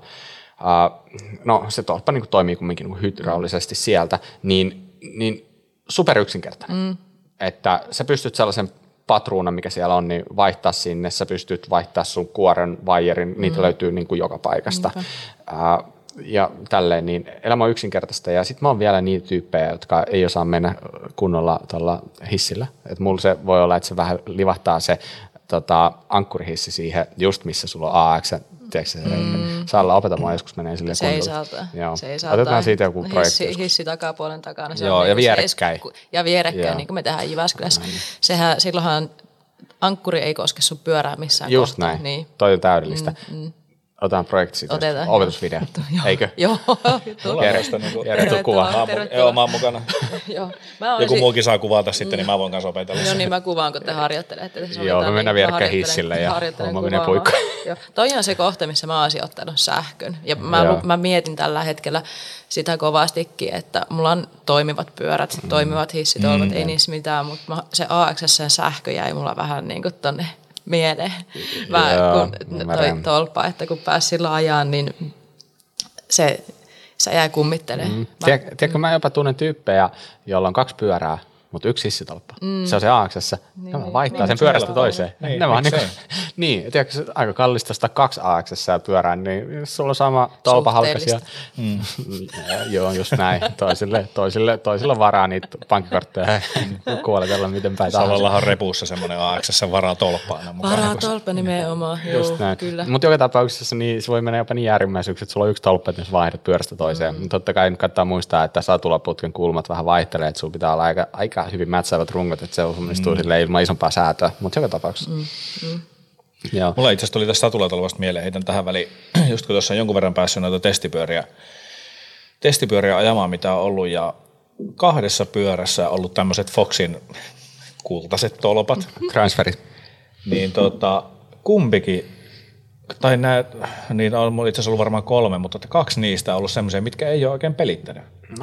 A: Uh, no se tolppa niin toimii kumminkin niin hydraulisesti sieltä, niin, niin super yksinkertainen. Mm. Että sä pystyt sellaisen patruunan, mikä siellä on, niin vaihtaa sinne, sä pystyt vaihtaa sun kuoren, vaijerin, niitä löytyy niin kuin joka paikasta. Uh, ja tälleen, niin elämä on yksinkertaista. Ja sitten mä oon vielä niitä tyyppejä, jotka ei osaa mennä kunnolla tuolla hissillä. Että mulla se voi olla, että se vähän livahtaa se tota, ankkurihissi siihen, just missä sulla on AX, tiedätkö se, mm. Saalla opeta mua joskus menee sille
C: Seisalta.
A: Joo.
C: Seisalta.
A: Otetaan siitä joku projekti
C: hissi, hissi takapuolen takana. Se
A: Joo,
C: on
A: ja
C: niinku
A: vierekkäin.
C: seisku- Ja vierekkäin,
A: Joo.
C: niin kuin me tehdään Jyväskylässä. Sehän, silloinhan ankkuri ei koske sun pyörää missään
A: Just
C: kohtaa.
A: näin.
C: Niin.
A: Toi on täydellistä. Mm, Otetaan projekti siitä.
C: Otetaan.
A: Opetusvideo. Eikö?
C: Joo.
B: Niinku-
A: Jere, tuu kuvaan.
B: Mä oon, joo, mä oon mukana.
C: Joo. Mä
B: Joku
C: olisin-
B: muukin saa kuvata sitten, niin mä voin kanssa opetella.
C: No niin, mä kuvaan, kun te harjoittelette.
A: Joo, me
C: niin
A: mennään
C: mä
A: vierekkäin hissille ja
C: harjoittelen
A: homma menee
C: kuvaamaan.
A: puikkoon.
C: Joo. Toi on se kohta, missä mä olisin ottanut sähkön. Ja mä, mä mietin tällä hetkellä sitä kovastikin, että mulla on toimivat pyörät,
A: Mm.
C: toimivat hissitolvat, ei niissä mitään, mutta mä, se AXSn sähkö jäi mulla vähän niin kuin tonne mieleen. Mä,
A: Joo,
C: kun toi tolppa, että kun pääsi sillä ajaan, niin se, se jäi kummittelemaan. Mm.
A: Tiedä- Tiedätkö, mä jopa tunnen tyyppejä, joilla on kaksi pyörää, mutta yksi hissitolppa. Mm. Se on se aaksessa. Niin, vaan vaihtaa
B: Niin,
A: sen
B: se
A: pyörästä toiseen.
B: Niin,
A: ne vaan niin,
B: miksei?
A: niin, tiedätkö, se aika kallista ostaa kaksi aaksessa ja pyörää, niin jos sulla on sama tolpa halkasia. Mm. Joo, just näin. Toisille, toisille, toisilla varaa niitä pankkikortteja kuoletella miten päin tahansa.
B: Salollahan on repussa semmoinen AXS varaa tolppaana mukana.
C: Varaa
B: kun se-
C: tolppa nimenomaan,
A: Just
C: joo,
A: näin.
C: kyllä.
A: Mutta joka tapauksessa niin se voi mennä jopa niin äärimmäisyyksi, että sulla on yksi tolppa, että jos vaihdat pyörästä toiseen. Mm. Totta kai nyt kannattaa muistaa, että satulaputken kulmat vähän vaihtelee, että sulla pitää olla aika, aika hyvin mätsäävät rungot, että se onnistuu mm. silleen ilman isompaa säätöä. Mutta joka tapauksessa. Mm. Mm. Joo.
B: Mulla itse asiassa tuli tästä satulatolvasta mieleen, heitän tähän väliin, just kun tuossa on jonkun verran päässyt noita testipyöriä, testipyöriä ajamaan, mitä on ollut, ja kahdessa pyörässä on ollut tämmöiset Foxin kultaiset tolpat,
A: Transferit.
B: niin tota, kumpikin, tai nää, niitä on itse asiassa ollut varmaan kolme, mutta kaksi niistä on ollut semmoisia, mitkä ei ole oikein pelittänyt.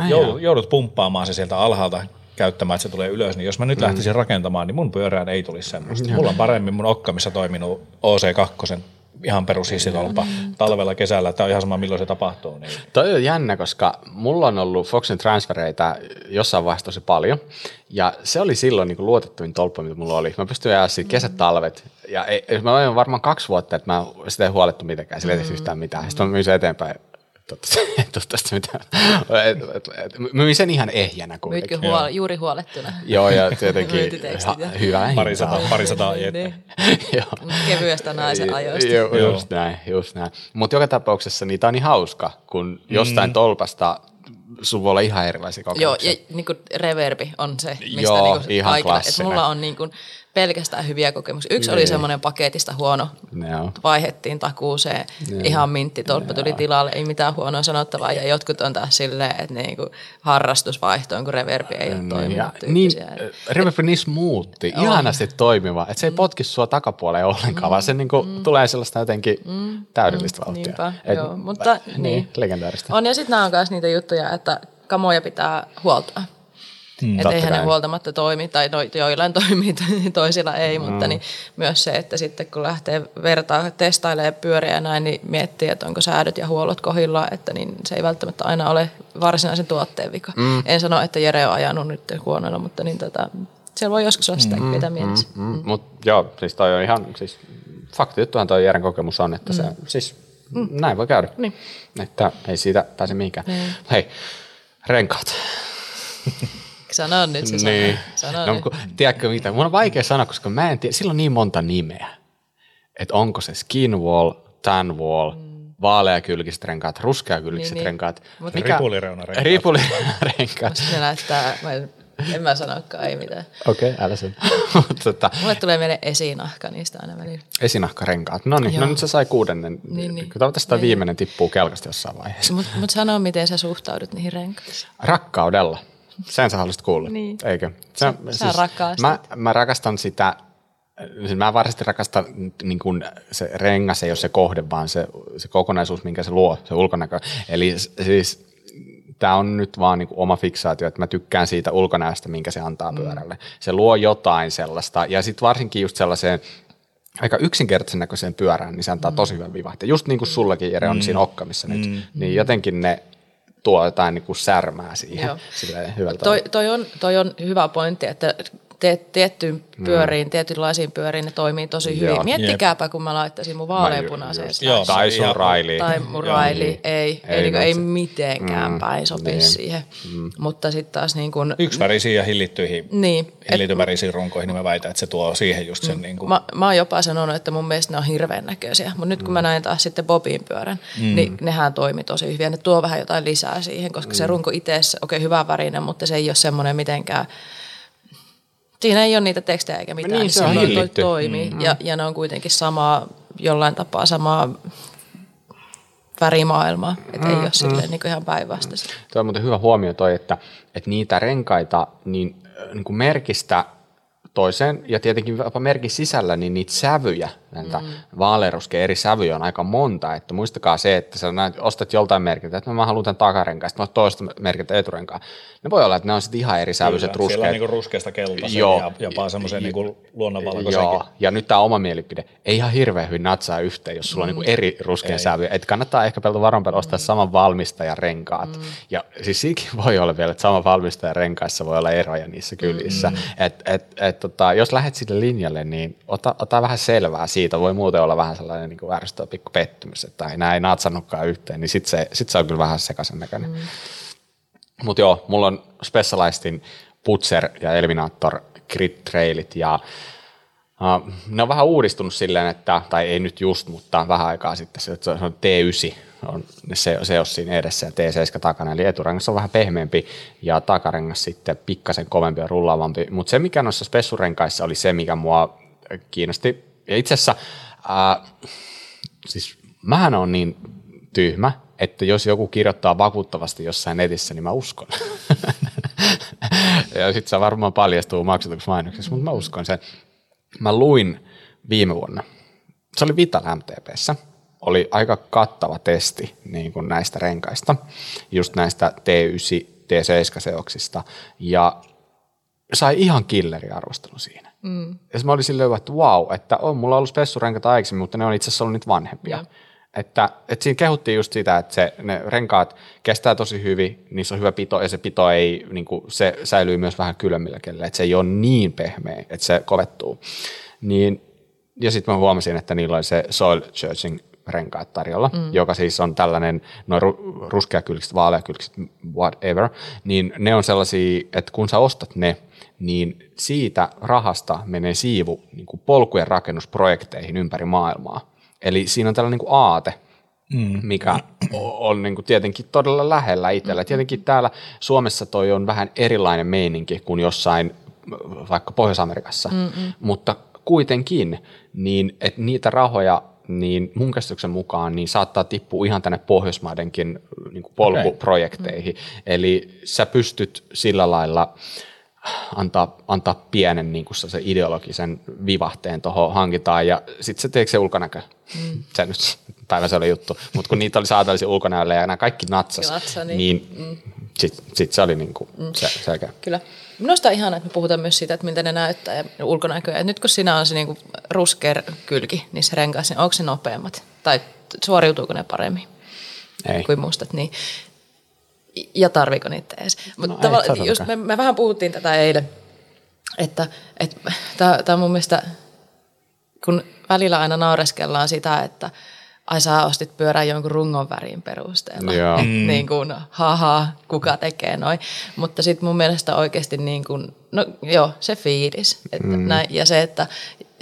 B: Joudut, joudut pumppaamaan se sieltä alhaalta käyttämään, että se tulee ylös, niin jos mä nyt
A: Mm.
B: lähtisin rakentamaan, niin mun pyörään ei tulisi semmoista. Mulla on paremmin mun okkamissa toiminut OC2 ihan perushissitolpa
A: Mm.
B: talvella, kesällä, tämä on ihan sama milloin se tapahtuu. Niin.
A: Toi on jännä, koska mulla on ollut Foxin transfereita jossain vaiheessa tosi paljon. Ja se oli silloin niin luotettavin tolppa, mitä mulla oli. Mä pystyin ajaa siitä kesät, talvet. Ja ei, mä olin varmaan kaksi vuotta, että mä sitä ei huolettu mitenkään. Sillä ei tehty yhtään mitään. Sitten mä myin sen eteenpäin. Tästä mitään. Myin sen ihan ehjänä kuitenkin.
C: Myytkö huol- juuri huolettuna?
A: Joo, ja tietenkin ha- hyvä.
B: Pari sataa, pari sataa.
C: Niin.
A: Joo.
C: Kevyestä naisen ajoista.
A: Joo,
B: Joo.
A: just näin, just näin. Mutta joka tapauksessa niitä on niin hauska, kun jostain
B: Mm.
A: tolpasta sun voi olla ihan erilaisia
C: Joo,
A: kokemuksia.
C: ja niin kuin reverbi on se, mistä
A: Joo,
C: niin kuin
A: ihan
C: että mulla on niin kuin pelkästään hyviä kokemuksia. Yksi oli
A: Niin.
C: semmoinen paketista huono,
A: Joo.
C: vaihettiin takuuseen, ihan mintti, tolppa tuli tilalle, ei mitään huonoa sanottavaa, ja jotkut on taas silleen, että niin kuin harrastusvaihtoon, kun reverbi ei ole
A: Ja,
C: toiminut
A: niin,
C: tyyppisiä.
A: Reverb Nice muutti, ihanasti toimiva, että se ei potki sua takapuoleen ollenkaan, vaan se niinku tulee sellaista jotenkin täydellistä vauhtia.
C: Niinpä,
A: Et-
C: joo, mutta
A: niin,
C: niin.
A: legendaarista.
C: On ja sitten nämä on myös niitä juttuja, että kamoja pitää huoltaa. Mm, että eihän ne
A: kai.
C: huoltamatta toimi, tai no, joillain toimii, toisilla ei,
A: Mm.
C: mutta niin myös se, että sitten kun lähtee vertaa, testailee pyöriä ja näin, niin miettii, että onko säädöt ja huollot kohdillaan, että niin se ei välttämättä aina ole varsinaisen tuotteen vika. Mm. En sano, että Jere on ajanut nyt huonoilla, mutta niin tota, siellä voi joskus olla sitä, mm. mitä mielessä.
A: Mm, mm. Mutta joo, siis toi on ihan, siis fakti juttuhan toi Jeren kokemus on, että se, siis mm. näin voi käydä.
C: Niin.
A: Että ei siitä pääse mihinkään.
C: Niin.
A: Hei, renkaat.
C: Sano nyt se
A: Niin.
C: sana. Sano
A: No,
C: nyt.
A: kun, tiedätkö mitä? Mun on vaikea sanoa, koska mä en tiedä, sillä on niin monta nimeä. Että onko se skin wall, tan wall, mm. vaaleakylkiset renkaat, ruskeakylkiset
C: Niin, niin.
A: renkaat.
C: Mut-
B: Ripulireunarenkaat.
A: Ripulireunarenkaat.
C: Musta ne näyttää, mä en, en mä sanokaan, ei mitään.
A: Okei, okay, älä sen. Mutta tota,
C: Mulle tulee mieleen esinahka niistä aina välillä.
A: esinahkarenkaat. No niin, no nyt se sai kuudennen.
C: Niin, niin.
A: Kyllä Toivottavasti tämä viimeinen tippuu kelkasta jossain vaiheessa.
C: Mutta mut sano, miten sä suhtaudut niihin renkaisiin.
A: Rakkaudella. Sen sä haluaisit kuulla,
C: Niin.
A: eikö?
C: Sä- sä rakastat.
A: Mä, mä rakastan sitä, siis mä varsinaisesti rakastan niin kuin se rengas ei ole se kohde, vaan se, se kokonaisuus, minkä se luo, se ulkonäkö. Eli siis tämä on nyt vaan niin kuin oma fiksaatio, että mä tykkään siitä ulkonäöstä, minkä se antaa
C: Mm.
A: pyörälle. Se luo jotain sellaista, ja sitten varsinkin just sellaiseen aika yksinkertaisen näköiseen pyörään, niin se antaa
C: Mm.
A: tosi hyvän vivahteen. Just niin kuin sullakin, Jere, on siinä okkamissa nyt, niin jotenkin ne tuo jotain niin kuin särmää siihen
C: Joo.
A: silleen hyvältä.
C: Toi, toi, on, toi on hyvä pointti, että te, tiettyyn pyöriin, mm. tietynlaisiin pyöriin ne toimii tosi hyvin.
A: Joo.
C: Miettikääpä, kun mä laittaisin mun vaaleanpunaiseen.
B: Joo,
A: tai
B: se
A: sun raili.
C: Tai mun raili, ei, ei,
A: Ei,
C: ei, niin ei mitenkään
A: Mm,
C: päin sopisi
A: niin.
C: siihen. Mutta sitten taas niin kuin,
B: Yksivärisiin ja hillittyihin,
C: niin,
B: hillityvärisiin runkoihin, niin mä väitän, että se tuo siihen just sen niin kuin,
C: Mä, mä oon jopa sanonut, että mun mielestä ne on hirveän näköisiä, mutta nyt kun mä näin taas sitten Bobin pyörän, mm. niin nehän toimi tosi hyvin. Ne tuo vähän jotain lisää siihen, koska mm. se runko itse, okei okay, hyvä värinen, mutta se ei ole semmoinen mitenkään, siinä ei ole niitä tekstejä eikä mitään,
A: Niin, se on
C: toi- toimii. Mm. Ja, ja ne on kuitenkin samaa, jollain tapaa samaa värimaailmaa, että ei ole silleen niin ihan päinvastaista.
A: Tuo on muuten hyvä huomio toi, että, että niitä renkaita niin, äh, niin kuin merkistä toiseen ja tietenkin jopa merkin sisällä, niin niitä sävyjä, näitä mm. vaaleanruskea eri sävyjä on aika monta. Että muistakaa se, että sä näet, ostat joltain merkiltä, että no mä haluan tämän takarenkaan, sitten mä ostan toista merkiltä eturenkaan. Ne voi olla, että ne on sitten ihan eri sävyiset
B: Kyllä, Siellä on
A: ruskeat.
B: niin ruskeasta keltaisen
A: Joo.
B: ja jopa semmoisen niin luonnonvalkoisenkin.
A: Joo, ja nyt tämä oma mielipide. Ei ihan hirveän hyvin natsaa yhteen, jos sulla on niinku eri ruskea sävyjä. Että kannattaa ehkä pelto varonpelto ostaa saman valmistajan renkaat. Ja siis siinkin voi olla vielä, että saman valmistajan renkaissa voi olla eroja niissä kylissä. Et, et, et, tota, jos lähdet sille linjalle, niin ota, ota vähän selvää siitä. Voi muuten olla vähän sellainen niin ärsyttävä pikku pettymys, että ei, nämä ei natsannutkaan yhteen, niin sitten se, sit se on kyllä vähän sekaisen näköinen. Mm. Mutta joo, mulla on Specialistin Putzer ja Eliminator Grid Trailit ja uh, ne on vähän uudistunut silleen, että, tai ei nyt just, mutta vähän aikaa sitten se, se on T9 on se, se on siinä edessä ja T7 takana, eli eturengas on vähän pehmeämpi ja takarengas sitten pikkasen kovempi ja rullaavampi, mutta se mikä noissa spessurenkaissa oli se, mikä mua kiinnosti, ja itse asiassa uh, siis mähän on niin tyhmä, että jos joku kirjoittaa vakuuttavasti jossain netissä, niin mä uskon. ja sitten se varmaan paljastuu maksetuksi mainoksessa, mutta mä uskon sen. Mä luin viime vuonna, se oli Vital MTPssä, oli aika kattava testi niin kuin näistä renkaista, just näistä T9, T7-seoksista, ja sai ihan killeriarvostelun siinä. Mm. Ja mä olin silleen, että wow, että on mulla ollut spessurenkaita aikaisemmin, mutta ne on itse asiassa ollut niitä vanhempia.
C: Joo.
A: Että, että siinä kehuttiin just sitä, että se, ne renkaat kestää tosi hyvin, niissä on hyvä pito ja se pito ei, niin kuin, se säilyy myös vähän kylmillä kellä, että se ei ole niin pehmeä, että se kovettuu. Niin, ja sitten mä huomasin, että niillä oli se soil searching renkaat tarjolla, mm. joka siis on tällainen, noin ru- ruskeakylkiset, vaaleakylkiset, whatever, niin ne on sellaisia, että kun sä ostat ne, niin siitä rahasta menee siivu niin kuin polkujen rakennusprojekteihin ympäri maailmaa. Eli siinä on tällainen niin kuin aate, mm. mikä on niin kuin tietenkin todella lähellä itsellä. Tietenkin täällä Suomessa toi on vähän erilainen meininki kuin jossain vaikka Pohjois-Amerikassa, Mm-mm. mutta kuitenkin, niin että niitä rahoja niin mun käsityksen mukaan niin saattaa tippua ihan tänne Pohjoismaidenkin niin kuin polkuprojekteihin. Eli sä pystyt sillä lailla antaa, antaa pienen niin kuin se ideologisen vivahteen tuohon hankitaan ja sitten se teekö se ulkonäkö. Mm. Se nyt päiväselvä juttu, mutta kun niitä oli saatavissa ulkonäöllä ja nämä kaikki natsas,
C: Natsa, niin-
A: niin, niin sitten sit se oli niin kuin mm. se, selkeä.
C: Kyllä. Minusta on ihanaa, että me puhutaan myös siitä, että miltä ne näyttää ja ulkonäköä. Et nyt kun siinä on se niinku ruskea kylki niissä renkaissa, niin onko se nopeammat? Tai suoriutuuko ne paremmin
A: Ei.
C: kuin mustat? Niin. Ja tarviiko niitä edes?
A: No ei
C: no,
A: todellakaan.
C: just me, me, vähän puhuttiin tätä eilen, että, että tämä on mun mielestä, kun välillä aina naureskellaan sitä, että ai sä ostit pyörän jonkun rungon värin perusteella.
A: Joo.
C: Et niin kuin, haha, kuka tekee noin. Mutta sitten mun mielestä oikeasti niin kuin, no joo, se fiilis. Että mm. näin, ja se, että,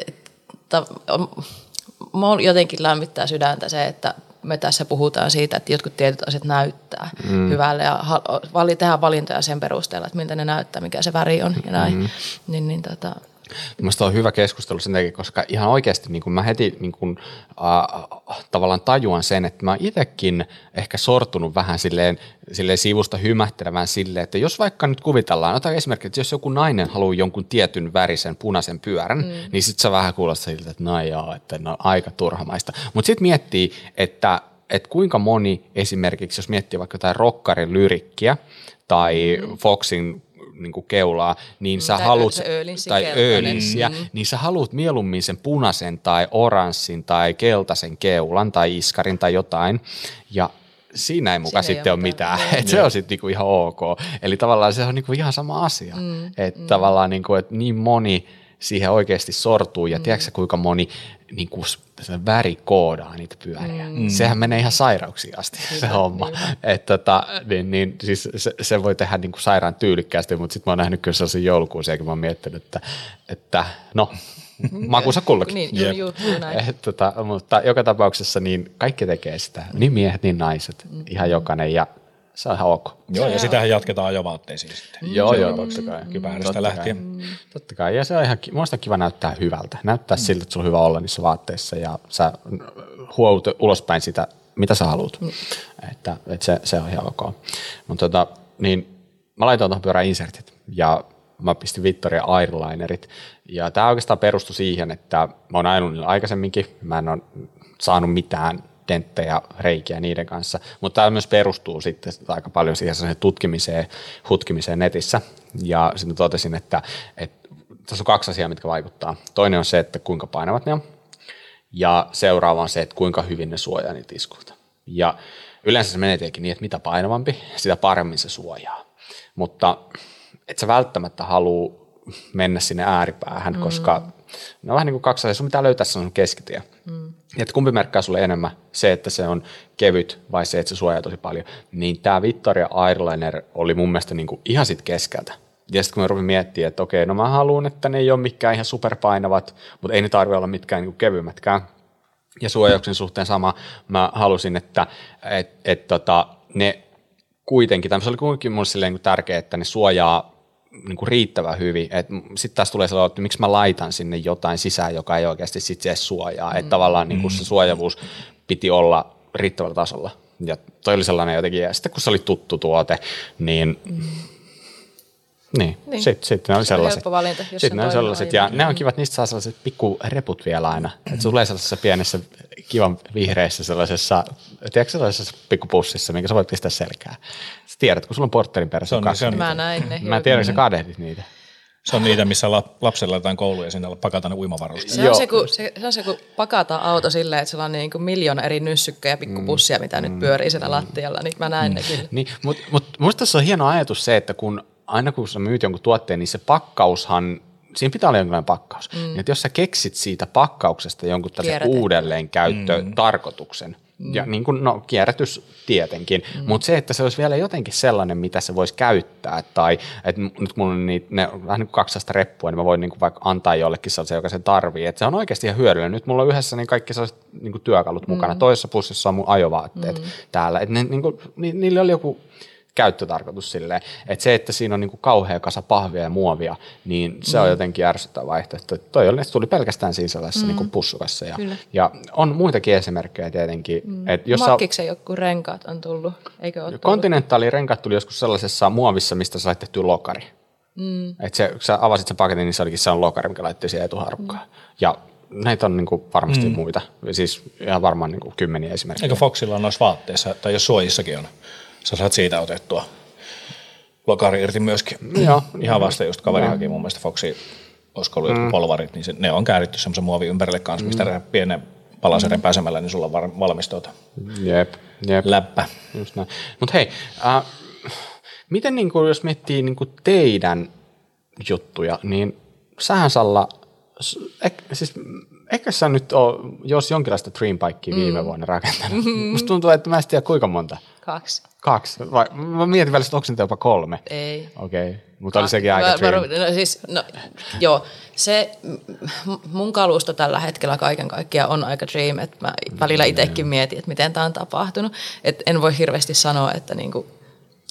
C: että mua jotenkin lämmittää sydäntä se, että me tässä puhutaan siitä, että jotkut tietyt asiat näyttää mm. hyvälle ja vali, tehdään valintoja sen perusteella, että miltä ne näyttää, mikä se väri on ja näin. Mm. Niin, niin tota,
A: Mielestäni on hyvä keskustelu sen takia, koska ihan oikeasti niin kuin mä heti niin kuin, äh, tavallaan tajuan sen, että mä itsekin ehkä sortunut vähän silleen, silleen sivusta hymähtelevän silleen, että jos vaikka nyt kuvitellaan, ota esimerkiksi, että jos joku nainen haluaa jonkun tietyn värisen punaisen pyörän, mm. niin sitten sä vähän kuulostaa siltä, että no joo, että no aika turhamaista. Mutta sitten miettii, että, että kuinka moni esimerkiksi, jos miettii vaikka jotain rokkarin lyrikkiä tai mm. Foxin niin kuin keulaa, niin mm, sä tai haluat, tai öölinsiä, mm. niin sä haluat mieluummin sen punaisen tai oranssin tai keltaisen keulan tai iskarin tai jotain, ja siinä ei mukaan sitten ei ole mitään, mitään. että se on sitten niinku ihan ok. Eli tavallaan se on niinku ihan sama asia, mm, että mm. tavallaan niinku, että niin moni siihen oikeasti sortuu ja mm. tiedätkö kuinka moni niin kuin se väri koodaa niitä pyöriä. Mm. Sehän menee ihan sairauksiin asti Hyvä, se homma. Et, tota, niin, niin, siis se, se, voi tehdä niin kuin sairaan tyylikkäästi, mutta sitten mä oon nähnyt kyllä sellaisen joulukuusia, kun mä oon miettinyt, että, että no, makuunsa kullakin.
C: Niin, juu, juu, näin.
A: Et, tota, mutta joka tapauksessa niin kaikki tekee sitä, niin miehet, niin naiset, mm. ihan jokainen. Ja se on ihan ok.
B: Joo, ja sitähän jatketaan ajovaatteisiin sitten.
A: Mm. Joo, joo, totta kai.
B: Kypärästä lähtien.
A: Kai. Totta kai, ja se on ihan, muista kiva näyttää hyvältä. Näyttää mm. siltä, että sulla on hyvä olla niissä vaatteissa, ja sä huout ulospäin sitä, mitä sä haluat. Mm. Että, että se, se on ihan ok. Mutta tota, niin mä laitoin tuohon pyörään insertit, ja mä pistin Victoria Airlinerit, ja tämä oikeastaan perustui siihen, että mä oon ajanut aikaisemminkin, mä en ole saanut mitään denttejä, reikiä niiden kanssa, mutta tämä myös perustuu sitten aika paljon siihen tutkimiseen, hutkimiseen netissä, ja sitten totesin, että, että tässä on kaksi asiaa, mitkä vaikuttaa. Toinen on se, että kuinka painavat ne on, ja seuraava on se, että kuinka hyvin ne suojaa niitä iskulta. Ja yleensä se menee tietenkin niin, että mitä painavampi, sitä paremmin se suojaa. Mutta et sä välttämättä halua mennä sinne ääripäähän, mm. koska ne on vähän niin kuin kaksi asiaa. Sun pitää löytää sellainen keskitie. Että kumpi merkkaa sulle enemmän se, että se on kevyt vai se, että se suojaa tosi paljon. Niin tämä Victoria Airliner oli mun mielestä niin kuin ihan sit keskeltä. Ja sitten kun mä ruvin miettimään, että okei, no mä haluan, että ne ei ole mikään ihan superpainavat, mutta ei ne tarvitse olla mitkään niin kevyimmätkään. Ja suojauksen suhteen sama, mä halusin, että et, et, tota, ne kuitenkin, se oli kuitenkin mulle silleen niin tärkeää, että ne suojaa niin kuin riittävän hyvin. Sitten taas tulee sellainen, että miksi mä laitan sinne jotain sisään, joka ei oikeasti sit edes suojaa. Mm. Että tavallaan niin kuin se suojavuus piti olla riittävällä tasolla. Ja toi oli sellainen jotenkin, ja sitten kun se oli tuttu tuote, niin mm. Niin, niin. sitten sit ne on sellaiset.
C: Valinta,
A: sitten ne on sellaiset, ja ne on kivat, niistä saa sellaiset pikku reput vielä aina. Mm. Että tulee sellaisessa pienessä kivan vihreässä sellaisessa, tiedätkö sellaisessa pikkupussissa, minkä sä voit pistää selkää. Sä tiedät, kun sulla on portterin perässä
C: on,
A: se
C: on, Mä näin ne.
A: Mä tiedän, että sä kadehdit niitä.
B: Se on niitä, missä lapsella laitetaan kouluun ja sinne pakataan ne uimavarusteet.
C: Se on se, kun, se, se on se, kun pakataan auto silleen, että sillä on niin kuin miljoona eri nyssykköjä ja pikkupussia, mm, mitä mm, nyt pyörii siellä mm, lattialla, niin mä näen mm. ne kyllä.
A: Niin, mutta mut, musta tässä on hieno ajatus se, että kun aina kun sä myyt jonkun tuotteen, niin se pakkaushan, siinä pitää olla jonkinlainen pakkaus. Mm. Niin, että jos sä keksit siitä pakkauksesta jonkun tällaisen uudelleenkäyttötarkoituksen, mm. ja niin kuin, no kierrätys tietenkin, mm. mutta se, että se olisi vielä jotenkin sellainen, mitä se voisi käyttää, tai että nyt mulla on niitä, ne vähän niin kuin kaksasta reppua, niin mä voin niin kuin vaikka antaa jollekin sellaisen, joka sen tarvii, että se on oikeasti ihan hyödyllinen. Nyt mulla on yhdessä niin kaikki sellaiset niin kuin työkalut mm. mukana, toisessa pussissa on mun ajovaatteet mm. täällä, että ne, niin kuin, ni, niillä oli joku käyttötarkoitus silleen, että se, että siinä on niin kuin kauhea kasa pahvia ja muovia, niin se mm. on jotenkin ärsyttävä vaihtoehto. Toi oli, tuli pelkästään siinä sellaisessa mm. niin kuin pussukassa. Ja, ja, on muitakin esimerkkejä tietenkin.
C: Mm. Et jos Makkiksen joku renkaat on tullut, eikö ole
A: Kontinentaali renkaat tuli joskus sellaisessa muovissa, mistä sait tehty lokari. Mm. Että se, kun sä avasit sen paketin, niin se olikin sellainen lokari, mikä laittoi siihen etuharukkaan. Mm. Ja näitä on niin kuin varmasti mm. muita, siis ihan varmaan niin kuin kymmeniä esimerkkejä.
B: Eikö Foxilla on noissa vaatteissa, tai jos suojissakin on? Sä saat siitä otettua lokari irti myöskin. Joo. Ihan vasta just kaveri haki mun mielestä Foxi, olisiko ollut mm. polvarit, niin se, ne on kääritty semmoisen muovin ympärille kanssa, mistä mm. pienen palaseren mm. pääsemällä, niin sulla on valmis tuota
A: jep, jep.
B: läppä.
A: Just näin. Mut hei, äh, miten niin kuin, jos miettii niin kuin teidän juttuja, niin sähän Salla ek, siis, eikö sä nyt ole, jos jonkinlaista Dreambikea viime vuonna rakentanut? Musta tuntuu, että mä en tiedä kuinka monta.
C: Kaksi.
A: Kaksi. Vai, mä mietin välistä, onko niitä jopa kolme.
C: Ei.
A: Okei, okay. mutta oli sekin aika
C: Mä- mä no, siis, no, joo, se mun kalusto tällä hetkellä kaiken kaikkiaan on aika dream, että mä välillä itsekin mietin, että miten tämä on tapahtunut. Et en voi hirveästi sanoa, että niinku,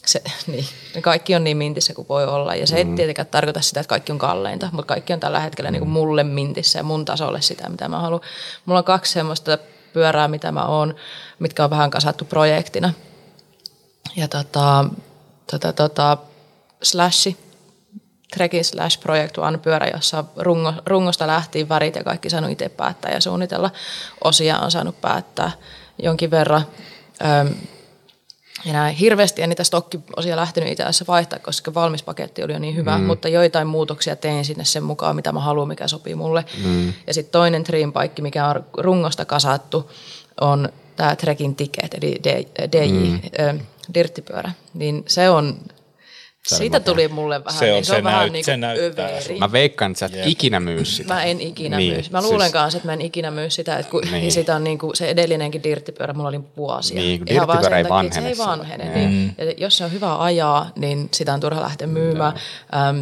C: se, niin, ne kaikki on niin mintissä kuin voi olla. Ja se ei tietenkään tarkoita sitä, että kaikki on kalleinta, mutta kaikki on tällä hetkellä niinku mulle mintissä ja mun tasolle sitä, mitä mä haluan. Mulla on kaksi semmoista pyörää, mitä mä oon, mitkä on vähän kasattu projektina. Ja tota, tota, tota, Slashi, Trekin Slash Project One pyörä, jossa rungo, rungosta lähtiin värit ja kaikki saanut itse päättää ja suunnitella. Osia on saanut päättää jonkin verran. Öm, ja näin hirveästi en niitä stokkiosia lähtenyt itse asiassa vaihtaa, koska valmis paketti oli jo niin hyvä, mm. mutta joitain muutoksia tein sinne sen mukaan, mitä mä haluan, mikä sopii mulle. Mm. Ja sitten toinen Dream Bike, mikä on rungosta kasattu, on tämä Trekin Ticket, eli DJ, mm. Dirttipyörä. Niin se on, siitä tuli mulle vähän,
B: Se on-
C: niin se on
B: se
C: vähän
B: näyt-
C: niin
B: se
C: kuin överi.
A: Mä veikkaan, että sä et
B: Jep.
A: ikinä myy sitä.
C: Mä en ikinä
A: Niin,
C: niin, myy. Mä luulen
A: siis-
C: kanssa, että mä en ikinä myy sitä, että kun
A: Niin.
C: niin. sitä on niin kuin, se edellinenkin dirttipyörä, mulla oli vuosia.
A: Niin, kun
C: Ihan vaan sen
A: ei
C: takia, että Se ei
A: vanhene
C: vanhene. Niin. Ja jos se on hyvä ajaa, niin sitä on turha lähteä myymään. Ähm,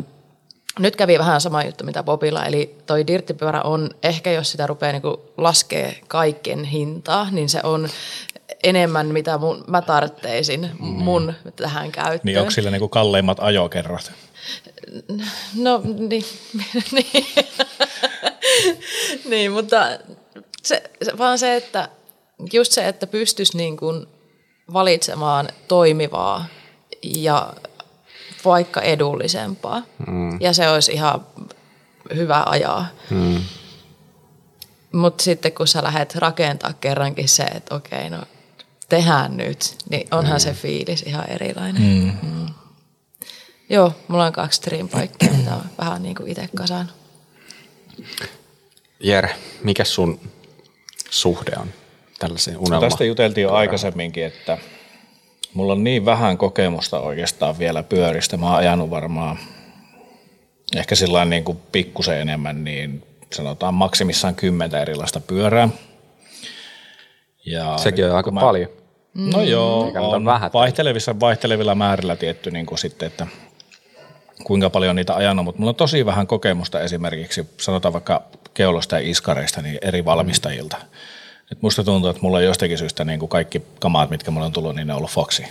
C: nyt kävi vähän sama juttu, mitä Bobilla, eli toi dirttipyörä on, ehkä jos sitä rupeaa niin laskee kaiken hintaa, niin se on enemmän, mitä mun, mä tartteisin mun tähän käyttöön.
B: Niin onko sillä niinku kalleimmat ajokerrat?
C: No niin, niin. niin mutta se, se, vaan se, että just se, että pystyisi niin kuin valitsemaan toimivaa ja vaikka edullisempaa. Mm. Ja se olisi ihan hyvä ajaa. Mm. Mutta sitten kun sä lähdet rakentaa kerrankin se, että okei, no tehdään nyt, niin onhan mm. se fiilis ihan erilainen. Mm. Mm. Joo, mulla on kaksi streampaikkia, mitä on vähän niin kuin itse kasannut.
A: Jere, mikä sun suhde on tällaiseen unelma?
B: Tästä juteltiin jo aikaisemminkin, että mulla on niin vähän kokemusta oikeastaan vielä pyöristä. Mä oon ajanut varmaan ehkä sillä niin kuin pikkusen enemmän, niin sanotaan maksimissaan kymmentä erilaista pyörää. Ja
A: Sekin on aika
B: mä-
A: paljon.
B: No joo,
A: Eikä niitä
B: on vaihtelevissa, vaihtelevilla määrillä tietty niin kuin sitten, että kuinka paljon niitä ajanut, mutta mulla on tosi vähän kokemusta esimerkiksi, sanotaan vaikka keulosta ja iskareista, niin eri valmistajilta. Et musta tuntuu, että mulla on jostakin syystä niin kuin kaikki kamaat, mitkä mulla on tullut, niin ne on ollut Foxi.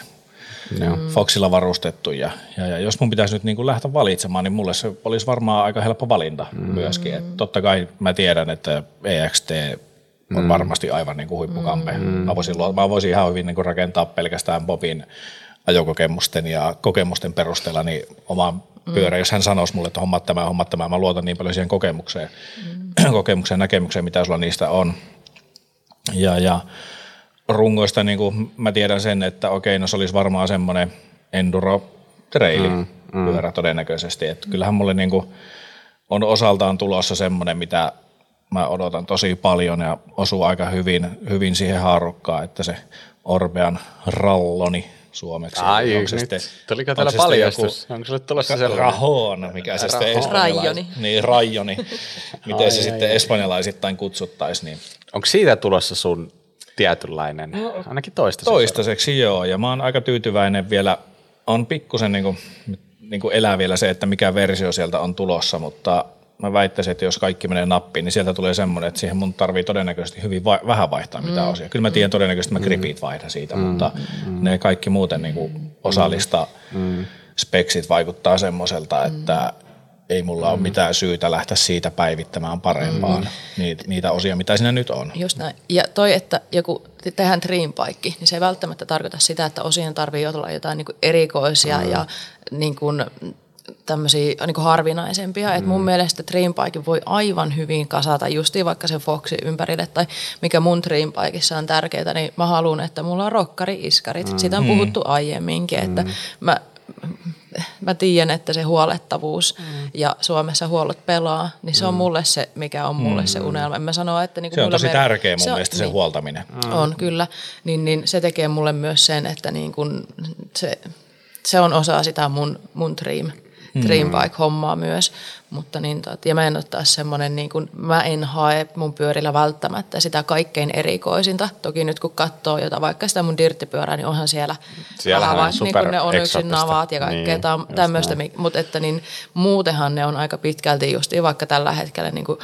A: Joo.
B: Mm. Foxilla varustettu ja, ja, ja jos mun pitäisi nyt niin kuin lähteä valitsemaan, niin mulle se olisi varmaan aika helppo valinta mm. myöskin. Et totta kai mä tiedän, että EXT on mm. varmasti aivan niin kuin huippukampe. Mm. Mä, voisin, mä voisin ihan hyvin niin kuin rakentaa pelkästään Bobin ajokokemusten ja kokemusten perusteella niin oman pyörä, jos hän sanoisi mulle, että hommat tämä, hommat tämä, mä luotan niin paljon siihen kokemukseen, mm. kokemukseen näkemykseen, mitä sulla niistä on. Ja, ja rungoista niin kuin mä tiedän sen, että okei, no se olisi varmaan semmoinen enduro traili mm, mm. pyörä todennäköisesti. Että kyllähän mulle niin kuin on osaltaan tulossa semmoinen, mitä mä odotan tosi paljon ja osuu aika hyvin, hyvin siihen haarukkaan, että se Orbean ralloni suomeksi.
A: Ai,
B: Onko se sitten-
A: tuliko
B: onko
A: täällä
B: se sitten
A: paljastus? Onko sulle tulossa sellainen?
B: Rahon, mikä se sitten espanjalais-
C: Rajoni.
B: Niin, rajoni. Miten
A: Ai,
B: se
A: ai,
B: sitten
A: ai.
B: espanjalaisittain kutsuttaisiin. Niin.
A: Onko siitä tulossa sun tietynlainen, ainakin toistaiseksi?
B: Toistaiseksi joo, ja mä oon aika tyytyväinen vielä. On pikkusen niin kuin, niin kuin elää vielä se, että mikä versio sieltä on tulossa, mutta mä väittäisin, että jos kaikki menee nappiin, niin sieltä tulee semmoinen, että siihen mun tarvii todennäköisesti hyvin vai- vähän vaihtaa mitä mm. osia. Kyllä mä tiedän todennäköisesti, että mä gripit vaihdan siitä, mm. mutta mm. ne kaikki muuten niin kuin osallista mm. speksit vaikuttaa semmoiselta, että ei mulla ole mitään syytä lähteä siitä päivittämään parempaan mm. niitä, niitä osia, mitä siinä nyt on.
C: Just näin. Ja toi, että joku tehdään dreampaikki, niin se ei välttämättä tarkoita sitä, että osien tarvii olla jotain niin kuin erikoisia mm. ja niin kuin tämmöisiä niin kuin harvinaisempia. Mm. Et mun mielestä dreampaikin voi aivan hyvin kasata justiin vaikka sen Foxin ympärille tai mikä mun dreampaikissa on tärkeää, niin mä haluan, että mulla on rokkari-iskarit. Mm. Siitä on puhuttu aiemminkin, että mä mä tiedän, että se huolettavuus mm. ja Suomessa huollot pelaa, niin se on mulle se, mikä on mulle mm. se unelma. En mä sano, että niin
B: Se on tosi tärkeä mun
C: se on-
B: mielestä se
C: niin.
B: huoltaminen.
C: On kyllä, niin, niin se tekee mulle myös sen, että niin kun se, se on osa sitä mun, mun dream Dream Bike-hommaa myös. Mutta niin, ja mä en ole taas semmoinen, niin kuin, mä en hae mun pyörillä välttämättä sitä kaikkein erikoisinta. Toki nyt kun katsoo jota, vaikka sitä mun dirttipyörää, niin onhan siellä
A: Siellähän on
C: niin kuin ne on yksin navaat ja kaikkea
A: niin,
C: niin,
A: just
C: tämmöistä. Mutta että niin, muutenhan ne on aika pitkälti just vaikka tällä hetkellä niin kuin,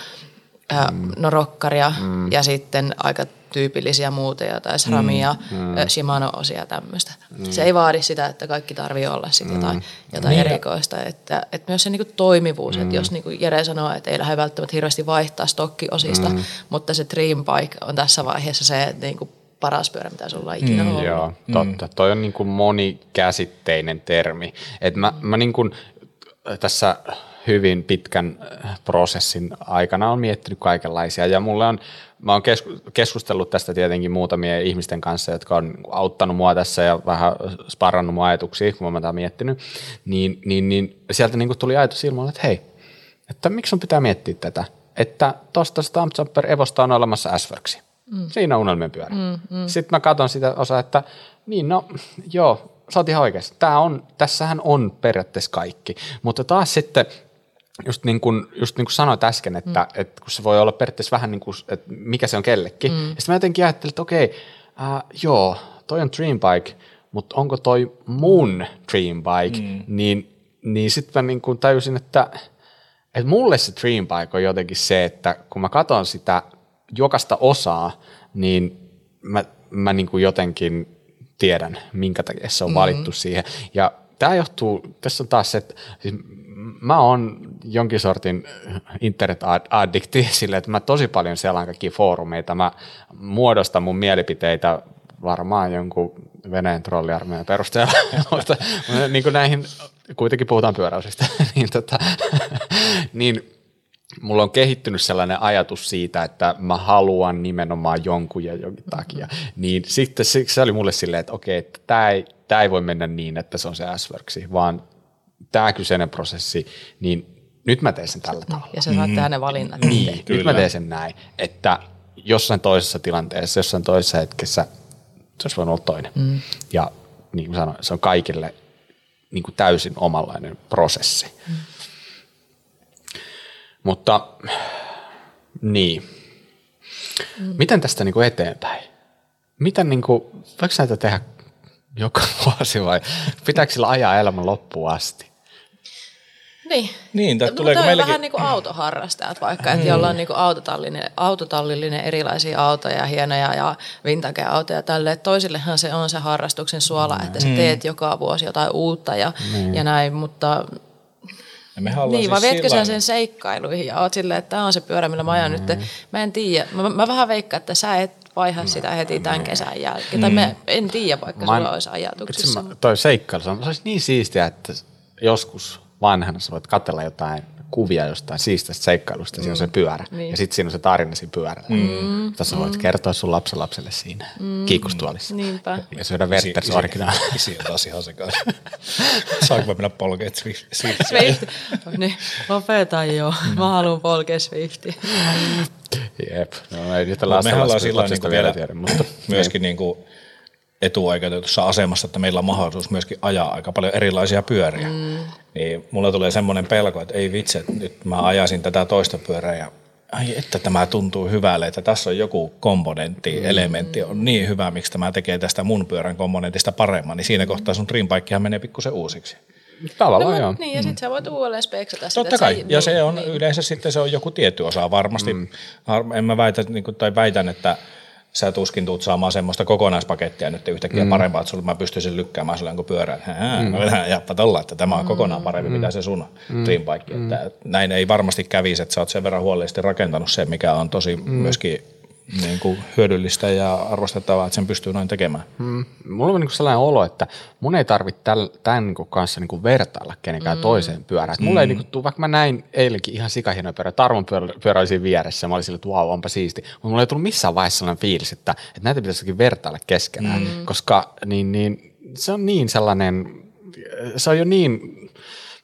C: mm. no rokkaria mm. ja sitten aika tyypillisiä muuteja tai SRAMia, mm. Shimano-osia tämmöistä. Mm. Se ei vaadi sitä, että kaikki tarvii olla sitten jotain, jotain
B: Niin.
C: erikoista. Että, että myös se niinku toimivuus, mm. että jos niinku Jere sanoo, että ei lähde välttämättä hirveästi vaihtaa stokkiosista, mm. mutta se Dream Bike on tässä vaiheessa se että niinku paras pyörä, mitä sulla on ikinä ollut.
A: Joo, totta. Toi on niin kuin monikäsitteinen termi. Et mä, mä niin kuin tässä hyvin pitkän äh, prosessin aikana on miettinyt kaikenlaisia ja mulle on, mä oon kesku- keskustellut tästä tietenkin muutamien ihmisten kanssa, jotka on auttanut mua tässä ja vähän sparrannut mun ajatuksia, kun mä oon miettinyt, niin, niin, niin sieltä niin tuli ajatus ilmoille, että hei, että miksi sun pitää miettiä tätä, että tuosta Stumpjumper Evosta on olemassa s mm. Siinä on unelmien pyörä. Mm, mm. Sitten mä katson sitä osaa, että niin no, joo, sä oot ihan oikeassa. Tää on, tässähän on periaatteessa kaikki. Mutta taas sitten, just niin kuin, just niin kuin sanoit äsken, että, mm. että kun se voi olla periaatteessa vähän niin kuin, että mikä se on kellekin. Mm. Ja sitten mä jotenkin ajattelin, että okei, äh, joo, toi on Dream Bike, mutta onko toi mun Dream Bike, mm. niin, niin sitten mä niin kuin tajusin, että, että mulle se Dream Bike on jotenkin se, että kun mä katson sitä jokaista osaa, niin mä, mä niin kuin jotenkin tiedän, minkä takia se on valittu mm-hmm. siihen. Ja tämä johtuu, tässä on taas se, että siis mä oon jonkin sortin internet-addikti sille, että mä tosi paljon selaan kaikkia foorumeita, mä muodostan mun mielipiteitä varmaan jonkun Venäjän trolliarmeijan perusteella, mutta niin kuin näihin kuitenkin puhutaan pyöräysistä, niin, tota, niin mulla on kehittynyt sellainen ajatus siitä, että mä haluan nimenomaan jonkun ja jonkin takia, niin sitten se oli mulle silleen, että okei, että tämä ei, tää ei voi mennä niin, että se on se s vaan tämä kyseinen prosessi, niin nyt mä teen sen tällä tavalla.
C: Ja sä saat tehdä ne valinnat.
A: Niin, nyt mä teen sen näin, että jossain toisessa tilanteessa, jossain toisessa hetkessä se olisi voinut olla toinen. Mm. Ja niin kuin sanoin, se on kaikille niin kuin täysin omanlainen prosessi. Mm. Mutta niin, mm. miten tästä niin kuin eteenpäin? Miten niin kuin, voiko näitä tehdä joka vuosi vai pitääkö sillä ajaa elämän loppuun asti?
C: Niin.
B: Niin,
C: Mutta
B: tuleeko
C: on
B: meilläkin-
C: vähän niin kuin autoharrastajat vaikka, että jolla on niin kuin autotallillinen, autotallillinen erilaisia autoja, hienoja ja vintage-autoja tälle. Toisillehan se on se harrastuksen suola, että sä teet joka vuosi jotain uutta ja, ja näin, mutta
B: Ja ollaan
C: niin, vai
B: siis
C: vietkö
B: sillä
C: sä sen seikkailuihin ja oot silleen, että tämä on se pyörä, millä mä ajan nyt. Mä en tiedä, mä, mä vähän veikkaan, että sä et vaiha sitä heti tämän kesän jälkeen. Tai mä en tiedä, vaikka
A: Mä
C: sulla olisi ajatuksissa.
A: mä- toi seikkailu, se on- se olisi niin siistiä, että joskus vanhana sä voit katsella jotain kuvia jostain siististä seikkailusta, mm. siinä on se pyörä.
C: Niin.
A: Ja sitten siinä on se tarina siinä pyörällä. Mm. Jota sä voit kertoa sun lapsenlapselle siinä mm. kiikustuolissa.
C: Niinpä.
A: Ja syödä Werthers originaali.
B: Isi on taas ihan sekaisin. Saanko mä mennä polkeet Swift? Swift?
C: Swift. Niin, lopeta jo. Mä haluan polkea Swifti.
A: Jep. No ei niitä
B: Mut mehän ollaan
A: lasten lapsista
B: niin
A: vielä
B: vielä
A: tiedä, mutta
B: myöskin niin kuin etuoikeutetussa asemassa, että meillä on mahdollisuus myöskin ajaa aika paljon erilaisia pyöriä. Mm. Niin mulla tulee semmoinen pelko, että ei vitsi, että nyt mä ajaisin tätä toista pyörää ja ai että tämä tuntuu hyvälle, että tässä on joku komponentti, mm. elementti on niin hyvä, miksi tämä tekee tästä mun pyörän komponentista paremman, niin siinä kohtaa sun dreambikehan menee pikkusen uusiksi.
A: tavallaan joo.
C: Niin, ja sitten sä voit uudelleen speksata sitä.
B: Totta kai,
C: sä-
B: ja se on
C: niin.
B: yleensä sitten se on joku tietty osa varmasti. Mm. En mä väitä, niin kuin, tai väitän, että sä tuskin tuut saamaan semmoista kokonaispakettia nyt yhtäkkiä mm. parempaa, että sulle mä pystyisin lykkäämään sulle jonkun pyörän. Mm. Jappa tolla, että tämä on kokonaan parempi, mm. mitä se sun mm. Mm. Että näin ei varmasti kävisi, että sä oot sen verran huolellisesti rakentanut sen, mikä on tosi mm. myöskin niin kuin hyödyllistä ja arvostettavaa, että sen pystyy noin tekemään.
A: Mm. Mulla on niinku sellainen olo, että mun ei tarvitse tämän niinku kanssa niinku vertailla kenenkään mm. toiseen pyörään. Mm. Mulla ei niinku tuu, vaikka mä näin eilenkin ihan sikahienoja pyörä, Tarvon pyörä, pyörä oli siinä vieressä, mä olin sillä, että vau, onpa siisti. Mutta mulla ei tullut missään vaiheessa sellainen fiilis, että, että näitä pitäisikin vertailla keskenään, mm. koska niin, niin, se on niin sellainen, se on jo niin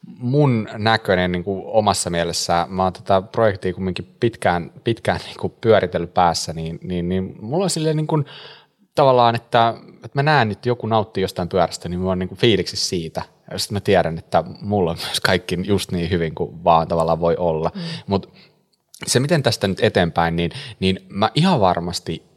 A: mun näköinen niin kuin omassa mielessä, mä oon tätä projektia kumminkin pitkään, pitkään niin kuin pyöritellyt päässä, niin, niin, niin mulla on silleen niin kuin, tavallaan, että, että mä näen, että joku nauttii jostain pyörästä, niin mä oon niin kuin fiiliksi siitä. sitten mä tiedän, että mulla on myös kaikki just niin hyvin kuin vaan tavallaan voi olla. Mm. Mutta se, miten tästä nyt eteenpäin, niin, niin mä ihan varmasti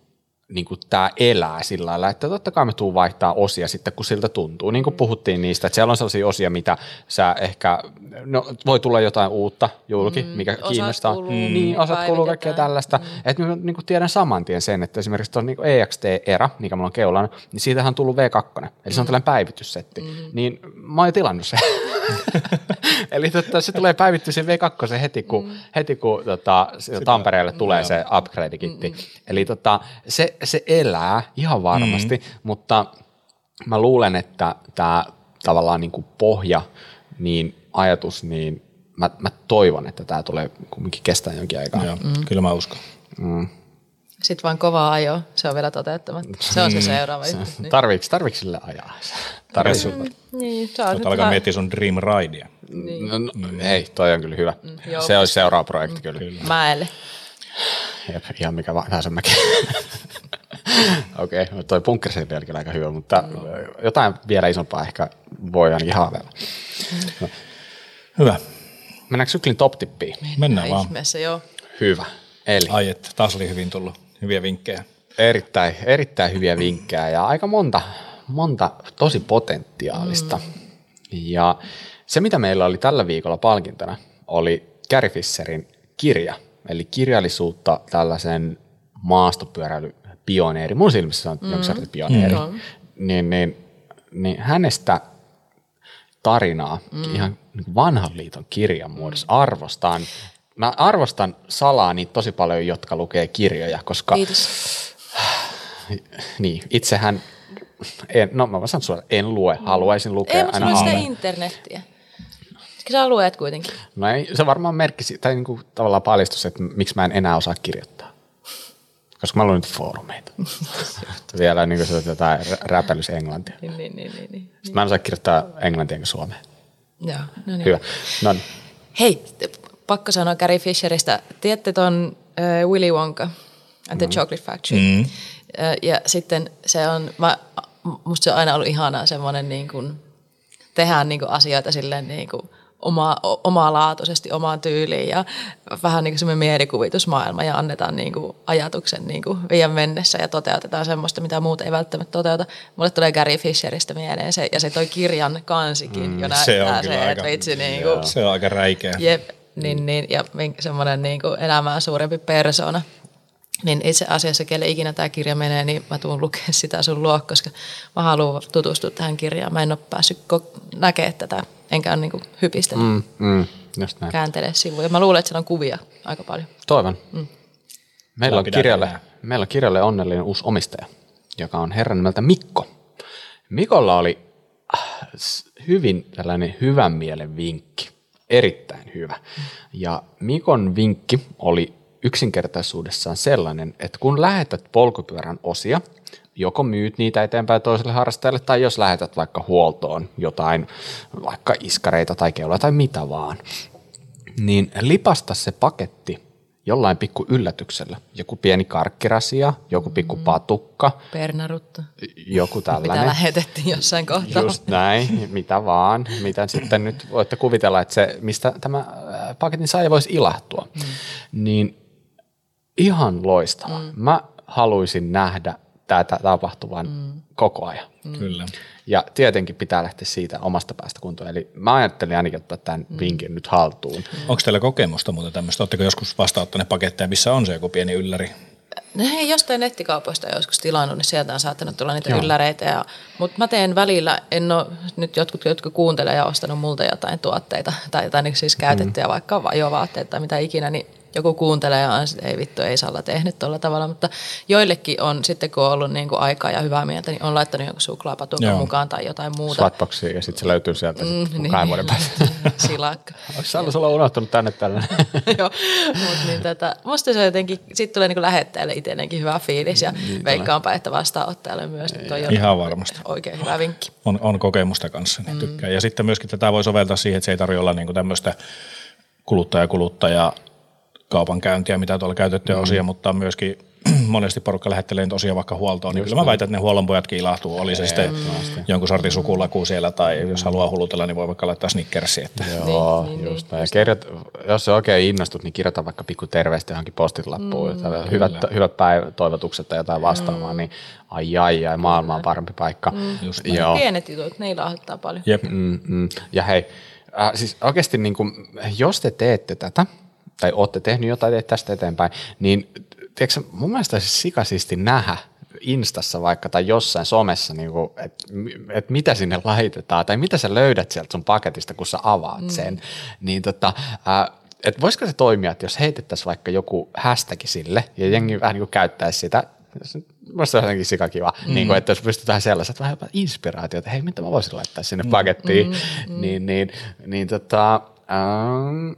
A: niin kuin tämä elää sillä lailla, että totta kai me tuu vaihtaa osia sitten, kun siltä tuntuu. Niin kuin puhuttiin niistä, että siellä on sellaisia osia, mitä sä ehkä, no voi tulla jotain uutta julki, mm, mikä kiinnostaa. Kuuluu, mm. Niin, osat kuuluu kaikkea tällaista. Mm. Että mä niin kuin tiedän saman tien sen, että esimerkiksi tuon niin EXT-erä, mikä mulla on keulana, niin siitähän on tullut V2, eli mm. se on mm. tällainen päivityssetti. Mm. Niin mä oon jo tilannut sen. eli totta, se tulee päivitty se V2 heti, kun, mm. heti, kun tota, Tampereelle tulee se upgrade-kitti. Mm. Eli tota, se, se elää ihan varmasti, mm. mutta mä luulen, että tämä tavallaan niin kuin pohja, niin ajatus, niin mä, mä toivon, että tämä tulee kumminkin kestää jonkin aikaa. Joo,
B: mm. Kyllä mä uskon. Mm.
C: Sitten vaan kovaa ajo, se on vielä toteuttamatta. Se on se mm. seuraava juttu.
A: Niin. Tarviiko, tarviiko sille ajaa? Tarviiko mm,
C: niin,
B: sä alkaa vähän... miettiä sun Dream Ridea.
A: Niin. No, no, mm. Ei, toi on kyllä hyvä. Mm, se olisi seuraava projekti mm. kyllä. kyllä.
C: Mäelle.
A: Jep, ihan mikä vaan se mäkin. Okei, okay, toi punkkerisen vielä aika hyvä, mutta mm. jotain vielä isompaa ehkä voi ainakin haaveilla.
B: Mm. Hyvä.
A: Mennäänkö syklin top-tippiin?
B: Mennään vaan.
C: Ihmeessä, joo.
A: Hyvä. Eli.
B: Ai että, taas oli hyvin tullut hyviä vinkkejä.
A: Erittäin, erittäin hyviä vinkkejä ja aika monta, monta tosi potentiaalista. Mm. Ja se, mitä meillä oli tällä viikolla palkintona, oli Gary Fisherin kirja, eli kirjallisuutta tällaisen maastopyöräilypioneeri, mun silmissä on mm. jonkin pioneeri, mm. niin, niin, niin hänestä tarinaa mm. ihan niin vanhan liiton kirjan muodossa arvostan. Mä arvostan salaa niitä tosi paljon, jotka lukee kirjoja, koska
C: Kiitos.
A: niin, itsehän, en, no mä sanon sulle, en lue, haluaisin lukea
C: ei, aina sitä internettiä. Sä luet kuitenkin.
A: No ei, se varmaan merkki, tai niin kuin tavallaan paljastus, että miksi mä en enää osaa kirjoittaa. Koska mä luen nyt foorumeita. Vielä niin kuin se jotain räpälys englantia.
C: Niin, niin, niin, niin, niin.
A: Sitten mä en osaa kirjoittaa englantia enkä suomea.
C: Joo, no niin.
A: Hyvä. No niin.
C: Hei, pakko sanoa Gary Fisheristä. Tiedätte ton uh, Willy Wonka and the mm. Chocolate Factory? Mm. Uh, ja sitten se on, mä, musta se on aina ollut ihanaa semmoinen niin kuin, tehdään niin kuin asioita silleen niin kuin – oma, omalaatuisesti omaan tyyliin ja vähän niin kuin semmoinen mielikuvitusmaailma ja annetaan niin kuin ajatuksen niin kuin viian mennessä ja toteutetaan semmoista, mitä muut ei välttämättä toteuta. Mulle tulee Gary Fisheristä mieleen se, ja se toi kirjan kansikin mm, jo näyttää se, on se että vitsi niin kuin,
B: Se on aika räikeä.
C: Jep, niin, niin, ja semmoinen niin kuin elämää suurempi persona. Niin itse asiassa, kelle ikinä tämä kirja menee, niin mä tuun lukemaan sitä sun luo, koska mä haluan tutustua tähän kirjaan. Mä en ole päässyt näkemään tätä enkä ole niin hypistellyt. Mm, mm, just näin. Kääntele sivuja. Mä luulen, että siellä on kuvia aika paljon.
A: Toivon. Mm. Meillä, on kirjalle, meillä on kirjalle onnellinen uusi omistaja, joka on herran nimeltä Mikko. Mikolla oli äh, hyvin tällainen hyvän mielen vinkki. Erittäin hyvä. Ja Mikon vinkki oli yksinkertaisuudessaan sellainen, että kun lähetät polkupyörän osia – joko myyt niitä eteenpäin toiselle harrastajalle tai jos lähetät vaikka huoltoon jotain, vaikka iskareita tai keuloja tai mitä vaan, niin lipasta se paketti jollain pikku yllätyksellä. Joku pieni karkkirasia, joku pikku mm. patukka.
C: Pernarutta.
A: Joku tällainen. Mitä
C: lähetettiin jossain kohtaa.
A: Just näin, mitä vaan. Mitä sitten nyt voitte kuvitella, että se, mistä tämä äh, paketin saaja voisi ilahtua. Mm. Niin ihan loistava. Mm. Mä haluaisin nähdä tätä tapahtuvan mm. koko ajan.
B: Mm. Kyllä.
A: Ja tietenkin pitää lähteä siitä omasta päästä kuntoon. Eli mä ajattelin ainakin ottaa tämän mm. vinkin nyt haltuun. Mm.
B: Onko teillä kokemusta muuten tämmöistä? Oletteko joskus vastaanottaneet paketteja, missä on se joku pieni ylläri?
C: No hei, jostain nettikaupoista joskus tilannut, niin sieltä on saattanut tulla niitä Joo. ylläreitä. Ja, mutta mä teen välillä, en ole nyt jotkut, jotka kuuntelee ja ostanut multa jotain tuotteita tai jotain niin siis käytettyjä, mm. vaikka ajovaatteita tai mitä ikinä, niin joku kuuntelee ja on ei vittu, ei Salla tehnyt tuolla tavalla, mutta joillekin on sitten kun on ollut niin kuin aikaa ja hyvää mieltä, niin on laittanut jonkun suklaapatukan Joo. mukaan tai jotain muuta.
A: Swatboxia ja sitten se löytyy sieltä mm, niin, kahden vuoden päästä.
C: Silakka.
A: Onko Salla sulla unohtunut tänne tällainen?
C: Joo, mutta niin tätä, musta se jotenkin, sitten tulee niin lähettäjälle itselleenkin hyvä fiilis ja niin, veikkaanpa, että vastaanottajalle myös. Niin toi on
B: Ihan varmasti.
C: Oikein hyvä vinkki.
B: On, on kokemusta kanssa, niin mm. tykkään. Ja sitten myöskin tätä voi soveltaa siihen, että se ei tarvitse olla niin tämmöistä kuluttaja-kuluttaja kaupankäyntiä, mitä tuolla käytettyjä mm. osia, mutta myöskin monesti porukka lähettelee tosiaan vaikka huoltoon, niin kyllä mä väitän, että ne huollonpojatkin ilahtuu. Oli se sitten jonkun sortin sukulaku siellä tai jos haluaa hulutella, niin voi vaikka laittaa snickersi. Että.
A: Joo,
C: Niin, niin,
A: just näin. Ja kirjoit, jos se oikein innostut, niin kirjoita vaikka pikku terveistä johonkin postilappuun. Mm, hyvät, hyvät päivätoivotukset tai jotain vastaamaan, niin ai ai ai, maailma on parempi paikka.
B: Just
A: Joo.
C: Pienet jutut, ne ilahduttaa paljon.
B: Jep.
A: Mm, mm. Ja hei, äh, siis oikeasti niin kuin, jos te teette tätä, tai olette tehnyt jotain teet tästä eteenpäin, niin tiedätkö, mun mielestä olisi sikasisti nähdä Instassa vaikka tai jossain somessa, niin että et mitä sinne laitetaan tai mitä sä löydät sieltä sun paketista, kun sä avaat mm. sen. Niin tota, äh, et voisiko se toimia, että jos heitettäisiin vaikka joku hashtag sille ja jengi vähän niin käyttäisi sitä, Musta on jotenkin sikakiva, mm. niin kuin, että jos pystytään sellaiset vähän jopa inspiraatio, että hei, mitä mä voisin laittaa sinne pakettiin, mm, mm. niin, niin, niin tota, ähm,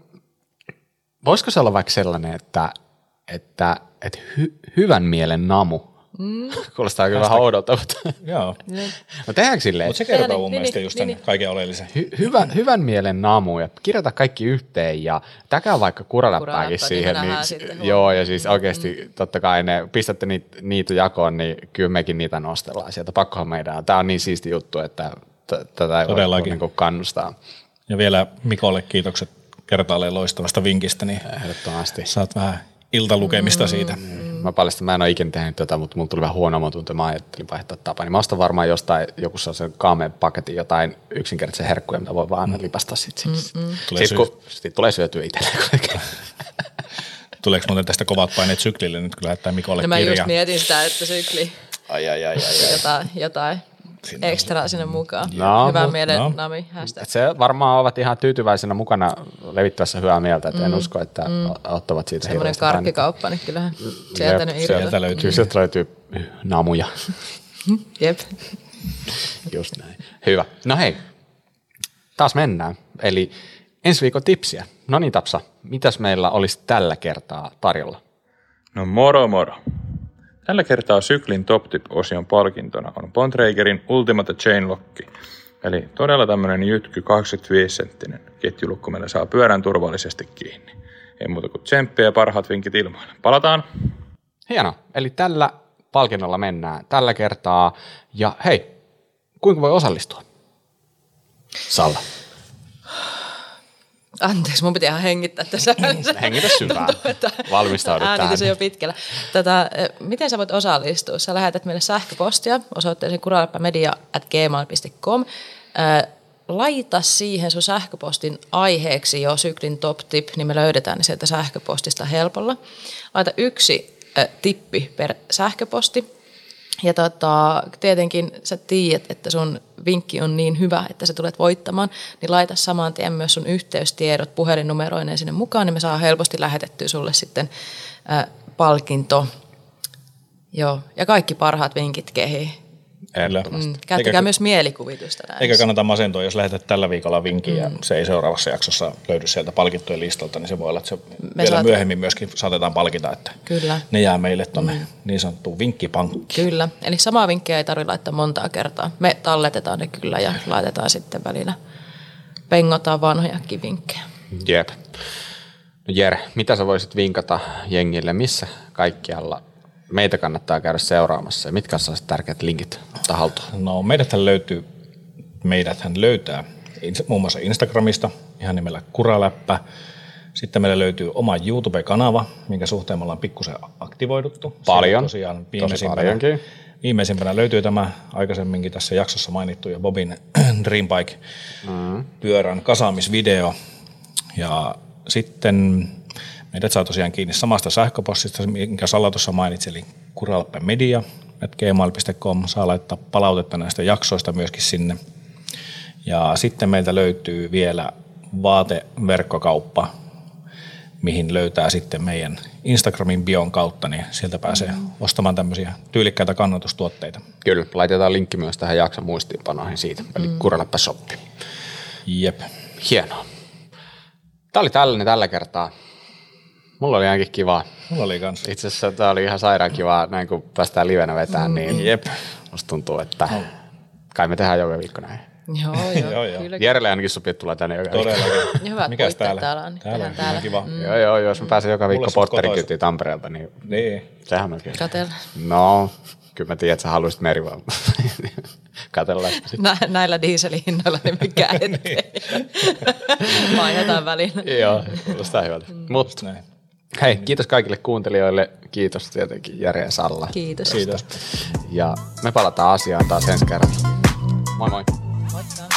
A: voisiko se olla vaikka sellainen, että, että, että hy, hyvän mielen namu, mm. kuulostaa kyllä vähän oudolta, mutta
B: Joo.
A: no tehdäänkö silleen,
B: Mutta se kertoo
C: niin,
B: mun
C: niin,
B: mielestä
C: niin,
B: just
C: niin,
B: tämän kaiken oleellisen.
A: hy, hyvän, hyvän mielen namu ja kirjoita kaikki yhteen ja täkää vaikka kuraläppääkin
C: Kuraläppä, niin
A: siihen. Niin, joo, ja siis oikeasti mm. totta kai ne, pistätte niitä, niitä jakoon, niin kyllä mekin niitä nostellaan sieltä. Pakkohan meidän. on. Tämä on niin siisti juttu, että tätä ei voi niin kannustaa
B: Ja vielä Mikolle kiitokset kertaalleen loistavasta vinkistä, niin
A: ehdottomasti.
B: saat vähän iltalukemista siitä.
A: Mä paljastan, mä en ole ikinä tehnyt tätä, mutta mulla tuli vähän huono omatunto, mä ajattelin vaihtaa tapaa. Niin mä ostan varmaan jostain joku sellaisen kaameen paketin jotain yksinkertaisen herkkuja, mitä voi vaan lipastaa sit. sit.
B: Tulee
A: Sitten kun, sit tulee syötyä itselleen kuitenkin.
B: Tuleeko muuten tästä kovat paineet syklille nyt, kun lähettää Mikolle
C: No mä
B: kirja?
C: just mietin sitä, että sykli
B: Ai, ai, ai, ai, ai.
C: jotain, jotain
B: Sinne
C: ekstraa sinne mukaan.
A: No,
C: Hyvän
A: mut-
C: mielen
B: no.
C: nami, hashtag.
A: Et se varmaan ovat ihan tyytyväisenä mukana levittävässä hyvää mieltä, että en usko, että mm. ottavat siitä
C: Semmoinen
A: hirveästi painetta.
C: karkkikauppa, niin kyllähän sieltä nyt
B: sieltä löytyy.
A: Kyllä sieltä löytyy namuja.
C: Jep.
A: Just näin. Hyvä. No hei, taas mennään. Eli ensi viikon tipsiä. No niin Tapsa, mitäs meillä olisi tällä kertaa tarjolla?
D: No moro moro. Tällä kertaa syklin Top Tip-osion palkintona on Bontragerin Ultimate Chain Lock. Eli todella tämmöinen jytky 25-senttinen ketjulukko meillä saa pyörän turvallisesti kiinni. Ei muuta kuin tsemppiä ja parhaat vinkit ilmoille. Palataan!
A: Hienoa. Eli tällä palkinnolla mennään tällä kertaa. Ja hei, kuinka voi osallistua? Salla.
C: Anteeksi, mun piti ihan hengittää tässä.
A: Hengitä syvään.
C: Tuntuu,
A: Valmistaudu tähän.
C: Äänitys on jo pitkällä. Tätä, eh, miten sä voit osallistua? Sä lähetät meille sähköpostia osoitteeseen kuralappamedia.gmail.com. Äh, Laita siihen sun sähköpostin aiheeksi jo syklin top tip, niin me löydetään ne sieltä sähköpostista helpolla. Laita yksi äh, tippi per sähköposti. Ja tota, tietenkin sä tiedät, että sun vinkki on niin hyvä, että sä tulet voittamaan, niin laita saman tien myös sun yhteystiedot puhelinnumeroineen sinne mukaan, niin me saa helposti lähetettyä sulle sitten äh, palkinto. Joo, ja kaikki parhaat vinkit kehiin.
A: Ehdottomasti.
C: Mm, käyttäkää
B: Eikä-
C: myös mielikuvitusta näissä.
B: Eikä kannata masentua, jos lähetät tällä viikolla vinkin
C: Mm.
B: ja se ei seuraavassa jaksossa löydy sieltä palkittujen listalta, niin se voi olla, että se vielä
C: saat-
B: myöhemmin myöskin saatetaan palkita, että
C: Kyllä.
B: ne jää meille tuonne mm. niin sanottuun vinkkipankkiin.
C: Kyllä, eli samaa vinkkiä ei tarvitse laittaa montaa kertaa. Me talletetaan ne kyllä ja laitetaan sitten välillä, pengotaan vanhojakin vinkkejä.
A: Jep. No Jere, mitä sä voisit vinkata jengille, missä kaikkialla meitä kannattaa käydä seuraamassa ja mitkä on tärkeät linkit ottaa haltuun?
B: No meidäthän löytyy, meidäthän löytää muun muassa Instagramista ihan nimellä Kuraläppä. Sitten meillä löytyy oma YouTube-kanava, minkä suhteen me ollaan pikkusen aktivoiduttu.
A: Paljon,
B: Tosiaan
A: tosi
B: viimeisimpänä,
A: paljonkin.
B: viimeisimpänä löytyy tämä aikaisemminkin tässä jaksossa mainittu ja Bobin Dreambike
A: Mm.
B: kasaamisvideo. Ja sitten meidät saa tosiaan kiinni samasta sähköpostista, minkä Salla tuossa mainitsi, eli kuralpemedia gmail.com. Saa laittaa palautetta näistä jaksoista myöskin sinne. Ja sitten meiltä löytyy vielä vaateverkkokauppa, mihin löytää sitten meidän Instagramin bion kautta, niin sieltä pääsee ostamaan tämmöisiä tyylikkäitä kannatustuotteita.
A: Kyllä, laitetaan linkki myös tähän jakson muistiinpanoihin siitä, eli mm. Kuraläppä Shoppi.
B: Jep.
A: Hienoa. Tämä oli tällainen tällä kertaa. Mulla oli ainakin kivaa.
B: Mulla oli kans.
A: Itse asiassa tämä oli ihan sairaan kivaa, näin kun päästään livenä vetämään, niin
B: Jep.
A: musta tuntuu, että kai me tehdään joka viikko näin.
C: Joo, joo,
B: Joo, joo.
C: kyllä.
A: Ainakin sopii, että tulee tänne joka viikko.
B: Todellakin.
C: Ja hyvät
B: Mikäs
C: puitteet
B: täällä?
C: täällä on,
B: Täällä
C: tehdään
B: ihan kiva.
C: Mm.
A: Joo, joo, jos mä pääsen joka viikko kyytiin Tampereelta, niin
B: Niin.
A: sehän on kyllä.
C: Katella.
A: No, kyllä mä tiedän, että sä haluaisit merivaan katella.
C: Nä, näillä dieselhinnoilla niin mikä ettei. Vaihdetaan välillä.
A: Joo, kuulostaa hyvältä. Mut
B: Näin.
A: Hei, kiitos kaikille kuuntelijoille. Kiitos tietenkin Jere ja Salla.
C: Kiitos.
B: Kiitos.
A: Ja me palataan asiaan taas ensi kerralla. Moi moi.
C: Moikka.